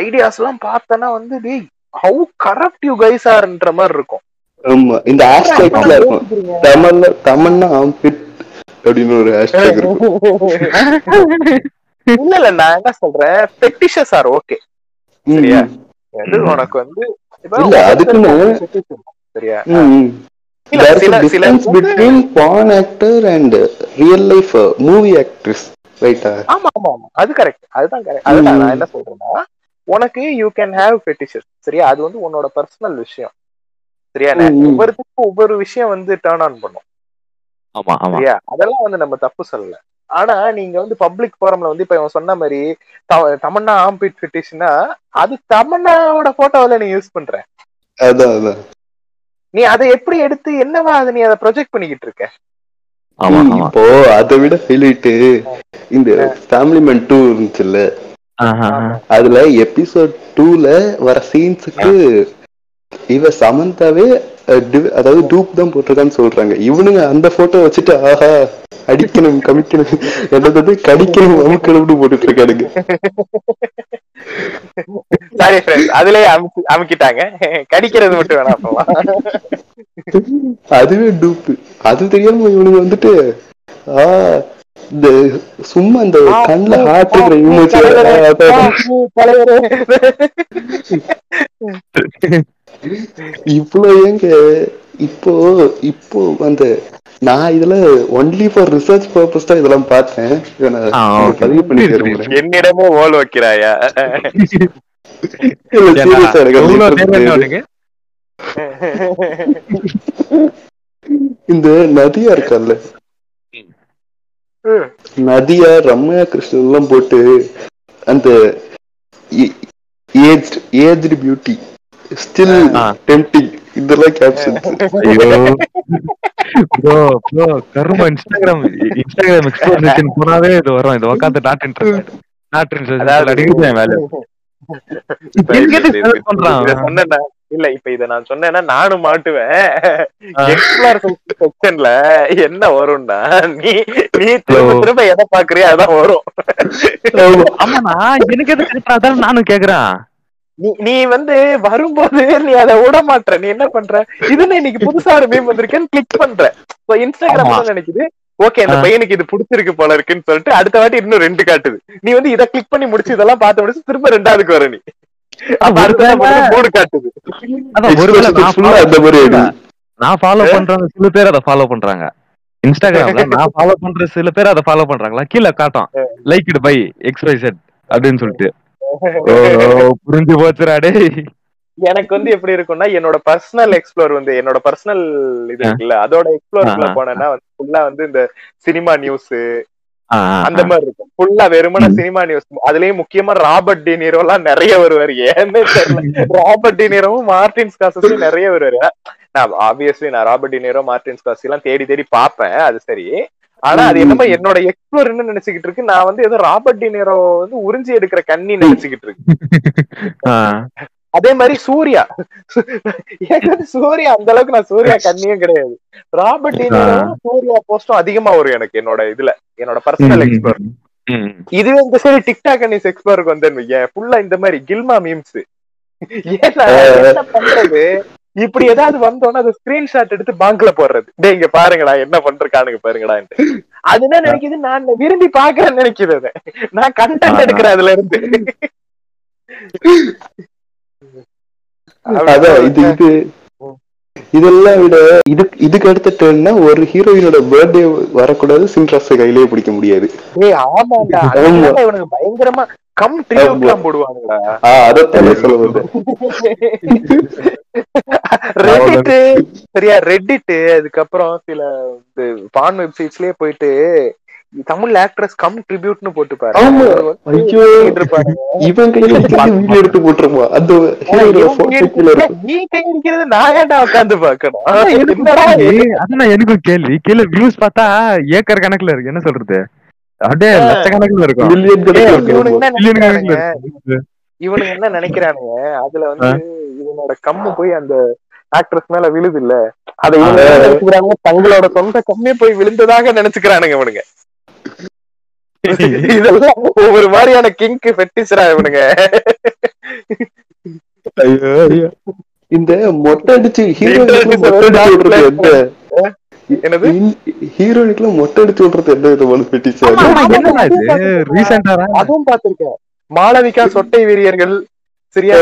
ஐடியாஸ் எல்லாம் பார்த்தனா வந்து டேய் ஹவு கரப்ட் யூ கைஸ் ஆர்ன்ற மாதிரி இருக்கும். ஆமா இந்த ஹேஷ்டேக்ல இருக்கும். தமிழ்ல தமிழ்னா ஆம்பிட் அப்படின்னு ஒரு ஹேஷ்டேக் இல்ல இல்ல நான் என்ன சொல்றேன் பெட்டிஷஸ் ஆர் ஓகே சரியா? எது உனக்கு வந்து இல்ல, அதுக்குன்னு-. சரியா ம், ம். இல்ல, There is சில- a difference between porn actor and real life uh, movie actress, right? ஆ? ஆமா ஆமா ஆமா அது கரெக்ட் அதுதான் கரெக்ட் அதுதான் ம். நான் என்ன சொல்றேன்னா உனக்கு யூ கேன் ஹேவ் ஃபெட்டிஷஸ் சரியா அது வந்து உன்னோட பர்சனல் விஷயம் சரியா. ஒவ்வொருத்துக்கும் ஒவ்வொரு விஷயம் வந்து டேர்ன் ஆன் பண்ணும் அதெல்லாம் வந்து நம்ம தப்பு சொல்லல. ஆனா நீங்க வந்து பப்ளிக் ஃபோரம்ல வந்து இப்ப இவன் சொன்ன மாதிரி தமன்னா ஆம்பிட் ஃபெட்டிஷ்னா அது தமன்னாவோட போட்டோவில நீ யூஸ் பண்ற. அதான் அதான். நீ அதை எப்படி எடுத்து என்னவா அதை நீ அதை ப்ரொஜெக்ட் பண்ணிக்கிட்டு இருக்க? இப்போ அதை விட ஹைலைட் இந்த ஃபேமிலி மேன் டூ இருந்துச்சுல்ல. அதுல எபிசோட் டூல வர சீன்ஸுக்கு இவ சமந்தாவே அதாவது டூப் தான் போட்டிருக்கான்னு சொல்றாங்க. இவனுங்க அந்த போட்டோ வச்சுட்டு ஆஹா அடிக்கணும் கமிக்கணும் என்னது வந்து கடிக்கணும் அமுக்கணும்னு போட்டுட்டு இருக்கானுங்க சாரி ஃப்ரெண்ட்ஸ் அதுலயே அமுக்கி அமுக்கிட்டாங்க. கடிக்கிறது மட்டும் வேணாம் அதுவே டூப்பு. அது தெரியாம இவனுங்க வந்துட்டு ஆ இந்த சும்மா இந்த கண்ணுல ஹார்ட் இருக்கிற இமேஜ் இவ்வளவு ஏங்க? இப்போ இப்போ அந்த நான் இதுல ஒன்லி ஃபார் ரிசர்ச் பர்பஸ் தான் இதெல்லாம் பார்த்தேன். பதிவு பண்ணி புரியுது, தருகிறேன் என்னிடமே ஓல் வைக்கிறாயா? இந்த நதியா இருக்கால்ல நதியா ரம்யா கிருஷ்ணன் எல்லாம் போட்டு அந்த ஏஜ் ஏஜ்டு பியூட்டி. ஸ்டில் ஆ. டெம்டிங் இதெல்லாம் கேப்ஷன் ஐயோ ப்ரோ ப்ரோ கரும இன்ஸ்டாகிராம் இன்ஸ்டாகிராம் எக்ஸ்ப்ளோரேஷன் போனாவே இது வரும். இது உட்காந்து நாட் இன்ட்ரெஸ்ட் நாட் இன்ட்ரெஸ்ட் என் வேலை பண்றான்? இல்ல இப்ப இத நான் சொன்னேன்னா நானும் மாட்டுவேன். எக்ஸ்ப்ளோர் செக்ஷன்ல என்ன வரும்னா நீ நீ திரும்ப. திரும்ப எதை பாக்குறியோ அதான் வரும். ஆமாண்ணா எனக்கு எது அதான் நானும் கேக்குறேன். நீ நீ வந்து வரும்போது நீ அதை விட மாட்ற. நீ என்ன பண்ற? இதுன்னு இன்னைக்கு புதுசா ஒரு மீம் வந்திருக்கேன்னு கிளிக் பண்ற. இன்ஸ்டாகிராம் நினைக்குது? ஓகே இந்த ஆ. பையனுக்கு இது பிடிச்சிருக்கு போல இருக்குன்னு சொல்லிட்டு அடுத்த வாட்டி இன்னும் ரெண்டு காட்டுது. நீ வந்து இதை கிளிக் பண்ணி முடிச்சு இதெல்லாம் பார்த்து முடிச்சு திரும்ப ரெண்டாவதுக்கு வர நீ. மூணு காட்டுது. நான் அந்த ஃபாலோ பண்றவங்க சில பேர் அதை ஃபாலோ பண்றாங்க. இன்ஸ்டாகிராம்ல நான் ஃபாலோ பண்ற சில பேர் அதை ஃபாலோ பண்றாங்களா? கீழே காட்டும். Like by X Y Z அப்படின்னு சொல்லிட்டு. புரிஞ்சு போச்சுடா டேய். எனக்கு வந்து எப்படி இருக்கும்னா என்னோட பர்சனல் எக்ஸ்ப்ளோர் வந்து என்னோட பர்சனல் இது இருக்குல்ல அதோட எக்ஸ்ப்ளோருக்குள்ள ஆ. போனேன்னா வந்து ஃபுல்லா வந்து இந்த சினிமா நியூஸ் அந்த. மாதிரி இருக்கும். ஃபுல்லா வெறுமன. சினிமா நியூஸ் அதுலயும் முக்கியமா ராபர்ட் டினிரோ எல்லாம் நிறைய வருவாரு. ஏன்னு தெரியல. ராபர்ட் டினிரோவும் மார்டின் ஸ்காசஸும் நிறைய வருவாரு. நான் ஆப்வியஸ்லி நான் ராபர்ட் டினிரோ மார்டின் ஸ்காசி எல்லாம் தேடி தேடி பார்ப்பேன். அது சரி. ஆனா அது என்னமோ என்னோட எக்ஸ்ப்ளோர் என்ன நினைச்சுக்கிட்டு இருக்கு. நான் வந்து ஏதோ ராபர்ட் டினிரோ வந்து உறிஞ்சி எடுக்கிற கண்ணி நினைச்சுக்கிட்டு இருக்கு. அதே மாதிரி சூர்யா. எனக்கு சூர்யா அந்த அளவுக்கு நான் சூர்யா கண்ணியும் கிடையாது. ராபர்ட் டினிரோ சூர்யா போஸ்டும் அதிகமா வரும் எனக்கு என்னோட இதுல. என்னோட பர்சனல் எக்ஸ்ப்ளோர். இதுவே இந்த சரி டிக்டாக் அண்ட் எக்ஸ்ப்ளோருக்கு வந்தேன்னு வையேன் ஃபுல்லா இந்த மாதிரி கில்மா மீம்ஸ் ஏன்னா என்ன பண்றது? இப்படி ஏதாவது வந்தோன்னா அதை ஸ்கிரீன்ஷாட் எடுத்து பேங்க்ல போடுறது. டேய் இங்க பாருங்கடா என்ன பண்றானுங்க பாருங்கடான்ட்டு. அது என்ன நினைக்குது? நான் விரும்பி பாக்குறேன்னு நினைக்குது நான் கண்டென்ட் எடுக்கிறேன் அதுல இருந்து இது. இதெல்லாம் விட இதுக்கு இதுக்கு அடுத்த டேர்ன்னா ஒரு ஹீரோயினோட பர்த்டே வரக்கூடாது சின்ட்ராஸ கையிலேயே பிடிக்க முடியாது. பயங்கரமா கம் போடுவானுங்களா ஆஹ் அதைத்தானே சொல்ல ரெடிட் சரியா ரெடிட் அதுக்கப்புறம் சில பான் வெப்சைட்ஸ்லயே போயிட்டு தமிழ் ஆக்ட்ரஸ் கம் ட்ரிபியூட்னு போட்டு பாரு. இவன் கையில வீடியோ எடுத்து போட்டுருமா? அந்த நீ கை இருக்கிறது நான் ஏன்டா உட்காந்து பாக்கணும் அதான் எனக்கும் கேள்வி. கீழே வியூஸ் பார்த்தா ஏக்கர் கணக்குல இருக்கு. என்ன சொல்றது? அப்படியே. லட்சக்கணக்குல இருக்கும். மில்லியன் கணக்கில் இவனுங்க இருக்கும். என்ன நினைக்கிறானுங்க? அதுல வந்து இவனோட கம்மு போய் அந்த ஆக்ட்ரஸ் மேல விழுது இல்ல? அதை இவங்க என்ன நினைச்சுக்கிறாங்க? தங்களோட சொந்த கம்மே போய் விழுந்ததாக நினைச்சுக்கிறானுங்க இவனுங்க. இதெல்லாம் ஒவ்வொரு மாதிரியான கிங்க் ஃபெட்டிஸ்ரா இவனுங்க. ஐயோ ஐயோ. இந்த மொட்டை அடிச்சு என்னது ஹீரோயினுக்குலாம் மொட்டை அடிச்சு விடுறது எந்த விதமான அதுவும் பாத்திருக்கேன் மாளவிகா சொட்டை வீரியர்கள் சரியா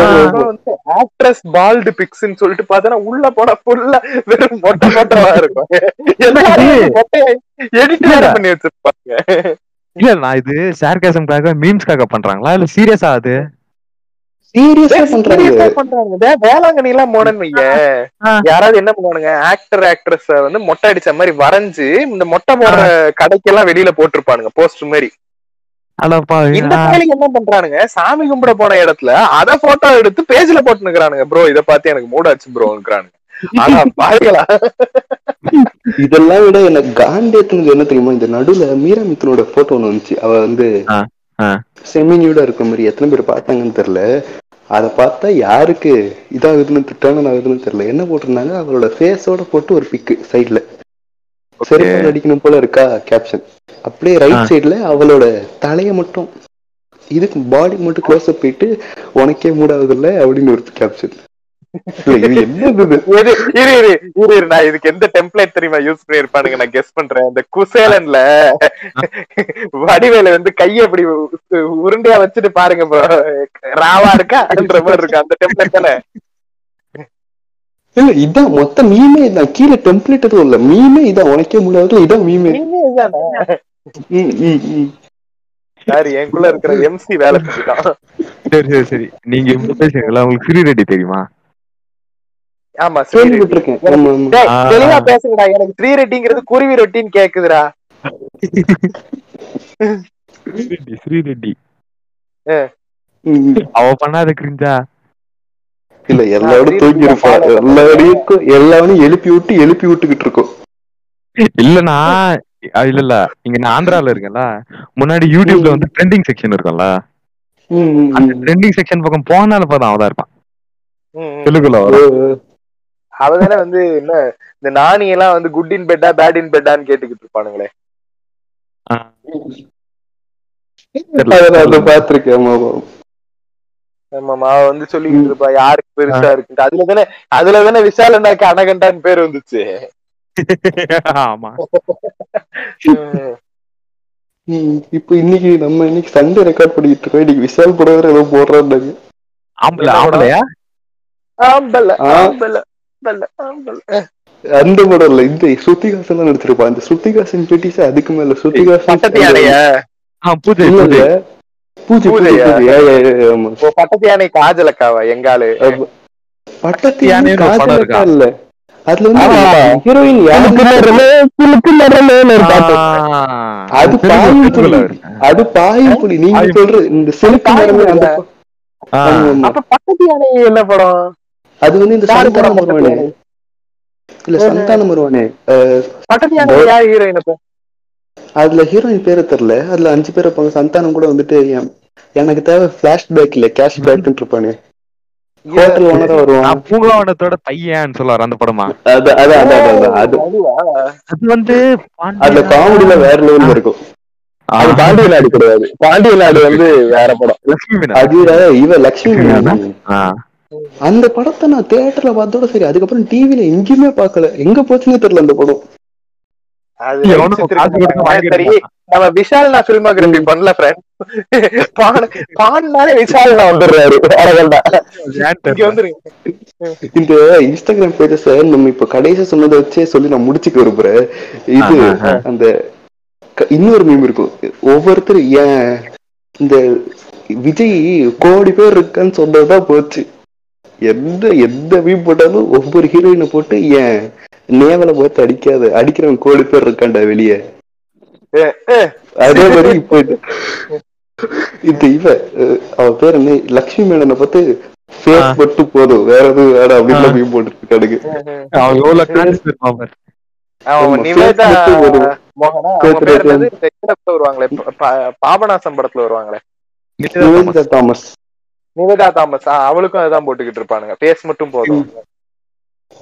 ஆக்ட்ரஸ் பால்டு பிக்ஸ்ன்னு சொல்லிட்டு பார்த்தா உள்ள போனா ஃபுல்லா வெறும் மொட்டை மொட்டைவா இருக்கும். எடிட் பண்ணி வச்சிருப்பாங்க. இல்ல நான் இது சார்காசம்காக மீம்ஸ்க்காக பண்றாங்களா? இல்ல சீரியஸா அது? சீரியஸா பண்றாங்க. வேளாங்கண்ணி எல்லாம் போனேன்னு ஆ. யாராவது என்ன பண்ணுவானுங்க? ஆக்டர் ஆக்ட்ரஸ் வந்து மொட்டை அடிச்ச மாதிரி வரைஞ்சு இந்த மொட்டை போடுற கடைக்கெல்லாம் வெளியில போட்டிருப்பானுங்க போஸ்ட் மாதிரி அடப்பா இந்த பயலுக்கு என்ன பண்றானுங்க? சாமி கும்பிட போன இடத்துல அத போட்டோ எடுத்து பேஜ்ல போட்டுனுக்குறானுங்க ப்ரோ இத பார்த்து எனக்கு மூடாச்சு ப்ரோங்கிறானுங்க ஆனா பாருங்களா இதெல்லாம் விட எனக்கு காண்டேத்துனது என்ன தெரியுமா? இந்த நடுவுல மீரா மித்தனோட போட்டோ ஒண்ணு வந்துச்சு. அவ வந்து. செமினியூடா இருக்க மாதிரி எத்தனை பேர் பார்த்தாங்கன்னு தெரியல. அத பார்த்தா யாருக்கு இதாகுதுன்னு திட்டாங்கன்னு ஆகுதுன்னு தெரியல. என்ன போட்டிருந்தாங்க? அவளோட ஃபேஸோட போட்டு ஒரு பிக்கு சைடுல செருப்பால் அடிக்கணும் போல இருக்கா கேப்ஷன் அப்படியே ரைட். சைடுல அவளோட தலைய மட்டும் இதுக்கு பாடி மட்டும் க்ளோஸ் அப் போயிட்டு உனக்கே மூடாகுது இல்ல அப்படின்னு ஒரு கேப்ஷன் இதுக்கு எந்த டெம்ப்ளேட் தெரியுமா யூஸ் பண்ணிருப்பானுங்க நான் கெஸ் பண்றேன். இந்த குசேலன்ல வடிவேல வந்து கைய அப்படி உருண்டையா வச்சுட்டு பாருங்க bro. ராவா இருக்கான்ற மாதிரி இருக்கு அந்த டெம்ப்ளேட் தானே? இல்ல இதான் மொத்த மீமே இதான் கீழே டெம்ப்ளேட் எதுவும் இல்ல. மீமே இதான் உனக்கே முடியாது இதான்? மீமே. சாரி எனக்குள்ள இருக்கிற எம்சி வேலை செஞ்சுட்டான். சரி சரி சரி. நீங்க பேசுறீங்களா உங்களுக்கு ஃப்ரீ ரெடி தெரியுமா? ஆமா. தெளிவா பேசுங்கடா. எனக்கு த்ரீ ரெட்டிங்கிறது குருவி ரொட்டின்னு கேக்குதுடா. ஸ்ரீரெட்டி. அவ பண்ணாத கிரிஞ்சா இல்ல எல்லாரும் தூங்கி இருப்பா எல்லாரையும் எல்லாரும் எழுப்பி விட்டு எழுப்பி விட்டுக்கிட்டு இருக்கோம். இல்லனா இல்ல இல்ல. இங்க நான் ஆந்திரால இருக்கேன்ல. முன்னாடி யூடியூப்ல வந்து ட்ரெண்டிங் செக்ஷன் இருக்கும்ல. அந்த. ட்ரெண்டிங் செக்ஷன் பக்கம் போனால பார்த்தா அவதான் இருப்பான். தெலுங்குல. அவதானே வந்து என்ன இந்த நாணி எல்லாம் வந்து குட் இன் பெட்டா பேட் இன் பெட்டான்னு கேட்டுக்கிட்டு இருப்பானுங்களே. பார்த்திருக்கேன் ஆமா. ஆமாமா அவ வந்து சொல்லிக்கிட்டு இருப்பா யாருக்கு பெருசா இருக்கு அதுல தானே அதுல தானே விஷால் அண்ணாக்கு அனகண்டான்னு பேர் வந்துச்சு. ஆமா. இப்போ இன்னைக்கு நம்ம இன்னைக்கு சண்டே ரெக்கார்ட் பண்ணிட்டு இருக்கோம். இன்னைக்கு விஷால் படம் ஏதோ போடுறாங்க ஆம்பளை ஆம்பளையா? ஆம்பல ஆ. அந்த படம் இல்ல இந்த ஸ்ருதிகாசன் தான் நடிச்சிருப்பான் அந்த ஸ்ருதிகாசன் பெட்டிஸ் அதுக்கு மேல ஸ்ருதிகாசன் பட்டத்து பூஜை இல்ல பூஜை. பூஜை பட்டத்து யானை காஜலக்காவா எங்காலு. பட்டத்து இருக்கா? காதலக்கா இல்ல. அதுல வந்து. ஹீரோயின் அது பாயும் புலி. அது பாயும் புலி. நீங்க பாயும் சொல்ற இந்த சிலுக்கு. அப்ப பக்கத்து யானை என்ன படம்? அது வந்து இந்த சந்தானம் வருவானே? இல்ல சந்தானம் வருவானே? அதுல ஹீரோயின் பேரு தெரியல. அதுல அஞ்சு பேர் இருப்பாங்க. சந்தானம் கூட வந்துட்டு என்- எனக்கு தேவை பிளாஷ்பேக் இல்ல கேஷ்பேக் இருப்பானே ஹோட்டல் ஓனரா வருவான். பூங்காவனத்தோட பையன் சொல்லுவார் அந்த படமா? அது அது அது அது வந்து அதுல காமெடியில வேற லெவல்ல இருக்கும். அது பாண்டிய நாடு கிடையாது. பாண்டிய நாடு வந்து வேற படம். லட்சுமி இவ லட்சுமி. அந்த படத்தை நான் தியேட்டர்ல பார்த்தோட சரி அதுக்கப்புறம் டிவில எங்கேயுமே பார்க்கல. எங்க போச்சுன்னு தெரியல அந்த படம். நம்ம விஷால் நான் பிலிமோகிராபி பண்ணல பான்னாலே விஷால் நான் வந்துடுறாரு. இந்த இன்ஸ்டாகிராம் பேஜஸ் நம்ம இப்ப கடைசி சொன்னதை வச்சே சொல்லி நான் முடிச்சுக்க விரும்புறேன். இது. அந்த இன்னொரு மீம் இருக்கும். ஒவ்வொருத்தர் ஏன் இந்த விஜய் கோடி பேர் இருக்கான்னு சொன்னதுதான் போச்சு. எந்த எந்த மீம் போட்டாலும் ஒவ்வொரு ஹீரோயினை போட்டு ஏன் நேவலை பார்த்து அடிக்காத அடிக்கிறவன் கோடி பேர் இருக்கான்டா வெளியே. அதே மாதிரி இப்போ இது- இந்த இவ அவ பேர் என்ன? லக்ஷ்மி மேனனை பார்த்து ஃபேஸ். மட்டும் போதும் வேற எதுவும் வேற அப்படின்னு ஆ. மீம் போட்டுருக்கானுங்க அவன் எவ்வளவு வருவாங்களே பாபநாசம் படத்துல வருவாங்களே. தாமஸ். நிவேதா தாமஸ் அவளுக்கும் அதுதான் போட்டுக்கிட்டு இருப்பானுங்க. பேஸ் மட்டும் போதும்.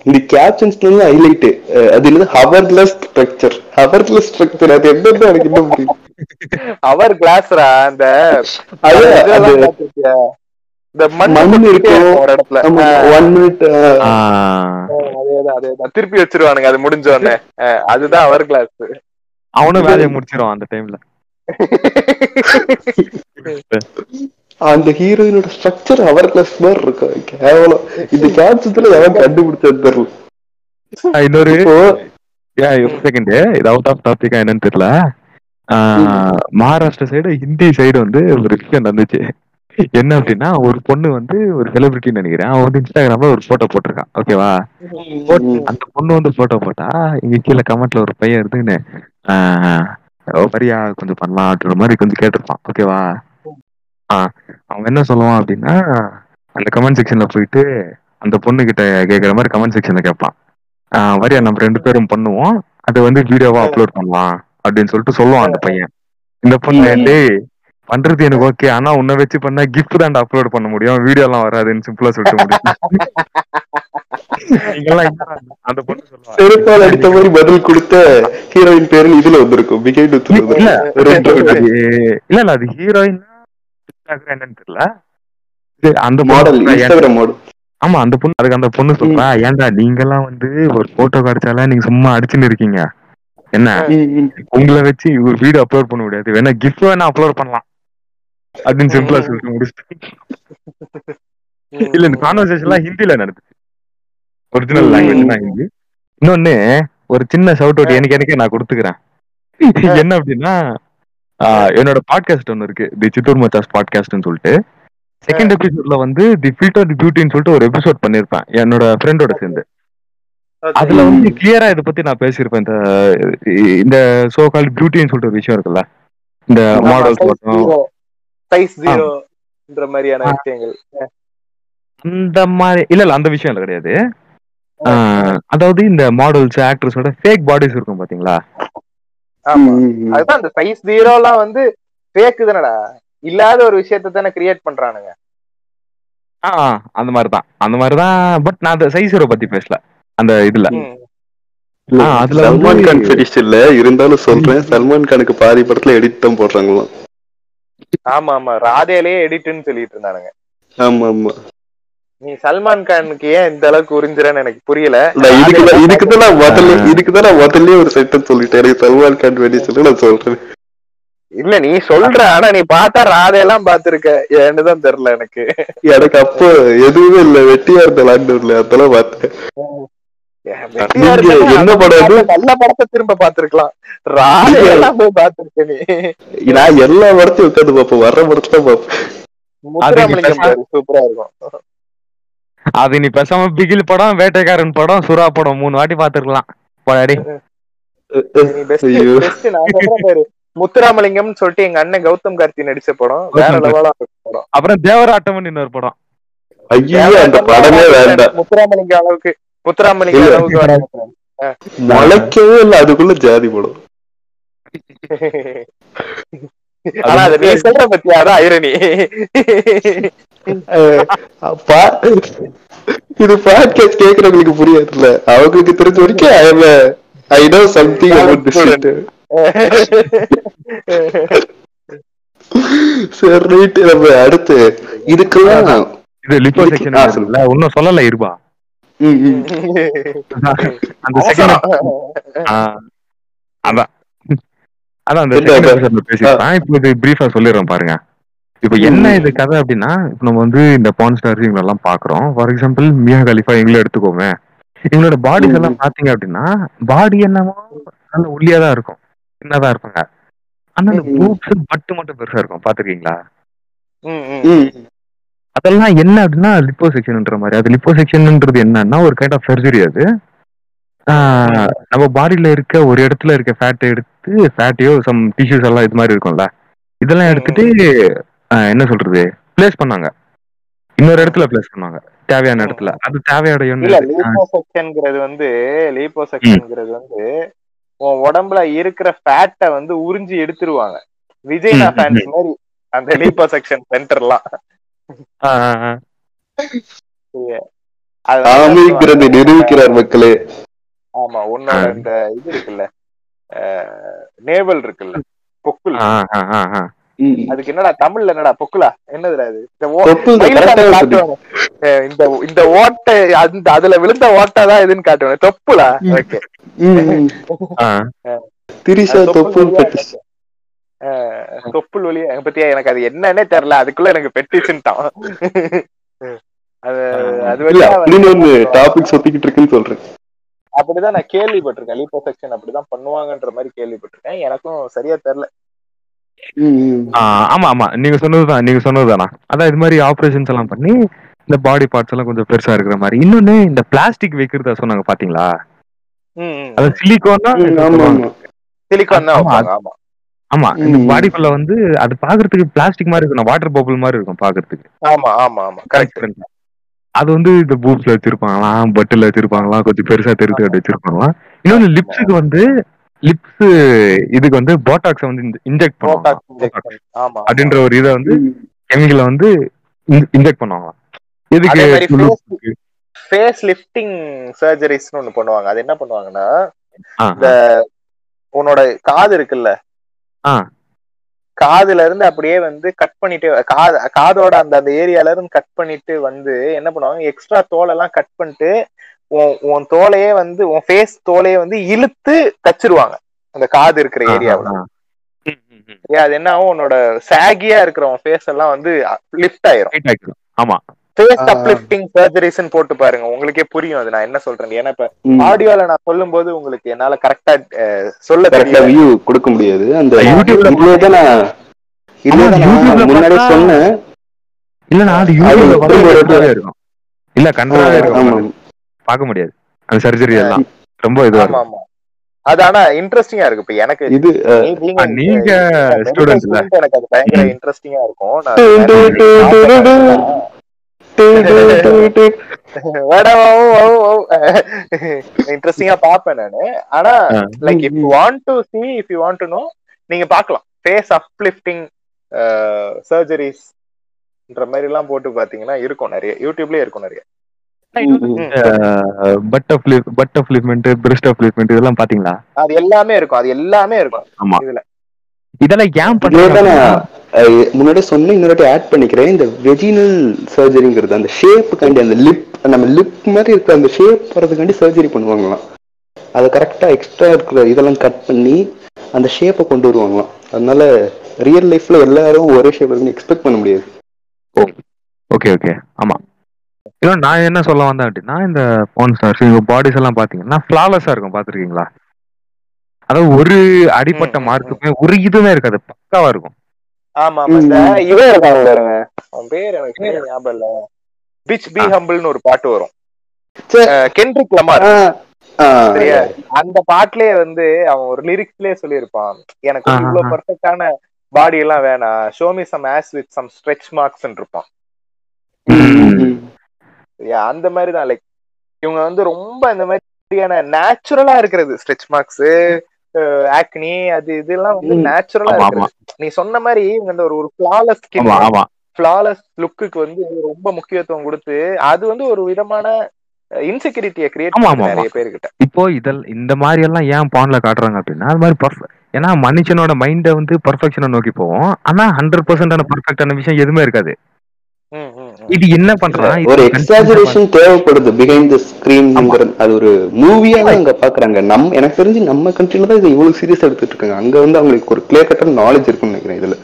இந்த கேப்ஷன்ஸ்ல இருந்து ஹைலைட் அது என்னது? ஹவர்லெஸ் ஸ்ட்ரக்சர் ஹவர்லெஸ் ஸ்ட்ரக்சர் அது என்னன்னு எனக்கு இன்னும் புரியல அவர் கிளாஸ்ரா அந்த? இந்த மண் இருக்கும். ஒரு இடத்துல. ஒன் மினிட் ஆ. அதேதான் அதேதான். திருப்பி வச்சிருவானுங்க அது முடிஞ்ச உடனே. அதுதான் அவர் கிளாஸ் அவனும் வேலையை முடிச்சிருவான் அந்த டைம்ல அந்த ஹீரோயினோட ஸ்ட்ரக்சர் ஹவர்லெஸ் மாதிரி இருக்கும் கேவலம். இந்த கேப்ஷன்ஸ்ல எவன் கண்டுபிடிச்சது தெரியல. இன்னொரு செகண்ட் இது அவுட் ஆஃப் டாபிக்கா என்னன்னு தெரியல. மகாராஷ்டிரா சைடு ஹிந்தி சைடு வந்து ஒரு விஷயம் நடந்துச்சு. என்ன அப்படின்னா ஒரு பொண்ணு வந்து ஒரு செலிபிரிட்டின்னு நினைக்கிறேன். அவன் வந்து இன்ஸ்டாகிராம்ல ஒரு போட்டோ போட்டிருக்கான். ஓகேவா அந்த பொண்ணு வந்து போட்டோ போட்டா இங்க கீழே கமெண்ட்ல ஒரு பையன் இருந்துன்னு வரியா கொஞ்சம் பண்ணலாம்ன்ற மாதிரி கொஞ்சம் கேட்டிருப்பான். ஓகேவா அவன் என்ன சொல்லுவான் அப்படின்னா அந்த கமெண்ட் செக்ஷன்ல போயிட்டு அந்த பொண்ணு கிட்ட கேக்குற மாதிரி கமெண்ட் செக்ஷன்ல கேட்பான். வரியா நம்ம ரெண்டு பேரும் பண்ணுவோம். அது வந்து வீடியோவா அப்லோட் பண்ணலாம் அப்படின்னு சொல்லிட்டு சொல்லுவான் அந்த பையன். இந்த பொண்ணு. டேய் பண்றது எனக்கு ஓகே ஆனா உன்னை வச்சு பண்ணா கிஃப்ட் தான் அப்லோட் பண்ண முடியும். வீடியோ எல்லாம் வராதுன்னு சிம்பிளா சொல்லிட்டு முடியும். அந்த பொண்ணு சொல்லுவா. செருப்பால் அடித்த மாதிரி பதில் கொடுத்த ஹீரோயின் பேரு இதுல வந்திருக்கும். இல்ல இல்ல அது ஹீரோயின் என்னன்னு தெரியல. அந்த மாடல் ஆமா அந்த பொண்ணு அதுக்கு அந்த பொண்ணு சொல்றா ஏன்டா நீங்கெல்லாம் வந்து ஒரு போட்டோ கிடைச்சாலும் நீங்க சும்மா அடிச்சுன்னு இருக்கீங்க? என்ன? உங்களை வச்சு ஒரு வீடியோ அப்லோட் பண்ண முடியாது. வேணா கிஃப்ட் வேணா அப்லோட் பண்ணலாம். அப்படின்னு சிம்பிளா சொல்லிட்டு முடிச்சுட்டு. இல்ல இந்த கான்வர்சேஷன் எல்லாம் ஹிந்தில நடந்துச்சு. ஒரிஜினல். லாங்குவேஜ் தான் ஹிந்தி. இன்னொன்னு ஒரு சின்ன ஷவுட் அவுட் எனக்கு எனக்கே நான் கொடுத்துக்கிறேன். என்ன அப்படின்னா என்னோட பாட்காஸ்ட் ஒன்னு இருக்கு. தி சித்தூர் மச்சாஸ் பாட்காஸ்ட்னு சொல்லிட்டு. செகண்ட் எபிசோட்ல வந்து தி ஃபில்டர் பியூட்டின்னு சொல்லிட்டு ஒரு எபிசோட் பண்ணிருப்பேன் என்னோட ஃப்ரெண்டோட சேர்ந்து. அதுல வந்து கிளியரா இத பத்தி நான் பேசியிருப்பேன். இந்த இந்த சோ கால் பியூட்டின்னு சொல்லிட்டு ஒரு விஷயம் இருக்குல்ல? இந்த மாடல்ஸ் மாதிரியான விஷயங்கள். அந்த மாதிரி இல்ல இல்ல அந்த விஷயம் இல்ல கிடையாது. அதாவது இந்த மாடல்ஸ் ஆக்ட்ரஸோட ஃபேக் பாடிஸ் இருக்கும் பாத்தீங்களா? ஆமா. அதுதான் அந்த சைஸ் ஜீரோ எல்லாம் வந்து ஃபேக் தானடா? இல்லாத ஒரு விஷயத்த தானே கிரியேட் பண்றானுங்க. ஆ அந்த மாதிரி தான் அந்த மாதிரி தான் பட் நான் அந்த சைஸரை பத்தி பேசல. அந்த இதுல. அதுல சல்மான் கான் ஃபெடிஷ் இல்ல. இருந்தாலும் சொல்றேன் சல்மான் கானுக்கு பாதி படத்துல எடிட் தான் போடுறாங்களாம். ஆமா ஆமா. ராதேலே எடிட்னு சொல்லிட்டு இருந்தானுங்க. ஆமா ஆமா. நீ சல்மான் கானுக்கு ஏன் இந்த அளவுக்கு உறிஞ்சுறன்னு எனக்கு புரியல. நான் இதுக்கு தான் இதுக்கு தான் நான் முதல்ல இதுக்கு தான் நான் முதல்ல ஒரு சென்டென்ஸ் சொல்லிட்டேன். எனக்கு சல்மான் கான் ஃபெடிஷ் இல்ல நான் சொல்றேன். இல்ல நீ சொல்ற. ஆனா நீ பார்த்தா ராதேலாம் பாத்திருக்க ஏன்னு தான் தெரியல எனக்கு. எனக்கு அப்போ எதுவுமே இல்ல. வெட்டியா இருந்த லாக்டவுன்ல அதெல்லாம் பார்த்தேன். என்ன படம்? நல்ல படத்தை திரும்ப பாத்திருக்கலாம் ராதேலாம் போய் பாத்திருக்க நீ. நான் எல்லா படத்தையும் உட்காந்து பார்ப்பேன். வர்ற படத்துல பார்ப்பேன். சூப்பரா இருக்கும். அது நீ பேசாம பிகில் படம் வேட்டைக்காரன் படம் சுறா படம் மூணு வாட்டி பாத்துருக்கலாம் போடாடி நீ பெஸ்ட் ஐயோ. பெஸ்ட் நான் சொல்றேன் பாரு. முத்துராமலிங்கம்னு சொல்லிட்டு எங்க அண்ணன் கௌதம் கார்த்தி நடிச்ச படம் வேற லெவலா படம். அப்புறம் தேவராட்டம்னு இன்னொரு படம். ஐயோ அந்த படமே வேண்டாம். முத்துராமலிங்கம் அளவுக்கு முத்துராமலிங்கம். அளவுக்கு முளைக்கவே இல்ல அதுக்குள்ள ஜாதி படம். ஆனா அது நீ சொல்ற பத்தியா? அதான் ஐரணி. அஹ் அப்பா இது பாட்காஸ்ட் கேக்குறவங்களுக்கு புரியாதுல்ல. அவங்களுக்கு தெரிஞ்ச வரைக்கும் I am I know something about this shit சரி ரைட் நம்ம அடுத்து இதுக்கெல்லாம் இது இதுக்கு- செக்ஷன் இன்னும் சொல்லல ம். அந்த செகண்ட் அதான். அதான் அந்த பேசிருப்பான் இப்போ இது பிரீஃபா சொல்லிடுறேன் பாருங்க. இப்போ என்ன. இது கதை அப்படின்னா இப்போ நம்ம வந்து இந்த பான் ஸ்டார்ஸ் இவங்களெல்லாம் பாக்குறோம். ஃபார் எக்ஸாம்பிள் மியா கலிஃபா இவங்கள எடுத்துக்கோமே. இவங்களோட பாடிஸ் எல்லாம் பாத்தீங்க அப்படின்னா பாடி என்னமோ நல்ல ஒல்லியா தான் இருக்கும். சின்னதா இருப்பாங்க. ஆனா அந்த. பூப்ஸ் பட்டு மட்டும் பெருசா இருக்கும். பாத்துருக்கீங்களா? ம், ம். ம். அதெல்லாம் என்ன அப்படின்னா லிப்போ செக்ஷன்ன்ற மாதிரி. அது லிப்போ செக்ஷன்ன்றது என்னன்னா ஒரு கைண்ட் ஆஃப் சர்ஜரி அது. நம்ம பாடியில இருக்க ஒரு இடத்துல இருக்க ஃபேட்டை எடுத்து ஃபேட்டையோ சம் டிஷ்யூஸ் எல்லாம் இது மாதிரி இருக்கும்ல? இதெல்லாம் எடுத்துட்டு என்ன சொல்றது? பிளேஸ் பண்ணாங்க. இன்னொரு இடத்துல பிளேஸ் பண்ணாங்க. தேவையான. இடத்துல. அது தேவையான இல்ல ஒண்ணு லீப்போ செக்ஷன்ங்கிறது வந்து லீப்போ செக்ஷன்ங்கிறது வந்து உன் உடம்புல இருக்கிற ஃபேட்டை வந்து உறிஞ்சி எடுத்துருவாங்க. விஜய்னா ம், ஃபேன்ஸ் மாதிரி அந்த லீப்போ செக்ஷன் சென்டர்லாம் நிரூபிக்கிறார் மக்களே. ஆமா உன்னோட. இந்த இது இருக்குல்ல நேவல் இருக்குல்ல பொக்குல். அதுக்கு என்னடா தமிழ்ல என்னடா பொக்குலா என்னதுடா இது? இந்த இந்த இந்த ஓட்டை அந்த அதுல விழுந்த ஓட்டை தான் இதுன்னு காட்டுவாங்க. தொப்புலா ஓகே. திரிஷா தொப்புள் பெட்டிஸ் தொப்புள் வழியா எனக்கு பத்தியா எனக்கு அது என்னன்னே தெரியல. அதுக்குள்ள எனக்கு பெட்டிஷன்ட்டான் அது அது வழியா டாபிக் சொத்திக்கிட்டு இருக்குன்னு சொல்றேன். அப்படிதான் நான் கேள்விப்பட்டிருக்கேன். லீப்போ செக்ஷன் அப்படிதான் பண்ணுவாங்கன்ற மாதிரி கேள்விப்பட்டிருக்கேன். எனக்கும் சரியா தெரியல. ஆமா ஆமா. நீங்க சொன்னதுதான் நீங்க சொன்னதுதானா? அதான் இது மாதிரி ஆபரேஷன்ஸ் எல்லாம் பண்ணி இந்த பாடி பார்ட்ஸ் எல்லாம் கொஞ்சம் பெருசா இருக்கிற மாதிரி. இன்னொன்னு இந்த பிளாஸ்டிக் வைக்கிறதா சொன்னாங்க பாத்தீங்களா? அது சிலிகானா ம், ஆமா இந்த ம். பாடிக்குள்ள வந்து அது பாக்குறதுக்கு பிளாஸ்டிக் மாதிரி இருக்கும் வாட்டர் பபிள் மாதிரி இருக்கும் பாக்குறதுக்கு. ஆமா ஆமா ஆமா. கரெக்ட். அது வந்து இந்த பூப்ஸ்ல வச்சிருப்பாங்களாம் பட்டுல வச்சிருப்பாங்களாம் கொஞ்சம் பெருசா தெரிஞ்சு அப்படி வச்சிருப்பாங்களாம் இன்னொன்னு லிப்ஸுக்கு வந்து லிப்ஸ் இதுக்கு வந்து போட்டாக்ஸ் வந்து இன்ஜெக்ட் பண்ணுவாங்க. அப்படின்ற ஒரு இதை வந்து. கெமிக்கலை வந்து இன்ஜெக்ட் பண்ணுவாங்களாம் மாதிரி எதுக்கு ஃபேஸ் லிஃப்டிங் சர்ஜரிஸ்னு ஒண்ணு பண்ணுவாங்க. அது என்ன பண்ணுவாங்கன்னா இந்த உன்னோட காது இருக்குல்ல. காதுல இருந்து அப்படியே வந்து கட் பண்ணிட்டு காது காதோட அந்த அந்த ஏரியால இருந்து கட் பண்ணிட்டு வந்து என்ன பண்ணுவாங்க எக்ஸ்ட்ரா தோலெல்லாம் கட் பண்ணிட்டு உன் உன் தோலையே வந்து உன் ஃபேஸ் தோலையே வந்து இழுத்து தச்சிருவாங்க. அந்த காது இருக்கிற ஏரியாவுல. அது என்ன ஆகும்? உன்னோட சாகியா இருக்கிற உன் ஃபேஸ் எல்லாம் வந்து லிஃப்ட் ஆயிரும். ஆமா. ஃபேஸ். அப்லிஃப்டிங் சர்ஜரிஸ்ன்னு போட்டு பாருங்க. உங்களுக்கே புரியும் அது. நான் என்ன சொல்றேன் ஏன்னா இப்ப. ஆடியோல நான் சொல்லும்போது உங்களுக்கு என்னால கரெக்டா சொல்ல கரெக்டா வியூ கொடுக்க முடியாது. அந்த யூடியூப்ல நான் பார்த்தா- சொன்னேன். இல்லன்னா அது அது யூடியூப்ல இருக்கும். இல்ல கன்றாவே இருக்கும். பார்க்க முடியாது. அந்த சர்ஜரி எல்லாம். ரொம்ப இதுவா ஆமா இருக்கும். ஆமா. அது ஆனா இன்ட்ரெஸ்டிங்கா இருக்கு. இப்ப எனக்கு இது நீங்க ஸ்டூடெண்ட்ஸ் எனக்கு அது பயங்கர இன்ட்ரெஸ்டிங்கா இருக்கும். இன்ட்ரெஸ்டிங்கா பாப்பேன் நானு. ஆனா. Like if you want to see if you want to know நீங்க பார்க்கலாம். ஃபேஸ் அப்லிஃப்டிங் சர்ஜரிஸ்ன்ற மாதிரி எல்லாம் போட்டு பாத்தீங்கன்னா இருக்கும் நிறைய. யூடியூப்லயே இருக்கும் நிறைய. பட் லிப்மெண்ட் பிரெஸ்ட் ஆஃப் லிப்மெண்ட் இதெல்லாம் பாத்தீங்களா அது எல்லாமே இருக்கும். அது எல்லாமே இருக்கும். ஆமா. இதுல. இதெல்லாம் ஏன் இதுலதான் முன்னாடியே சொன்னேன் இன்னொரு ஆட் பண்ணிக்கிறேன். இந்த வெஜினல் சர்ஜரிங்கிறது அந்த ஷேப்புக்காண்டி அந்த லிப் நம்ம லிப் மாதிரி இருக்க அந்த ஷேப் வரதுக்காண்டி சர்ஜரி பண்ணுவாங்களாம். அதை கரெக்டா எக்ஸ்ட்ரா இருக்கிற இதெல்லாம் கட் பண்ணி அந்த ஷேப்பை கொண்டு வருவாங்களாம். அதனால ரியல் லைஃப்ல எல்லாரும் ஒரே ஷேப் இருக்குன்னு எக்ஸ்பெக்ட் பண்ண முடியாது. ஓகே ஓகே ஆமா. இன்னும் நான் என்ன சொல்ல வந்தேன் அப்படின்னா இந்த போன் ஸ்டார்ஸ் இவங்க பாடிஸ் எல்லாம் பாத்தீங்கன்னா ஃபிளாலஸா இருக்கும். பாத்திருக்கீங்களா அதாவது ஒரு அடிப்பட்ட மார்க்குமே ஒரு இதுவுமே இருக்காது. பக்காவா இருக்கும். ஆமா ஆமா. இந்த இவன் இருக்காங்க பாருங்க. அவன் பேர் எனக்கு சரியா ஞாபகம் இல்ல. Pitch B. ஹம்பிள்னு ஒரு பாட்டு வரும். கென்ட்ரிக் லமார் சரியா? அந்த பாட்டுலயே வந்து அவன் ஒரு லிரிக்ஸ்லயே சொல்லியிருப்பான். எனக்கு. இவ்வளவு பர்ஃபெக்டான பாடி எல்லாம் வேணாம். Show me some ass with some stretch marks இருப்பான். அந்த மாதிரி தான். லைக் இவங்க வந்து ரொம்ப இந்த மாதிரியான நேச்சுரலா இருக்கிறது ஸ்ட்ரெச் மார்க்ஸ் ஆக்னி அது இதெல்லாம் வந்து. நேச்சுரலா ஆமா, இருக்கிறது. நீ சொன்ன மாதிரி இவங்க இந்த ஒரு ஃபிளாலஸ் ஆமா ஃபிளாலஸ் லுக்குக்கு வந்து ரொம்ப முக்கியத்துவம் கொடுத்து அது வந்து ஒரு விதமான இன்செக்யூரிட்டியை கிரியேட் நிறைய பேர்கிட்ட. இப்போ இதல் இந்த மாதிரி எல்லாம் ஏன் பான்ல காட்டுறாங்க அப்படின்னா அது மாதிரி பர்ஃபெக்ட் ஏன்னா மனுஷனோட மைண்ட வந்து பர்ஃபெக்ஷனை நோக்கி போவோம் ஆனா ஹண்ட்ரட் பர்சன்டான பர்ஃபெக்டான விஷயம் எதுவுமே இருக்காது. இது என்ன பண்றான் ஒரு எக்ஸாஜரேஷன் தேவைப்படுது பிஹைண்ட் த ஸ்கிரீன்ங்கிற அது ஒரு மூவியா அங்க பாக்குறாங்க. நம் எனக்கு தெரிஞ்சு நம்ம கண்ட்ரில தான் இது இவ்வளவு சீரியஸ் எடுத்துட்டு இருக்காங்க அங்க வந்து அவங்களுக்கு ஒரு கிளியர் கட்டர் நாலேஜ் இருக்கும்னு நினைக்கிறேன் இதுல.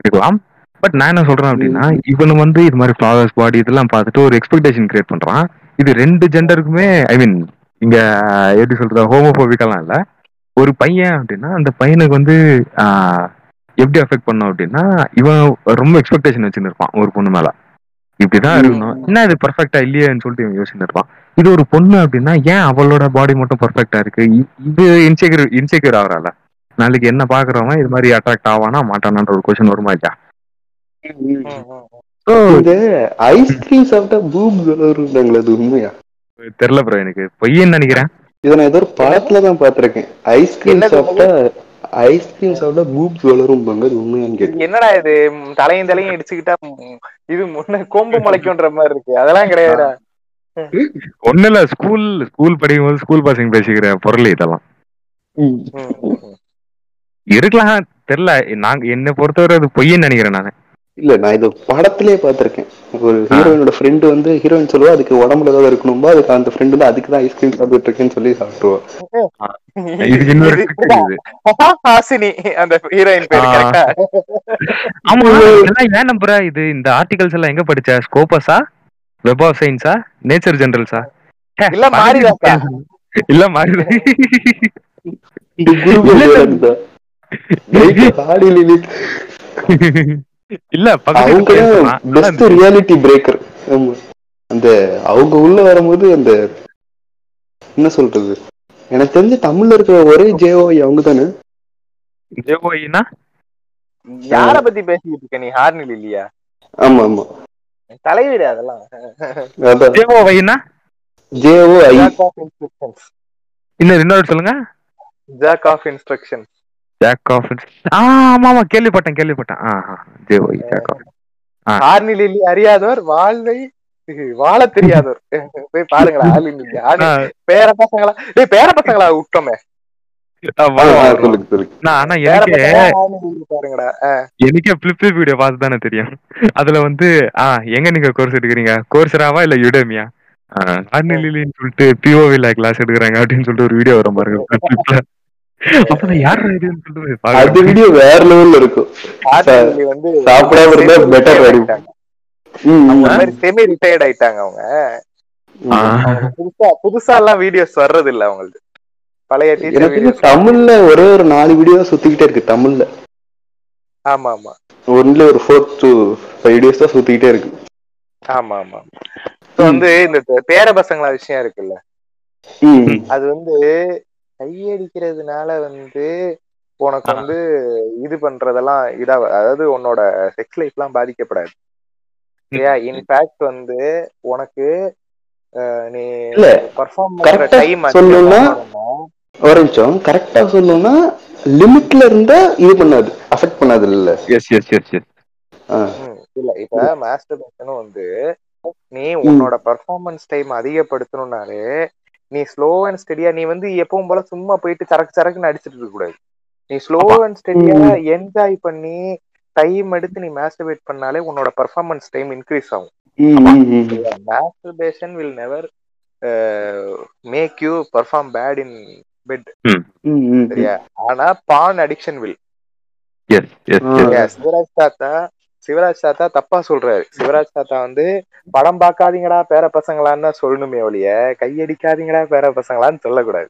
இருக்கலாம். பட் நான் என்ன சொல்றேன் அப்படின்னா இவனு வந்து இது மாதிரி ஃபிளவர்ஸ் பாடி இதெல்லாம் பார்த்துட்டு ஒரு எக்ஸ்பெக்டேஷன் கிரியேட் பண்றான். இது ரெண்டு ஜெண்டருக்குமே ஐ மீன் இங்க எப்படி சொல்றது ஹோமோபோபிக்கெல்லாம் இல்ல. ஒரு பையன் அப்படின்னா அந்த பையனுக்கு வந்து ஆஹ், எப்படி அஃபெக்ட் பண்ணும் அப்படின்னா இவன் ரொம்ப எக்ஸ்பெக்டேஷன் வச்சுன்னு இருப்பான் ஒரு பொண்ணு மேல. இப்படிதான் இருக்கணும். என்ன இது பர்ஃபெக்டா இல்லையேன்னு சொல்லிட்டு இவன் இருப்பான் இது ஒரு பொண்ணு அப்படின்னா ஏன் அவளோட பாடி மட்டும் பர்ஃபெக்டா இருக்கு? இது இன்செக்யூர் இன்செக்யூர் ஆகுறால நாளைக்கு என்ன பாக்குறவன் இது மாதிரி அட்ராக்ட் ஆவானா மாட்டானான்ற ஒரு கொஸ்டின் வருமா இல்லையா? ஐஸ்கிரீம் சாப்பிட்டா பூப் வளருந்தாங்களே அது உண்மையா? தெரியல ப்ரோ எனக்கு. பொய்யன்னு நினைக்கிறேன். இதை நான் ஏதோ ஒரு படத்துல தான் பாத்திருக்கேன் ஐஸ்கிரீம் சாப்பிட்டா ஐஸ்கிரீம் சாப்பிட்டா பூப்ஸ் வளரும்பாங்க. அது உண்மையான்னு கேட்டேன். என்னடா இது? தலையும் தலையும் இடிச்சுக்கிட்டா ம், இது முன்ன கொம்பு முளைக்கும்ன்ற மாதிரி இருக்கு. அதெல்லாம் கிடையாதுடா. ஒண்ணு இல்ல ஸ்கூல் ஸ்கூல் படிக்கும் போது ஸ்கூல் பசங்க பேசிக்கிற பொருள் இதெல்லாம். இருக்கலாம் தெரியல. நாங்க என்னை பொறுத்தவரை அது பொய்யன்னு நினைக்கிறேன் நானு. இல்ல நான் இது படத்திலேயே பார்த்திருக்கேன். ஒரு ஹீரோயினோட ஃப்ரெண்டு வந்து ஹீரோயின் சொல்லுவா அதுக்கு உடம்புல ஏதாவது இருக்கணும்பா? அதுக்கு அந்த ஃப்ரெண்டு வந்து அதுக்கு தான் ஐஸ்கிரீம் சாப்பிட்டு இருக்கேன்னு சொல்லி சாப்பிட்டுருவா. ஹாசினி அந்த ஹீரோயின் பேரு ஆ. கரெக்டா ஆமா இதெல்லாம் ஏன் நம்புற? இது இந்த ஆர்டிகல்ஸ் எல்லாம் எங்க படிச்ச? ஸ்கோபஸா வெப் ஆஃப் சயின்ஸா நேச்சர் ஜெனரல்ஸா இல்ல மாரிதாக்கா. இல்ல மாறிதான் இந்த குரு இல்ல, அவங்க. பெஸ்ட் ரியாலிட்டி பிரேக்கர் அந்த அவங்க உள்ள வரும்போது அந்த என்ன சொல்றது? எனக்கு தெரிஞ்சு தமிழ்ல இருக்கிற ஒரே ஜேஓ அவங்க தானே ஜெஓஇனா யார பத்தி பேசிட்டு இருக்க நீ? ஹார்னில் இல்லையா? ஆமா ஆமா தலைவீடு அதெல்லாம். அதான். ஜெஓவைனா JO I jack off instructions இன்னும் இன்னொரு சொல்லுங்க. Jack off instruction jack off ஆ ஆமா ஆமா கேள்விப்பட்டேன் கேள்விப்பட்டேன். ஆ ஜெஓஇ ஜாக் ஆஃப் ஹார்னில் இல்லி அறியாதவர் வாழ்வை வாழ தெரியாதவர். போய் பாருங்களா ஹார்னில் பேர பசங்களா? டேய் பேர பசங்களா விட்டோமே எனக்கே பிளிப் வீடியோ பார்த்து தானே தெரியும். அதுல வந்து ஆ எங்க நீங்க கோர்ஸ் எடுக்கிறீங்க? கோர்ஸ்ராவா இல்ல யுடமியா ஆர்னிலின்னு சொல்லிட்டு பிஓவில கிளாஸ் எடுக்கிறாங்க அப்படின்னு சொல்லிட்டு ஒரு வீடியோ வரும் பாருங்க அது. வீடியோ வேற லெவல்ல இருக்கும். சாப்பிடாம இருந்தா செமி ரிட்டையர்ட் ஆயிட்டாங்க. அவங்க. புதுசா புதுசா எல்லாம் வீடியோஸ் வர்றது இல்ல அவங்களுக்கு பழைய தமிழ்ல ஒரே ஒரு நாலு வீடியோ சுத்திக்கிட்டே இருக்கு தமிழ்ல. ஆமா ஆமா ஒன்ல ஒரு ஃபோர் டு ஃபைவ் வீடியோஸ் தான் சுத்திக்கிட்டே இருக்கு. ஆமா ஆமா இப்போ வந்து இந்த பேர பசங்களா விஷயம் இருக்குல்ல. ம். அது வந்து கையடிக்கிறதுனால வந்து உனக்கு. வந்து இது பண்றதெல்லாம் இதா அதாவது உன்னோட செக்ஸ் லைஃப் எல்லாம் பாதிக்கப்படாது சரியா இன்ஃபேக்ட் வந்து உனக்கு நீ பர்ஃபார்ம் correct பண்ற டைம் சொல்லணும்னா- ஒரு நிமிஷம் கரெக்டா சொல்லணும்னா லிமிட்ல இருந்தா இது பண்ணாது அஃபெக்ட் பண்ணாது இல்ல எஸ் எஸ் எஸ் எஸ். இல்ல இப்ப மாஸ்டர்பேஷனும் வந்து நீ உன்னோட பர்ஃபார்மன்ஸ் டைம் அதிகப்படுத்தணும்னாலே நீ ஸ்லோ அண்ட் ஸ்டெடியா நீ வந்து எப்பவும் போல சும்மா போயிட்டு சரக்கு சரக்குன்னு அடிச்சிட்டு இருக்க கூடாது. நீ ஸ்லோ அண்ட் ஸ்டெடியா என்ஜாய் பண்ணி டைம் எடுத்து நீ மாஸ்டர்பேட் பண்ணாலே உன்னோட பர்ஃபார்மன்ஸ் டைம் இன்க்ரீஸ் ஆகும். Masturbation will never make you perform bad in bed. சரியா? ஆனா பான் அடிக்ஷன் வில் தாத்தா சிவராஜ் தாத்தா தப்பா சொல்றாரு. சிவராஜ் தாத்தா வந்து படம் பார்க்காதீங்கடா பேர பசங்களான்னு தான் சொல்லணுமே ஒழிய கையடிக்காதீங்கடா பேர பசங்களான்னு சொல்லக்கூடாது.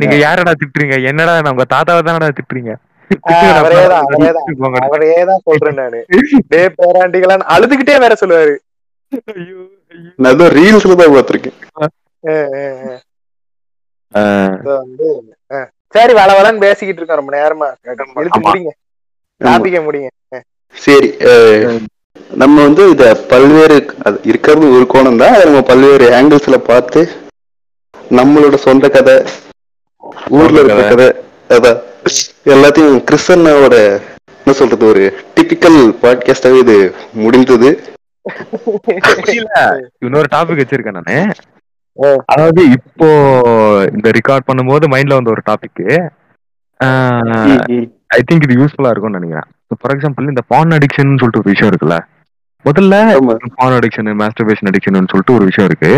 நீங்க யாரடா திட்டுறீங்க? என்னடா நான் உங்க தாத்தாவை தானடா திட்டுறீங்க? அவரேதான் அவரேதான் அவரேதான் சொல்றேன் நானு. டே பேராண்டிகளான்னு அழுதுகிட்டே வேற சொல்லுவாரு. நான் ரீல்ஸ்ல தான் பார்த்திருக்கேன். வந்து. சரி வள வளன்னு பேசிக்கிட்டு இருக்கோம் ரொம்ப நேரமா. முடிங்க டாபிக்க சரி நம்ம வந்து இத பல்வேறு அது இருக்கிறது ஒரு கோணம் தான். அதை நம்ம பல்வேறு ஆங்கிள்ஸ்ல பார்த்து நம்மளோட சொந்த கதை ஊர்ல இருக்கிற கதை. அதான். எல்லாத்தையும் கிறிஸ்தனாவோட என்ன சொல்றது ஒரு டிபிக்கல் பாட்காஸ்டாவே இது முடிந்தது. இல்ல இன்னொரு டாபிக் வச்சிருக்கேன் நானு. ஓ. அதாவது இப்போ இந்த ரெக்கார்ட் பண்ணும்போது மைண்ட்ல வந்த ஒரு டாபிக் ஐ திங்க் இது யூஸ்ஃபுல்லா இருக்கும்னு நினைக்கிறேன் ஃபார் எக்ஸாம்பிள் இந்த பான் அடிக்ஷன் சொல்லிட்டு ஒரு விஷயம் இருக்குல்ல முதல்ல. பான் அடிக்ஷன் மாஸ்டர்பேஷன் அடிக்ஷன் சொல்லிட்டு ஒரு விஷயம் இருக்கு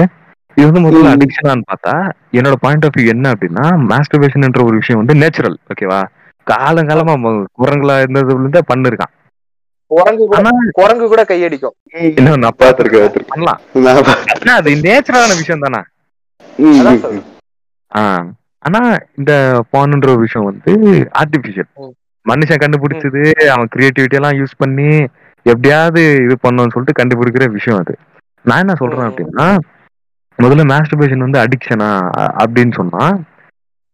இது வந்து முதல்ல. அடிக்ஷனான்னு பார்த்தா என்னோட பாயிண்ட் ஆஃப் வியூ என்ன அப்படின்னா மாஸ்டர்பேஷன்ன்ற ஒரு விஷயம் வந்து நேச்சுரல் ஓகேவா காலங்காலமா குரங்குல இருந்ததுல இருந்தே பண்ணிருக்கான் குரங்கு கூட கையடிக்கும் இன்னும் நான் பார்த்திருக்கேன். பண்ணலாம் அது நேச்சுரலான விஷயம் தானே. ஆனா இந்த பானுன்ற ஒரு விஷயம் வந்து ஆர்டிபிஷியல். மனுஷன் கண்டுபிடிச்சது அவன் கிரியேட்டிவிட்டி எல்லாம் யூஸ் பண்ணி எப்படியாவது இது பண்ணணும்னு சொல்லிட்டு கண்டுபிடிக்கிற விஷயம் அது. நான் என்ன சொல்றேன். அப்படின்னா முதல்ல மாஸ்டர்பேஷன் வந்து அடிக்ஷனா அப்படின்னு சொன்னா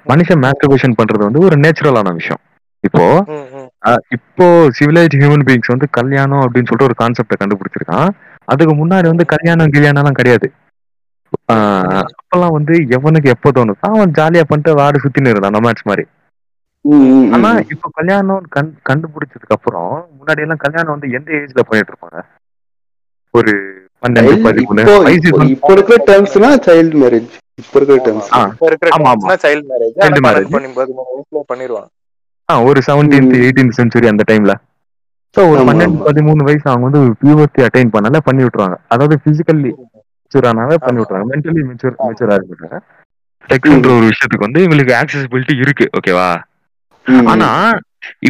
மனுஷன் மாஸ்டர்பேஷன் பண்றது வந்து ஒரு நேச்சுரலான விஷயம். இப்போ இப்போ சிவிலைஸ்ட் ஹியூமன் பீயிங்ஸ் வந்து கல்யாணம் அப்படின்னு சொல்லிட்டு ஒரு கான்செப்டை கண்டுபிடிச்சிருக்கான். அதுக்கு முன்னாடி வந்து கல்யாணம் கல்யாணம் எல்லாம் கிடையாது. அப்பெல்லாம் வந்து எவனுக்கு எப்போ தோணுதோ அவன் ஜாலியா பண்ணிட்டு வாடு சுத்தின்னு இருந்தான் நொமாட்ஸ் மாதிரி. ஆனா இப்போ கல்யாணம் கண் கண்டுபிடிச்சதுக்கு அப்புறம் முன்னாடி எல்லாம் கல்யாணம் வந்து எந்த ஏஜ்ல பண்ணிட்டு இருப்பாங்க ஒரு பன்னெண்டு பதிமூணு இப்போ இருக்கிற டேர்ம்ஸ்னா சைல்ட் மேரேஜ் இப்போ இருக்கிற டேர்ம்ஸ் இப்ப இருக்கிற ஆமா, ஆமா. சைல்ட் மேரேஜ் வயசுல பண்ணிடுவாங்க ஆ, ஒரு செவன்டீன்த். எயிட்டீன்த் சென்ச்சுரி அந்த டைம்ல ஸோ ஒரு பன்னெண்டு. பதிமூணு வயசு அவங்க வந்து பியூவர்த்தி அட்டைன் பண்ணல பண்ணி விட்டுருவாங்க. அதாவது பிசிக்கல்லி மெச்சூர் பண்ணி ஆமா. விட்டுருவாங்க. Mentally mature. மெச்சூரா இருக்கிறாங்க செக்ஸ்ன்ற ஒரு விஷயத்துக்கு வந்து இவங்களுக்கு ஆக்சசிபிலிட்டி இருக்கு ஓகேவா ஆனா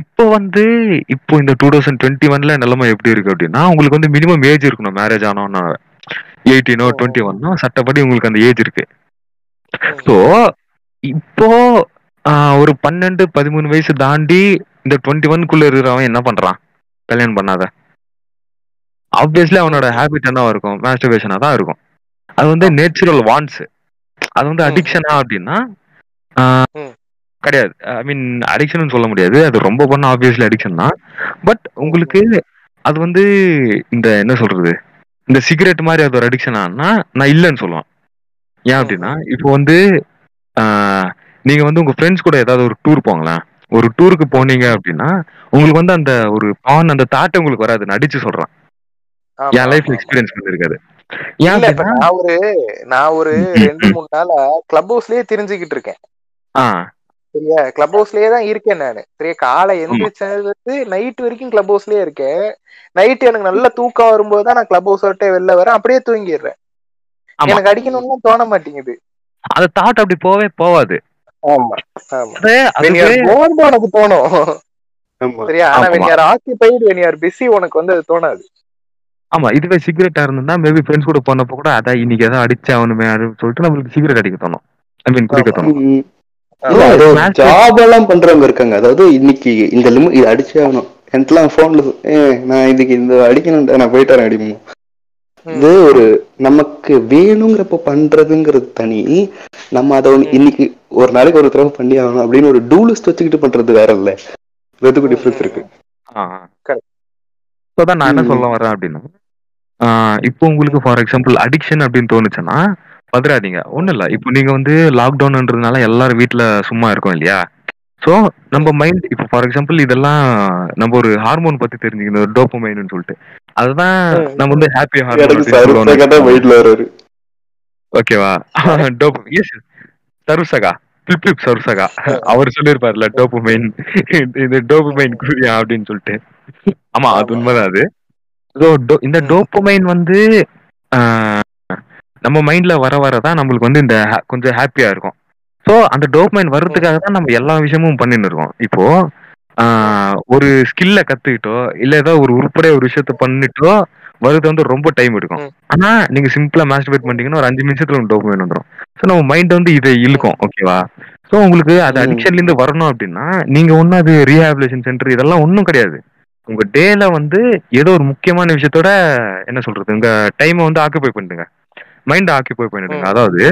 இப்போ வந்து இப்போ இந்த டூ தௌசண்ட் டுவெண்ட்டி ஒன்ல நிலைமை எப்படி இருக்கு அப்படின்னா உங்களுக்கு வந்து மினிமம் ஏஜ் இருக்கணும் மேரேஜ் ஆனோம்னா எயிட்டீனோ. டுவெண்ட்டி ஒன்னோ சட்டப்படி உங்களுக்கு அந்த ஏஜ் இருக்கு. ஸோ இப்போ ஒரு பன்னெண்டு பதிமூணு வயசு தாண்டி இந்த டுவெண்ட்டி ஒன்குள்ள இருக்கிறவன் என்ன பண்றான்? கல்யாணம் பண்ணாத. ஆப்வியஸ்லி அவனோட ஹேபிட் என்னவா இருக்கும்? மாஸ்டர்பேஷனா தான் இருக்கும். அது வந்து நேச்சுரல் வான்ஸ் அது வந்து. அடிக்ஷனா அப்படின்னா. கிடையாது. ஐ மீன் அடிக்ஷன் சொல்ல முடியாது. அது ரொம்ப பண்ண ஆப்வியஸ்லி அடிக்ஷன் தான். பட் உங்களுக்கு அது வந்து இந்த என்ன சொல்றது? இந்த சிகரெட் மாதிரி அது ஒரு அடிக்ஷன் ஆனா நான் இல்லைன்னு சொல்லுவேன். ஏன் அப்படின்னா இப்போ வந்து நீங்க வந்து உங்க ஃப்ரெண்ட்ஸ் கூட ஏதாவது ஒரு டூர் போங்களேன். ஒரு டூருக்கு போனீங்க அப்படின்னா உங்களுக்கு வந்து அந்த ஒரு பான் அந்த தாட்டை உங்களுக்கு வராது. அடிச்சு சொல்றேன். என் லைஃப்ல. எக்ஸ்பீரியன்ஸ் பண்ணிருக்காது நான் ஒரு நான் ஒரு ரெண்டு மூணு நாளா கிளப் ஹவுஸ்லயே தெரிஞ்சுக்கிட்டு இருக்கேன். ஆ. சரியா? கிளப் ஹவுஸ்லயே தான் இருக்கேன் நானு. சரியா? காலை எந்திரிச்சது நைட் வரைக்கும் கிளப் ஹவுஸ்லயே இருக்கேன். நைட் எனக்கு நல்ல தூக்கம் வரும்போது தான் நான் கிளப் ஹவுஸ் விட்டு வெளில வரேன். அப்படியே தூங்கிடுறேன். எனக்கு அடிக்கணும்னு தோண மாட்டேங்குது. அந்த தாட் அப்படி போவே போவாது. ஆமா உனக்கு தோணும். ஆமா. சரியா? ஆனா occupied when you are busy உனக்கு வந்து அது தோணாது. ஆமா இதுவே சிகரெட்டா இருந்திருந்தா மேபி ஃப்ரெண்ட்ஸ் கூட போனப்போ கூட அதான் இன்னைக்கு ஏதோ அடிச்சாகணுமே அப்படின்னு சொல்லிட்டு நம்மளுக்கு சிகரெட் அடிக்க தோணும். ஐ மீன் குடிக்க. தோணும். ஜாப் எல்லாம் பண்றவங்க இருக்காங்க. அதாவது இன்னைக்கு இந்த லிமிட் இது அடிச்சே ஆகணும். எனக்குலாம் போன்ல ஏ நான் இதுக்கு இந்த அடிக்கணும் நான் போயிட்டு வரேன் அடிமோ இது ஒரு நமக்கு வேணுங்கிறப்ப பண்றதுங்கிறது தனி. நம்ம அதை இன்னைக்கு ஒரு நாளைக்கு ஒரு தடவை பண்ணி ஆகணும் அப்படின்னு ஒரு டூலிஸ்ட் வச்சுக்கிட்டு பண்றது வேற இல்ல. ரெண்டுக்கும் டிஃபரன்ஸ் இருக்கு? Correct. ஸோ தான் நான் என்ன. சொல்ல வரேன் அப்படின்னா இப்போ உங்களுக்கு ஃபார் எக்ஸாம்பிள் அடிக்ஷன் அப்படின்னு தோணுச்சுன்னா பதறாதீங்க. ஒன்றும் இல்லை. இப்போ நீங்க வந்து லாக்டவுன்ன்றதுனால எல்லாரும் வீட்டில் சும்மா இருக்கோம் இல்லையா? ஸோ நம்ம மைண்ட் இப்போ ஃபார் எக்ஸாம்பிள் இதெல்லாம் நம்ம ஒரு ஹார்மோன் பத்தி தெரிஞ்சுக்கணும். டோப்பமைன்னு சொல்லிட்டு. அதுதான் நம்ம வந்து ஹாப்பி ஹார்மோன் ஓகேவா டோப் எஸ் சருசகா பிளிப் பிளிப் சருசகா அவர் சொல்லியிருப்பார்ல டோபமைன் இது டோபமைன் குரியா அப்படின்னு சொல்லிட்டு. ஆமா அது உண்மைதான் அது. ஸோ இந்த டோப்பமைன் வந்து நம்ம மைண்ட்ல வர வரதான் நம்மளுக்கு வந்து இந்த கொஞ்சம் ஹாப்பியா இருக்கும். ஸோ அந்த டோப்பமைன் வர்றதுக்காக தான் நம்ம எல்லா விஷயமும் பண்ணிட்டு இருக்கோம். இப்போ ஒரு ஸ்கில்ல கத்துக்கிட்டோ இல்ல ஏதோ ஒரு உருப்படியா ஒரு விஷயத்த பண்ணிட்டோ வருது வந்து ரொம்ப டைம் எடுக்கும். ஆனா நீங்க சிம்பிளா மாஸ்டர்பேட் பண்ணிட்டீங்கன்னா ஒரு அஞ்சு நிமிஷத்துல டோப்பமைன் வந்துடும் ஸோ நம்ம மைண்ட் வந்து இதை இழுக்கும் ஓகேவா ஸோ உங்களுக்கு அது. அடிக்ஷன்ல இருந்து வரணும் அப்படின்னா நீங்க ஒன்றும் அது ரீஹாபிலேஷன் சென்டர் இதெல்லாம் ஒன்றும் கிடையாது. உங்க டேல வந்து ஏதோ ஒரு முக்கியமான விஷயத்தோட என்ன சொல்றது உங்க டைமை வந்து ஆக்குபை பண்ணிடுங்க. மைண்ட் ஆக்குபை பண்ணிடுங்க. அதாவது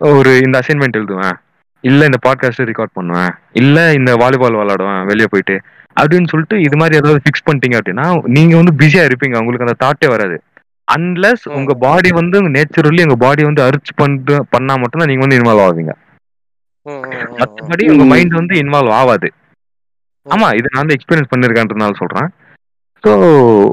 ஒரு இந்த அசைன்மெண்ட் எழுதுவேன் இல்ல இந்த பாட்காஸ்ட் ரெக்கார்ட் பண்ணுவேன் இல்ல இந்த வாலிபால் விளாடுவேன் வெளியே போயிட்டு அப்படின்னு சொல்லிட்டு இது மாதிரி ஏதாவது ஃபிக்ஸ் பண்ணிட்டீங்க அப்படின்னா நீங்க வந்து பிஸியா இருப்பீங்க உங்களுக்கு அந்த தாட்டே வராது அன்லஸ். உங்க பாடி வந்து நேச்சுரலி உங்க பாடி வந்து அரிச்சு பண்ணிட்டு பண்ணா மட்டும்தான் நீங்க வந்து இன்வால்வ் ஆவீங்க. மற்றபடி உங்க. மைண்ட் வந்து இன்வால்வ் ஆகாது. ஆமா இது நான் வந்து எக்ஸ்பீரியன்ஸ் பண்ணிருக்கேன்றதுனால சொல்றேன் ஸோ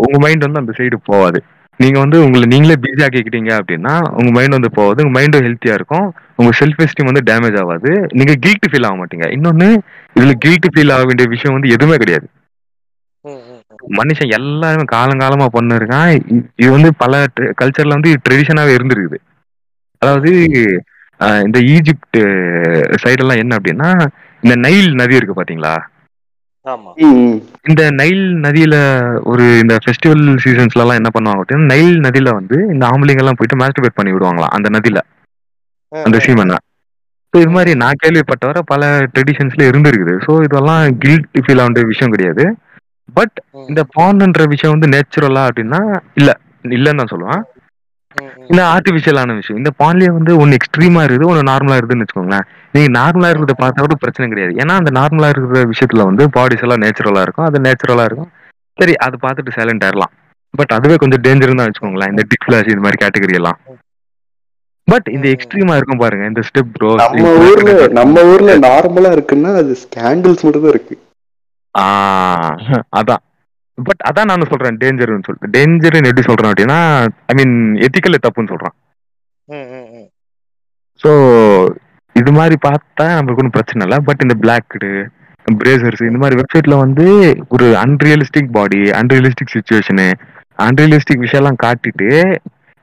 உங்க மைண்ட் வந்து அந்த சைடு போகாது நீங்க வந்து உங்களை நீங்களே பிஸி ஆக்கிக்கிட்டீங்க அப்படின்னா உங்க மைண்ட் வந்து போகாது. உங்க மைண்டும் ஹெல்த்தியா இருக்கும். உங்க செல்ஃப் எஸ்டீம் வந்து டேமேஜ் ஆகாது. நீங்க கில்ட் ஃபீல் ஆக மாட்டீங்க. இன்னொன்னு இதுல கில்ட் ஃபீல் ஆக வேண்டிய விஷயம் வந்து எதுவுமே கிடையாது. மனுஷன் எல்லாருமே காலங்காலமா பண்ணிருக்கான் இது வந்து பல கல்ச்சர்ல வந்து ட்ரெடிஷனாவே இருந்திருக்குது. அதாவது இந்த ஈஜிப்ட் சைடெல்லாம் என்ன அப்படின்னா இந்த நைல் நதி இருக்கு பாத்தீங்களா. இந்த நைல் நதியில ஒரு இந்த ஃபெஸ்டிவல் சீசன்ஸ்ல எல்லாம் என்ன பண்ணுவாங்க அப்படின்னா நைல் நதியில வந்து இந்த ஆம்பளைங்க எல்லாம் போயிட்டு மாஸ்டர்பேட் பண்ணி விடுவாங்களாம் அந்த நதியில. அந்த சீமனை ஸோ இது மாதிரி நான் கேள்விப்பட்டவரை பல ட்ரெடிஷன்ஸ்ல இருந்திருக்குது. ஸோ இதெல்லாம் கில்ட் ஃபீல் ஆகிற விஷயம் கிடையாது. பட் இந்த பான்ன்ற விஷயம் வந்து நேச்சுரலா அப்படின்னா இல்ல. இல்லைன்னு தான் சொல்லுவேன். இந்த ஆர்டிஃபிஷியலான விஷயம். இந்த பான்லயே வந்து ஒன்னு எக்ஸ்ட்ரீமா இருக்குது ஒன்னு நார்மலா இருக்குதுன்னு வச்சுக்கோங்களேன். நீங்க நார்மலா இருக்கிறத பார்த்தா கூட பிரச்சனை கிடையாது. ஏன்னா அந்த நார்மலா இருக்கிற விஷயத்துல வந்து பாடிஸ் எல்லாம் நேச்சுரலா இருக்கும். அது நேச்சுரலா இருக்கும். சரி அதை பார்த்துட்டு சைலண்ட் ஆயிடலாம். பட் அதுவே கொஞ்சம் டேஞ்சர் தான் வச்சுக்கோங்களேன். இந்த டிக் ஃபிளாஷ் இது மாதிரி கேட்டகரி எல்லாம். பட் இந்த. எக்ஸ்ட்ரீமா இருக்கும் பாருங்க. இந்த ஸ்டெப் ப்ரோ நம்ம ஊர்ல நம்ம ஊர்ல நார்மலா இருக்குன்னா அது ஸ்கேண்டில்ஸ் மட்டும் தான் இருக்கு. அதான். பட் அதான் நான் சொல்றேன். டேஞ்சர்னு சொல்லிட்டு. டேஞ்சர்னு எப்படி சொல்றேன் அப்படின்னா ஐ மீன் எத்திக்கல் தப்புன்னு சொல்றேன். ஸோ இது மாதிரி பார்த்தா நம்மளுக்கு ஒன்றும் பிரச்சனை இல்லை. பட் இந்த பிளாக்டு பிரேசர்ஸ் இந்த மாதிரி வெப்சைட்ல வந்து ஒரு unrealistic body unrealistic situation unrealistic விஷயம்லாம் காட்டிட்டு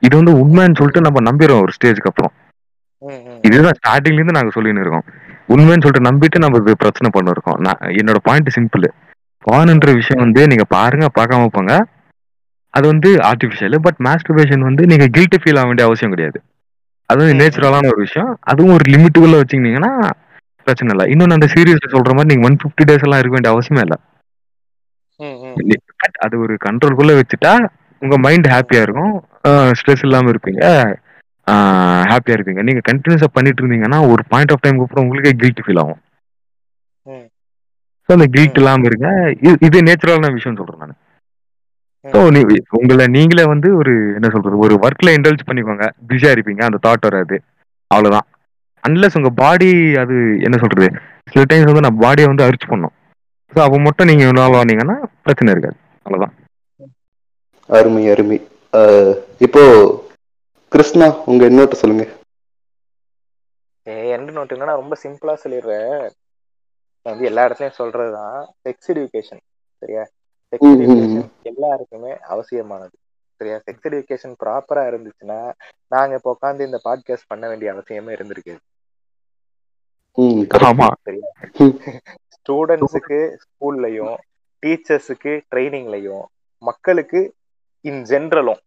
இது வந்து உண்மைன்னு சொல்லிட்டு நம்ம நம்பிடுறோம் ஒரு ஸ்டேஜ்க்கு அப்புறம். இதுதான் ஸ்டார்டிங்ல இருந்து நாங்க சொல்லின்னு இருக்கோம். உண்மைன்னு சொல்லிட்டு நம்பிட்டு நம்ம பிரச்சனை பண்ணிருக்கோம். நான் என்னோட பாயிண்ட் சிம்பிள் பானுன்ற விஷயம் வந்து நீங்க பாருங்க பார்க்காம போங்க. அது வந்து ஆர்டிஃபிஷியல் பட் மாஸ்டர்பேஷன் வந்து நீங்க கில்ட்டி ஃபீல் ஆக வேண்டிய அவசியம் கிடையாது. அது வந்து ம். நேச்சுரலான ஒரு விஷயம். அதுவும் ஒரு லிமிட்டுக்குள்ள வச்சுக்கிட்டீங்கன்னா பிரச்சனை இல்லை. இன்னொன்று அந்த சீரியஸ்ல சொல்ற மாதிரி நீங்க ஒன் ஃபிஃப்டி டேஸ் எல்லாம் இருக்க வேண்டிய அவசியமே இல்லை. அது ஒரு கண்ட்ரோல்குள்ள வச்சுட்டா உங்க மைண்ட் ஹாப்பியா இருக்கும். ஸ்ட்ரெஸ் இல்லாம இருப்பீங்க. ஹாப்பியா இருப்பீங்க. நீங்க கண்டினியூஸா பண்ணிட்டு இருந்தீங்கன்னா ஒரு பாயிண்ட் ஆஃப் டைம் அப்புறம் உங்களுக்கே கில்ட் ஃபீல் ஆகும். ஸோ அந்த கில்ட் இல்லாம இருங்க. இது- நேச்சுரலான விஷயம் சொல்றேன் நான். ஸோ நீ உங்களை நீங்களே வந்து ஒரு என்ன சொல்றது ஒரு ஒர்க்ல இன்டல்ஜ் பண்ணிக்கோங்க. பிஸியா இருப்பீங்க அந்த தாட் வராது அவ்வளவுதான். அன்லஸ் உங்க பாடி அது என்ன சொல்றது சில டைம்ஸ் வந்து நான் பாடியை வந்து அரிச்சு பண்ணும் ஸோ அப்போ மட்டும் நீங்க இன்வால்வ் ஆனீங்கன்னா பிரச்சனை இருக்காது. அவ்வளவுதான். அருமை அருமை. இப்போ கிருஷ்ணா உங்க என்னோட்ட சொல்லுங்க. ஏய், எண்ட் நோட் என்னன்னா ரொம்ப சிம்பிளா சொல்லிடுறேன். நான் வந்து எல்லா இடத்துலயும் சொல்றதுதான். செக்ஸ் எஜுகேஷன் சரியா? செக்ஸ். எஜுகேஷன் எல்லாருக்குமே அவசியமானது. சரியா? செக்ஸ் எஜுகேஷன் ப்ராப்பரா இருந்துச்சுன்னா நாங்க இப்போ உட்காந்து இந்த பாட்காஸ்ட் பண்ண வேண்டிய அவசியமே இருந்திருக்காது ம் correct. ஆமா. சரியா? ம். ஸ்டூடெண்ட்ஸுக்கு ஸ்கூல்லையும் டீச்சர்ஸுக்கு ட்ரைனிங்லையும் மக்களுக்கு இன் ஜென்ரலும்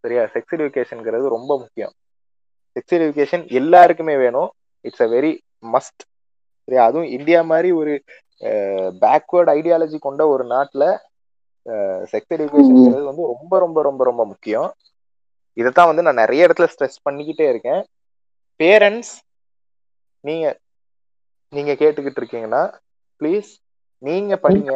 சரியா? செக்ஸ் எஜுகேஷன்ங்கிறது ரொம்ப முக்கியம். செக்ஸ் எஜுகேஷன் எல்லாருக்குமே வேணும். இட்ஸ் அ வெரி மஸ்ட் சரியா? அதுவும் இந்தியா மாதிரி ஒரு பேக்வேர்ட் ஐடியாலஜி கொண்ட ஒரு நாட்டில் செக்ஸ் எஜுகேஷன்ங்கிறது வந்து ரொம்ப ரொம்ப ரொம்ப ரொம்ப முக்கியம். இதைத்தான் வந்து நான் நிறைய இடத்துல ஸ்ட்ரெஸ் பண்ணிக்கிட்டே இருக்கேன். பேரண்ட்ஸ் நீங்க நீங்க கேட்டுக்கிட்டு இருக்கீங்கன்னா ப்ளீஸ் நீங்க படிங்க.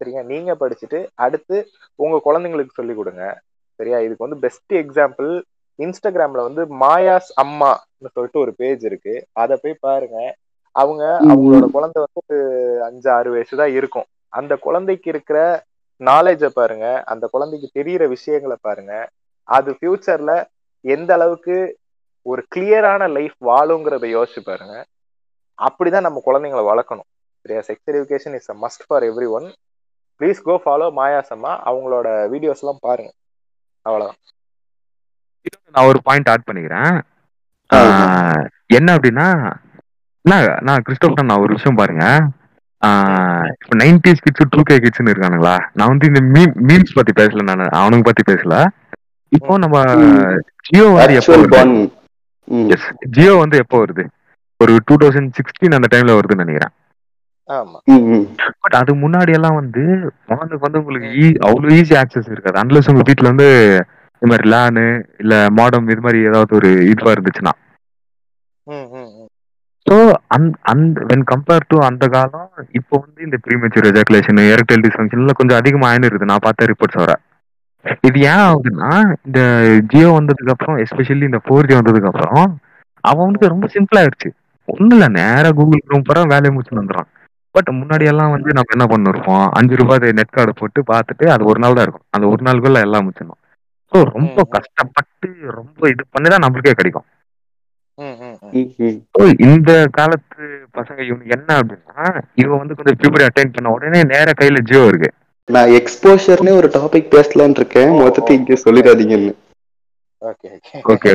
சரியா? நீங்க படிச்சுட்டு அடுத்து உங்க குழந்தைங்களுக்கு சொல்லி கொடுங்க. சரியா? இதுக்கு வந்து பெஸ்ட் எக்ஸாம்பிள் இன்ஸ்டாகிராம்ல வந்து மாயாஸ் அம்மான்னு சொல்லிட்டு ஒரு பேஜ் இருக்கு. அதை போய் பாருங்க. அவங்க அவங்களோட குழந்தை வந்து ஒரு அஞ்சு ஆறு வயசு தான் இருக்கும். அந்த குழந்தைக்கு இருக்கிற நாலேஜை பாருங்க அந்த குழந்தைக்கு தெரியிற விஷயங்களை பாருங்க அது ஃபியூச்சர்ல எந்த அளவுக்கு ஒரு கிளியரான லைஃப் வாழுங்கிறத யோசிச்சு பாருங்க. அப்படிதான் நம்ம குழந்தைங்களை வளர்க்கணும். சரியா? Sex education is a must for everyone please go follow மாயாசம்மா அவங்களோட வீடியோஸ் எல்லாம் பாருங்க. அவ்வளவுதான். நான் ஒரு பாயிண்ட் ஆட் பண்ணிக்கிறேன். என்ன அப்படின்னா நான் நான் கிறிஸ்டோபர் நான் ஒரு விஷயம் பாருங்க. இப்போ நைன்டிஸ் கிட்ஸ் டூ கே கிட்ஸ்னு இருக்கானுங்களா? நான் வந்து இந்த மீம் மீம்ஸ் பத்தி பேசல நான். அவனுங்க பத்தி பேசல. இப்போ நம்ம. ஜியோ வந்து எப்போ வருது. Yes, ஜியோ வந்து எப்போ வருது? ஒரு டூ தௌசண்ட் சிக்ஸ்டீன் அந்த டைம்ல வருதுன்னு நினைக்கிறேன். பட் அது முன்னாடி எல்லாம் வந்து போனுக்கு வந்து உங்களுக்கு ஈ அவ்வளவு ஈஸி ஆக்சஸ் இருக்காது. அன்லஸ் உங்க வீட்ல வந்து இந்த மாதிரி லேனு இல்ல மாடம் இது மாதிரி ஏதாவது ஒரு இதுவா இருந்துச்சுன்னா. ஸோ அந் அந்த வென் கம்பேர் டு அந்த காலம் இப்போ வந்து இந்த ப்ரீமெச்சூர் எஜாகுலேஷன் ஏர்டெல் டிஸ்ஃபங்க்ஷன்ல கொஞ்சம் அதிகமாக ஆயினுருது நான் பார்த்த ரிப்போர்ட்ஸ் வர. இது ஏன் ஆகுதுன்னா இந்த ஜியோ வந்ததுக்கு அப்புறம் எஸ்பெஷலி இந்த ஃபோர் ஜி வந்ததுக்கு அப்புறம் அவனுக்கு ரொம்ப சிம்பிள் ஆயிடுச்சு. ஒன்றும் இல்லை நேரா கூகுள் குரோம் போற வேலையை முடிச்சுட்டு வந்துடுறான். பட் முன்னாடி எல்லாம் வந்து நம்ம என்ன பண்ணிருப்போம்? அஞ்சு ரூபாய் நெட் கார்டு போட்டு பார்த்துட்டு அது ஒரு நாள் தான் இருக்கும். அந்த ஒரு நாளுக்குள்ள எல்லாம் முடிச்சிடணும். ஸோ ரொம்ப. கஷ்டப்பட்டு ரொம்ப இது பண்ணி தான் நம்மளுக்கே கிடைக்கும். இந்த காலத்து பசங்க இவனுக்கு என்ன அப்படின்னா இவன் வந்து கொஞ்சம் பியூபரி அட்டைன் பண்ண உடனே நேர கையில ஜியோ இருக்கு நான் எக்ஸ்போஷர்னே ஒரு டாபிக் பேசலாம்னு இருக்கேன். மொத்தத்தை இங்கே சொல்லிடாதீங்கன்னு. ஓகே ஓகே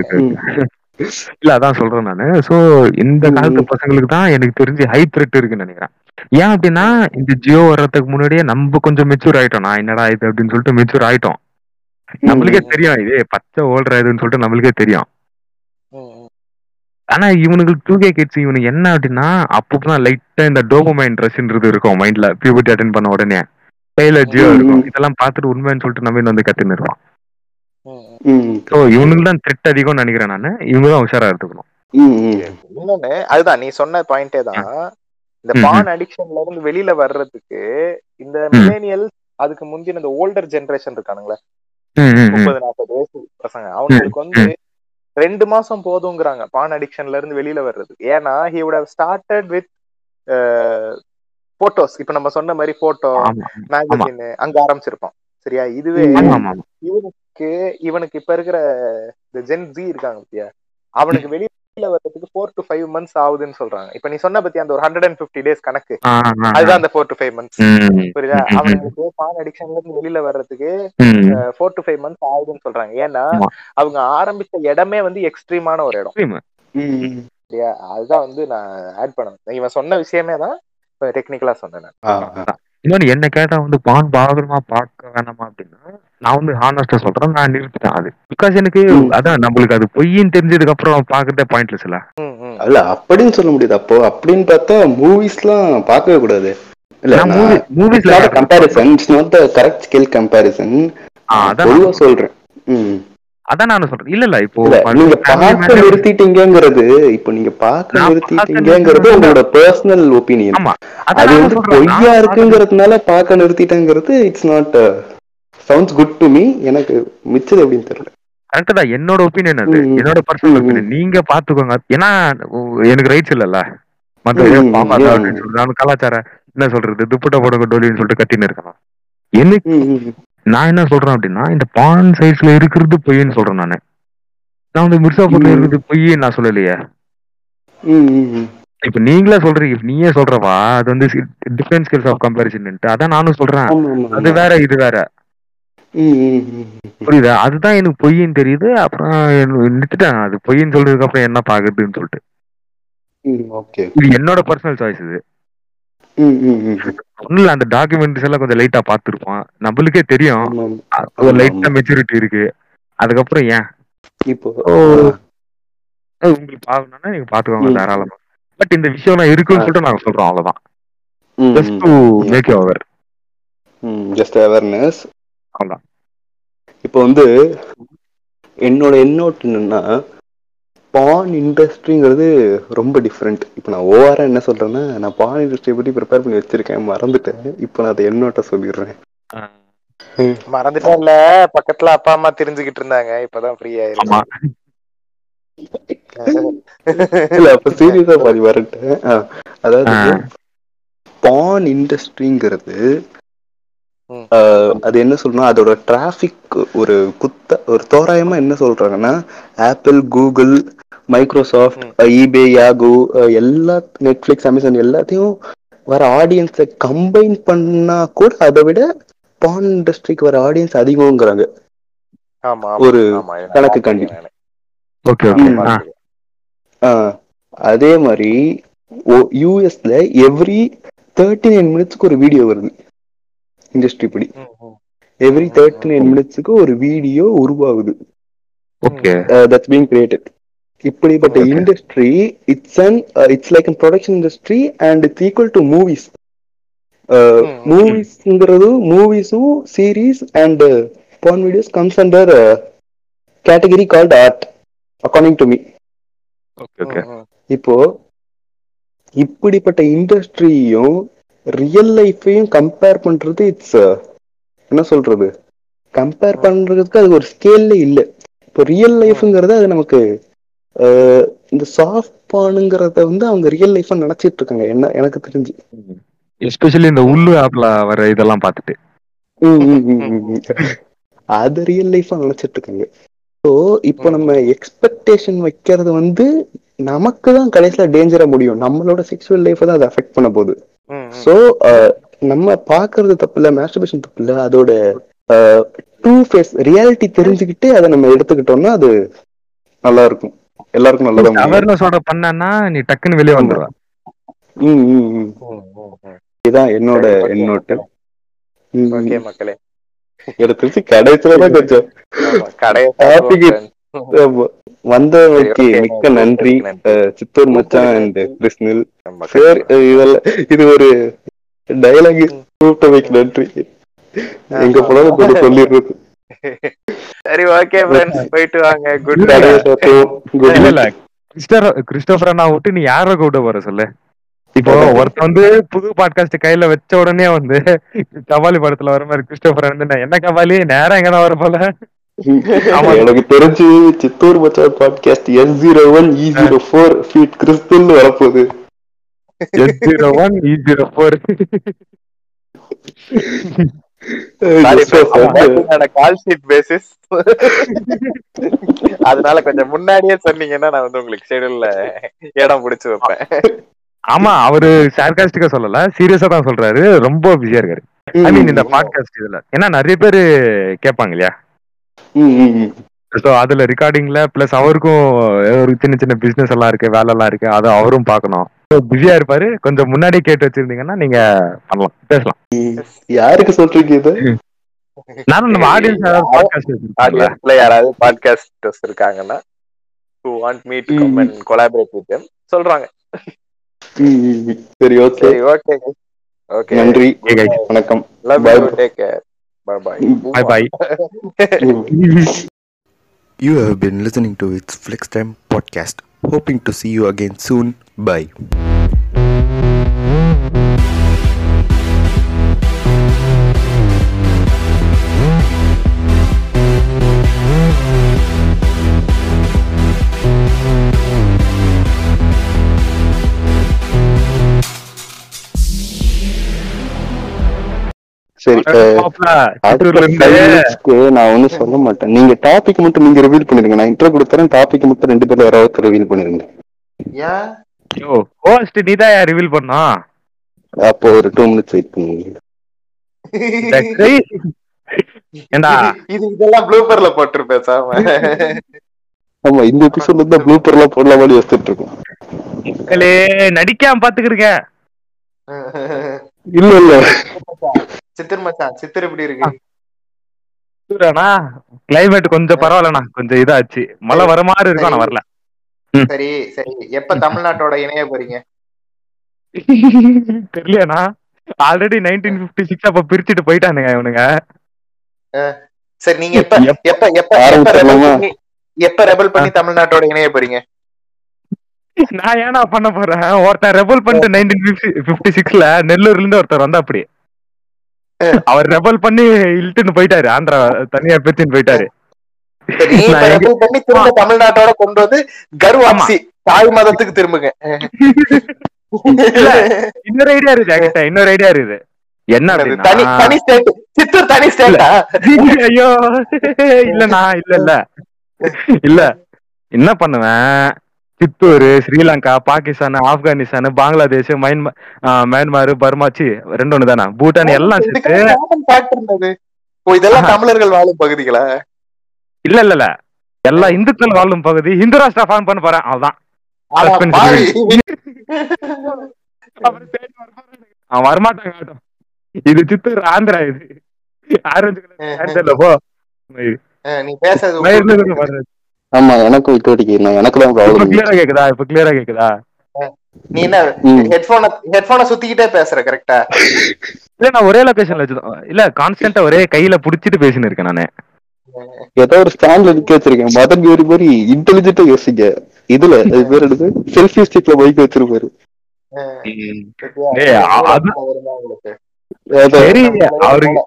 இல்ல அதான் சொல்றேன் நானு. சோ இந்த. காலத்து பசங்களுக்கு தான் எனக்கு தெரிஞ்சு ஹை த்ரெட் இருக்குன்னு நினைக்கிறேன். ஏன் அப்படின்னா இந்த ஜியோ வர்றதுக்கு முன்னாடியே நம்ம கொஞ்சம் மெச்சூர் ஆயிட்டோம். நான் என்னடா இது அப்படின்னு சொல்லிட்டு மெச்சூர் ஆயிட்டோம். நம்மளுக்கே தெரியும் இது பச்சை ஓடுற இதுன்னு சொல்லிட்டு நம்மளுக்கே தெரியும். ஆனா இவனுக்கு டூ கே கிட்ஸ் இவனுக்கு என்ன அப்படின்னா அப்பதான் லைட்டா இந்த டோபமைன் ட்ரெஸ்ன்றது இருக்கும் மைண்ட்ல பியூபர்ட்டி அட்டன் பண்ண உடனே. கையில ஜியோ. இருக்கும். இதெல்லாம் பார்த்துட்டு உண்மைன்னு சொல்லிட்டு நம்ம வந்து கத்துன்னு இருப்பான். ஸோ இவனுக்கு தான் த்ரெட் அதிகம்னு நினைக்கிறேன் நான். இவங்க தான் உஷாரா எடுத்துக்கணும். இன்னொன்னு அதுதான் நீ சொன்ன பாயிண்டே தான். இந்த பான் அடிக்ஷன்ல இருந்து வெளியில வர்றதுக்கு இந்த மில்லேனியல் அதுக்கு முந்தின இந்த ஓல்டர் ஜெனரேஷன் இருக்கானுங்களே. முப்பது நாற்பது வயசு பசங்க. அவங்களுக்கு வந்து ரெண்டு மாசம் போதுங்கிறாங்க. பான் அடிக்ஷன்ல இருந்து வெளியில வர்றதுக்கு ஏன்னா he would have started with photos இப்ப நம்ம சொன்ன மாதிரி போட்டோ மேகசின் அங்க ஆரம்பிச்சிருப்போம். சரியா? இதுவே. இவனுக்கு இவனுக்கு இப்ப இருக்கிற ஜென் ஜி இருக்காங்க பத்தியா? அவனுக்கு வெளியில வர்றதுக்கு ஃபோர் டு ஃபைவ் மந்த்ஸ் ஆகுதுன்னு சொல்றாங்க. இப்ப நீ சொன்ன பத்தி அந்த ஒரு ஹண்ட்ரட் அண்ட் பிப்டி டேஸ் கணக்கு. அதுதான் அந்த ஃபோர் டு ஃபைவ் மந்த்ஸ் புரியுதா? அவனுக்கு பான் அடிக்ஷன்ல இருந்து வெளியில வர்றதுக்கு. ஃபோர் டு ஃபைவ் மந்த்ஸ் ஆகுதுன்னு சொல்றாங்க. ஏன்னா. அவங்க ஆரம்பிச்ச இடமே வந்து எக்ஸ்ட்ரீமான ஒரு இடம். அதுதான் வந்து நான் ஆட் பண்ணேன் இவன் சொன்ன விஷயமே தான் இப்ப டெக்னிக்கலா சொன்னேன். இன்னொன்னு என்ன கேட்டா வந்து பான் பாகரமா பார்க்க வேணாமா அப்படின்னா நான் வந்து ஹானஸ்டா சொல்றேன் நான் நிறுத்திட்டேன் அது. பிகாஸ் எனக்கு. அதான் நம்மளுக்கு அது பொய்ன்னு தெரிஞ்சதுக்கு அப்புறம் பாக்குறதே பாயிண்ட்லெஸ் இல்ல. அல்ல அப்படின்னு சொல்ல முடியாது அப்போ. அப்படின்னு பார்த்தா மூவிஸ்லாம் பார்க்கவே கூடாது. இல்ல மூவி மூவிஸ்ல கம்பேரிசன் கரெக்ட் ஸ்கில் கம்பேரிசன் அதான் பொதுவா நான் சொல்றேன். அதான் நானும் சொல்றேன். இல்ல இல்ல இப்போ நீங்க பார்க்க நிறுத்திட்டீங்கிறது இப்போ நீங்க பார்க்க நான் நிறுத்திட்டீங்கிறது உங்களோட பர்சனல் ஒப்பீனியன் ஆமா. அது வந்து பொய்யா நான் இருக்குங்கிறதுனால பார்க்க நிறுத்திட்டேங்கிறது it's not sounds good to me எனக்கு மிச்சது எப்படின்னு தெரியல. கரெக்ட் தான். என்னோட ஒப்பீனியன் அது. என்னோட பர்சனல். ஒப்பீனியன் நீங்க பாத்துக்கோங்க ஏன்னா எனக்கு ரைட்ஸ் இல்லல்ல. மத்த. அப்படின்னு நான் கலாச்சாரம் என்ன சொல்றது? துப்புட்ட போடுங்க டோலின்னு சொல்லிட்டு கத்தின்னு இருக்கலாம். எனக்கு. நான் என்ன சொல்றேன் அப்படின்னா இந்த பான் சைஸ்ல இருக்கிறது பொய்ன்னு சொல்றேன் நானு. நான் வந்து மிர்சாபூர்ல. இருக்கிறது பொய்யே நான் சொல்லலையே. இப்ப நீங்களே சொல்றீங்க நீயே சொல்றவா? அது வந்து டிஃபரன்ஸ் ஸ்கில்ஸ் ஆஃப் கம்பேரிசன் அதான் நானும் சொல்றேன். அது. வேற இது வேற. புரியுதா? அதுதான் எனக்கு பொய்ன்னு தெரியுது. அப்புறம் நிறுத்திட்டேன். அது பொய்ன்னு சொல்றதுக்கு அப்புறம் என்ன பாக்குறதுன்னு சொல்லிட்டு. இது என்னோட பர்சனல் சாய்ஸ் இது. இல்ல அந்த டாக்குமெண்ட்ஸ் எல்லாம் கொஞ்சம் லைட்டா பாத்துருப்போம் நம்மளுக்கே தெரியும். ஒரு லைட்டா மெச்சூரிட்டி இருக்கு. அதுக்கப்புறம் ஏன்? இப்போ உங்களுக்கு பாக்கணும்னா நீங்க பாத்துக்கோங்க. தாராளமா. பட் இந்த விஷயம் எல்லாம் இருக்குன்னு சொல்லிட்டு நாங்க சொல்றோம் அவ்வளவுதான். Just to make you aware just awareness அவ்வளவுதான். இப்போ வந்து என்னோட எண்ணோட்டு என்னன்னா பான் இண்டஸ்ட்ரிங்கிறது ரொம்ப டிஃப்ரெண்ட் இப்போ நான் ஓவரா என்ன சொல்றேன்னா நான் பான் இண்டஸ்ட்ரியை பத்தி ப்ரிப்பேர் பண்ணி வச்சிருக்கேன். மறந்துட்டேன். இப்போ நான் அதை எண்ணோட்ட சொல்லிடுறேன். மறந்துட்டேன்ல. பக்கத்துல அப்பா அம்மா தெரிஞ்சுக்கிட்டு இருந்தாங்க. இப்பதான் ஃப்ரீ ஆமா. இல்ல அப்ப சீரியஸா பாதி வரட்டேன். அதாவது. பான் இண்டஸ்ட்ரிங்கிறது. அது என்ன சொல்லணும் அதோட டிராஃபிக் ஒரு குத்த ஒரு தோராயமா என்ன சொல்றாங்கன்னா Apple Google Microsoft eBay Yahoo எல்லா நெட்ஃபிளிக்ஸ் அமேசான் எல்லாத்தையும் வர ஆடியன்ஸை கம்பைன் பண்ணா கூட அதை விட பான் இண்டஸ்ட்ரிக்கு வர ஆடியன்ஸ் அதிகங்கிறாங்க ஆமா ஒரு கணக்கு கண்டி. Okay okay. ம். ஆ. ஆ, அதே மாதிரி யூஎஸ்ல எவ்ரி தேர்ட்டி நைன் மினிட்ஸ்க்கு ஒரு வீடியோ வருது. இண்டஸ்ட்ரி படி. எவ்ரி தேர்ட்டி நைன் மினிட்ஸ்க்கு ஒரு வீடியோ உருவாகுது. ஓகே. தட்ஸ் பீங் கிரியேட்டட் இப்படிப்பட்ட industry it's an it's like production industry and it's equal to movies. மூவிஸ்ங்கிறது மூவிஸும் series and porn videos comes under category called art according to me இப்போ இப்படிப்பட்ட இண்டஸ்ட்ரியும் ரியல் லைஃபையும் கம்பேர் பண்றது இட்ஸ் என்ன சொல்றது? கம்பேர் பண்றதுக்கு அது ஒரு ஸ்கேல்ல இல்ல. இப்போ ரியல் லைஃப்ங்கிறது அது நமக்கு இந்த சாஃப்ட் பானுங்கிறத வந்து அவங்க ரியல் லைஃபா நினைச்சிட்டு இருக்காங்க. என்ன எனக்கு தெரிஞ்சு. எஸ்பெஷலி இந்த உள்ளு ஆப்ல வர இதெல்லாம் பார்த்துட்டு. அது ரியல் லைஃபா நினைச்சிட்டு இருக்காங்க. ஸோ இப்போ நம்ம எக்ஸ்பெக்டேஷன் வைக்கிறது வந்து நமக்கு தான் கடைசியில டேஞ்சரா முடியும். நம்மளோட செக்ஷுவல் லைஃப் தான் அதை அஃபெக்ட் பண்ண போகுது. ஸோ நம்ம பாக்குறது தப்பு இல்ல மேஸ்டர்பேஷன் தப்பு இல்ல அதோட டூ ஃபேஸ் ரியாலிட்டி தெரிஞ்சுக்கிட்டு அதை நம்ம எடுத்துக்கிட்டோம்னா அது நல்லா இருக்கும். எல்லாருக்கும் நல்லதா. அவேர்னஸோட பண்ணனா நீ டக்குன்னு வெளியே வந்துடுவ ம், ம், ம். இதுதான் என்னோட ம், ஓகே மக்களே. எனக்கு தெரிஞ்சு கடைசியிலதான் கொஞ்சம் okay. மிக்க நன்றி. சித்தூர் மச்சான் அண்ட் கிருஷ்ணில் சார் இதெல்லாம் இது ஒரு டயலாக் கூப்பிட்டமைக்கு நன்றி. எங்க போனாலும் கூட சொல்லிடுறது. சரி ஓகே ஃப்ரெண்ட்ஸ் போயிட்டு வாங்க. குட் இல்ல. இல்ல கிறிஸ்டர் கிறிஸ்டோபர் அண்ணா விட்டு நீ யார கூப்பிட போற சொல்லு? இப்போ ஒருத்தன் வந்து புது பாட்காஸ்ட் கையில வச்ச உடனே வந்து கபாலி படத்துல வர மாதிரி கிறிஸ்டோபர் வந்து நான் என்ன கபாலி? நேரம் எங்கடா வர போல? எனக்கு தெரிஞ்சு சித்தூர் மச்சான் podcast S zero one E zero four feat கிறிஸ்துல் வரப்போகுது. S zero one E zero four call sheet basis அதனால கொஞ்சம் முன்னாடியே சொன்னீங்கன்னா நான் வந்து உங்களுக்கு ஷெடியூல்ல இடம் பிடிச்சு வைப்பேன். ஆமா அவரு சார்காஸ்டிக்கா சொல்லல சீரியஸா தான் சொல்றாரு. ரொம்ப பிஸியா இருக்காரு. ஐ மீன் இந்த பாட்காஸ்ட் இதுல. ஏன்னா நிறைய பேரு கேட்பாங்க இல்லையா. ஸோ அதுல ரெக்கார்டிங்ல பிளஸ் அவருக்கும் ஒரு சின்ன சின்ன பிசினஸ் எல்லாம் இருக்கு வேலை எல்லாம் இருக்கு அதை அவரும் பார்க்கணும். பிஸியா இருப்பாரு. கொஞ்சம் முன்னாடியே கேட்டு வச்சிருந்தீங்கன்னா நீங்க பண்ணலாம். பேசலாம். யாருக்கு சொல்றீங்க இது? நானும் நம்ம ஆடியன்ஸ் யாராவது பாட்காஸ்ட் வச்சிருக்காங்களா ஆடியன்ஸ்ல யாராவது பாட்காஸ்ட் இருக்காங்கன்னா who want me to come and collaborate with them சொல்றாங்க. ம், ம், ம். சரி ஓகே. ஓகே. ஓகே. நன்றி. வணக்கம். Love. You take care bye bye bye bye You have been listening to its Flex Time podcast. Hoping to see you again soon. Bye. சரி நான் ஒண்ணும் சொல்ல மாட்டேன். நீங்க டாபிக் மட்டும் நீங்க ரிவீல் பண்ணிருங்க. நான் இன்ட்ரோ கொடுத்துறேன் டாபிக் மட்டும் ரெண்டு பேரும் யாராவது ரிவீல் பண்ணிருங்க. ஏன் ஹோஸ்ட் நீதான் ரிவீல் பண்ணா? அப்போ ஒரு டூ மினிட்ஸ் வெயிட் பண்ணுங்க. ஏண்டா? இது இதெல்லாம் ப்ளூப்பர்ல போட்டு பேசாம. ஆமா இந்த எபிசோட்ல தான் ப்ளூப்பர் எல்லாம் போடலாம் மாதிரி யோசிச்சுட்டு இருக்கோம். மக்களே நடிக்காம பாத்துக்கிருக்க இல்ல இல்ல. சித்திர் மச்சான் சித்திர் எப்படி இருக்கு? சூடானா கிளைமேட் கொஞ்சம் பரவாயில்லண்ணா. கொஞ்சம் இதாச்சு. மழை வர மாதிரி இருக்கும் ஆனா வரல. சரி சரி. எப்ப தமிழ்நாட்டோட இணைய போறீங்க? தெரியலண்ணா ஆல்ரெடி நைன்டீன் பிப்டி சிக்ஸ் அப்ப பிரிச்சுட்டு போயிட்டானுங்க இவனுங்க. சரி நீங்க எப்ப எப்ப- எப்ப எப்ப ரெபல் பண்ணி தமிழ்நாட்டோட இணைய போறீங்க? நான் ஏன்னா பண்ண போறேன்? ஒருத்தன் ரெபல் பண்ணிட்டு நைன்டீன் பிப்டி சிக்ஸ்ல நெல்லூர்ல இருந்து ஒருத்தர் வந்தா அப்படி அவர் ரெபல் பண்ணி இழுத்துன்னு போயிட்டாரு. ஆந்திரா தனியா பிரிச்சுன்னு போயிட்டாரு. பண்ணி திரும்ப தமிழ்நாட்டோட கொண்டு வந்து கர்வாப்சி தாய் மதத்துக்கு திரும்புங்க. இன்னொரு ஐடியா என்கிட்ட. இன்னொரு ஐடியா இருக்குது. என்ன தனி தனி ஸ்டேட் சித்தூர் தனி ஸ்டேட்டா ஐயோ இல்லண்ணா இல்ல இல்ல. இல்ல. என்ன பண்ணுவேன்? சித்தூர் ஸ்ரீலங்கா பாகிஸ்தான் ஆப்கானிஸ்தான் பங்களாதேஷ் ஆ, மியான்மர் பர்மாச்சி ரெண்டு ஒண்ணு தானே பூட்டான் எல்லாம் சேர்த்து இதெல்லாம் தமிழர்கள் வாழும் பகுதிகளா? இல்ல இல்ல இல்ல. எல்லா இந்துக்கள் வாழும் பகுதி. இந்து ராஷ்டிரா ஃபார்ம் பண்ண போறேன். வரமாட்டானுங்க. அவன் வரமாட்டாங்க ஆட்டம் இது சித்தூர் ஆந்திரா இது. ஆரஞ்சு கலர் போ. நீ பேசுறது. ஆமா எனக்கும் விட்டு நான் எனக்கு தான் இப்ப ப்ராப்ளம் கிளியரா கேக்குதா? இப்ப கிளியரா கேக்குதா? நீ என்ன. ஹெட்போனை ஹெட்போனை சுத்திக்கிட்டே பேசுற கரெக்டா இல்ல நான் ஒரே லொகேஷன்ல வச்சுதான் இல்ல கான்ஸ்டன்டா ஒரே கையில புடிச்சிட்டு பேசின்னு இருக்கேன் நானு. ஏதோ ஒரு ஸ்டாண்ட்ல நிக்க வச்சிருக்கேன் மதன் கேரி மாதிரி இன்டெலிஜென்ட்டா யோசிங்க. இதுல அது பேர் எடுத்து செல்ஃபி ஸ்டிக்ல பைக் வச்சிருப்பாரு. அவருக்கு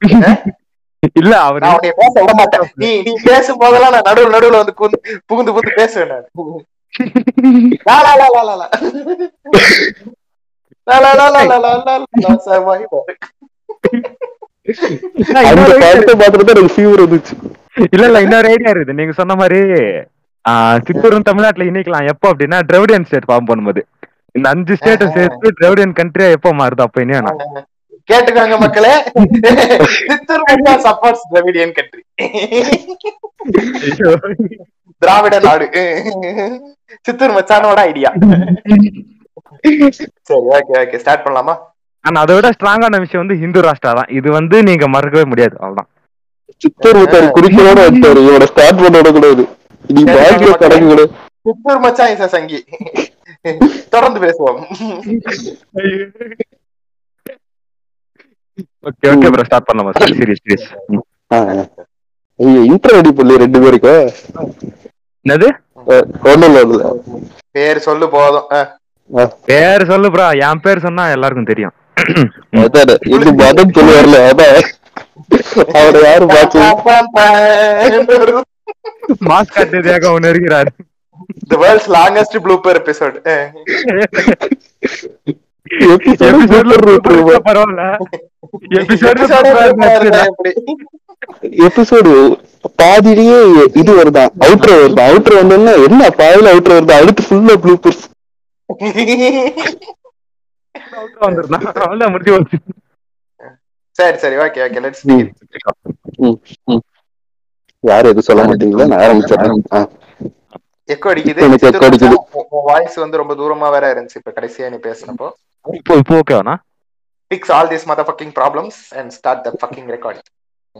இல்ல அவர் பேச விட மாட்டேன் நீ நீ பேசும் போதெல்லாம் நான் நடுவுல நடுவுல வந்து புகுந்து புகுந்து பேசுவேன் இல்ல இல்ல இன்னொரு ஐடியா இருக்குது நீங்க சொன்ன மாதிரி சித்தூரும் தமிழ்நாட்டுல இணைக்கலாம் எப்போ அப்படின்னா திரவிடியன் ஸ்டேட் ஃபார்ம் பண்ணும்போது இந்த அஞ்சு ஸ்டேட்டை சேர்த்து திரவிடியன் கண்ட்ரியா எப்போ மாறுது அப்ப இனியா கேட்டுக்கோங்க மக்களே. சித்தூர் மச்சான் supports Dravidian country Dravida Nadu. Chittoor மச்சானோட ஐடியா சரி ஓகே ஓகே ஸ்டார்ட் பண்ணலாமா? ஆனா அதை விட ஸ்ட்ராங்கான விஷயம் வந்து ஹிந்து ராஷ்டிரா தான். இது வந்து நீங்க மறக்கவே முடியாது. அவ்வளவுதான். சித்தூர் முத்தாரு குறிக்கோட வச்சாரு இவனை ஸ்டார்ட் பண்ண விடக்கூடாது நீ வாழ்க்கையில தொடங்க சித்தூர் மச்சான் இசை சங்கி. தொடர்ந்து பேசுவோம். ஓகே ஓகே ப்ரோ ஸ்டார்ட் பண்ணலாமா சரி சரி சரி ஆ, ஆ. ஐயோ இன்டர் ரெடி பண்ணி ரெண்டு பேருக்கு என்னது? ஒண்ணும் இல்ல. பேர் சொல்லு போதும். பேர் சொல்லு ப்ரோ என் பேர் சொன்னா எல்லாருக்கும் தெரியும். அதான் இது மதம் சொல்லுவார்ல அதான். அவரை யாரும் பார்த்து மாஸ்க் காட்டுறதுக்காக ஒண்ணு இருக்கிறாரு. The world's longest blooper episode. அஹ். எபிசோட்ல பரவாயில்ல. எபிசோடு பாதியிலேயே இது வருதான் அவுட்ரோ வருதான் அவுட்ரோ வந்தோன்னா என்ன பாதியில அவுட்ரோ வருதா? அடுத்து ஃபுல்லா முடிஞ்சு போச்சு. சரி சரி ஓகே ஓகே லெட்ஸ் யாரும் எதுவும் சொல்ல மாட்டீங்களா? நான் ஆரம்பிச்சிடறேன். எக்கோ அடிக்குது. எனக்கு echo அடிக்குது. வாய்ஸ் வந்து ரொம்ப தூரமா வேற இருந்துச்சு. இப்ப கடைசியா நீ பேசினப்போ. இப்போ இப்போ ஓகேவாண்ணா fix all these motherfucking problems and start the fucking recording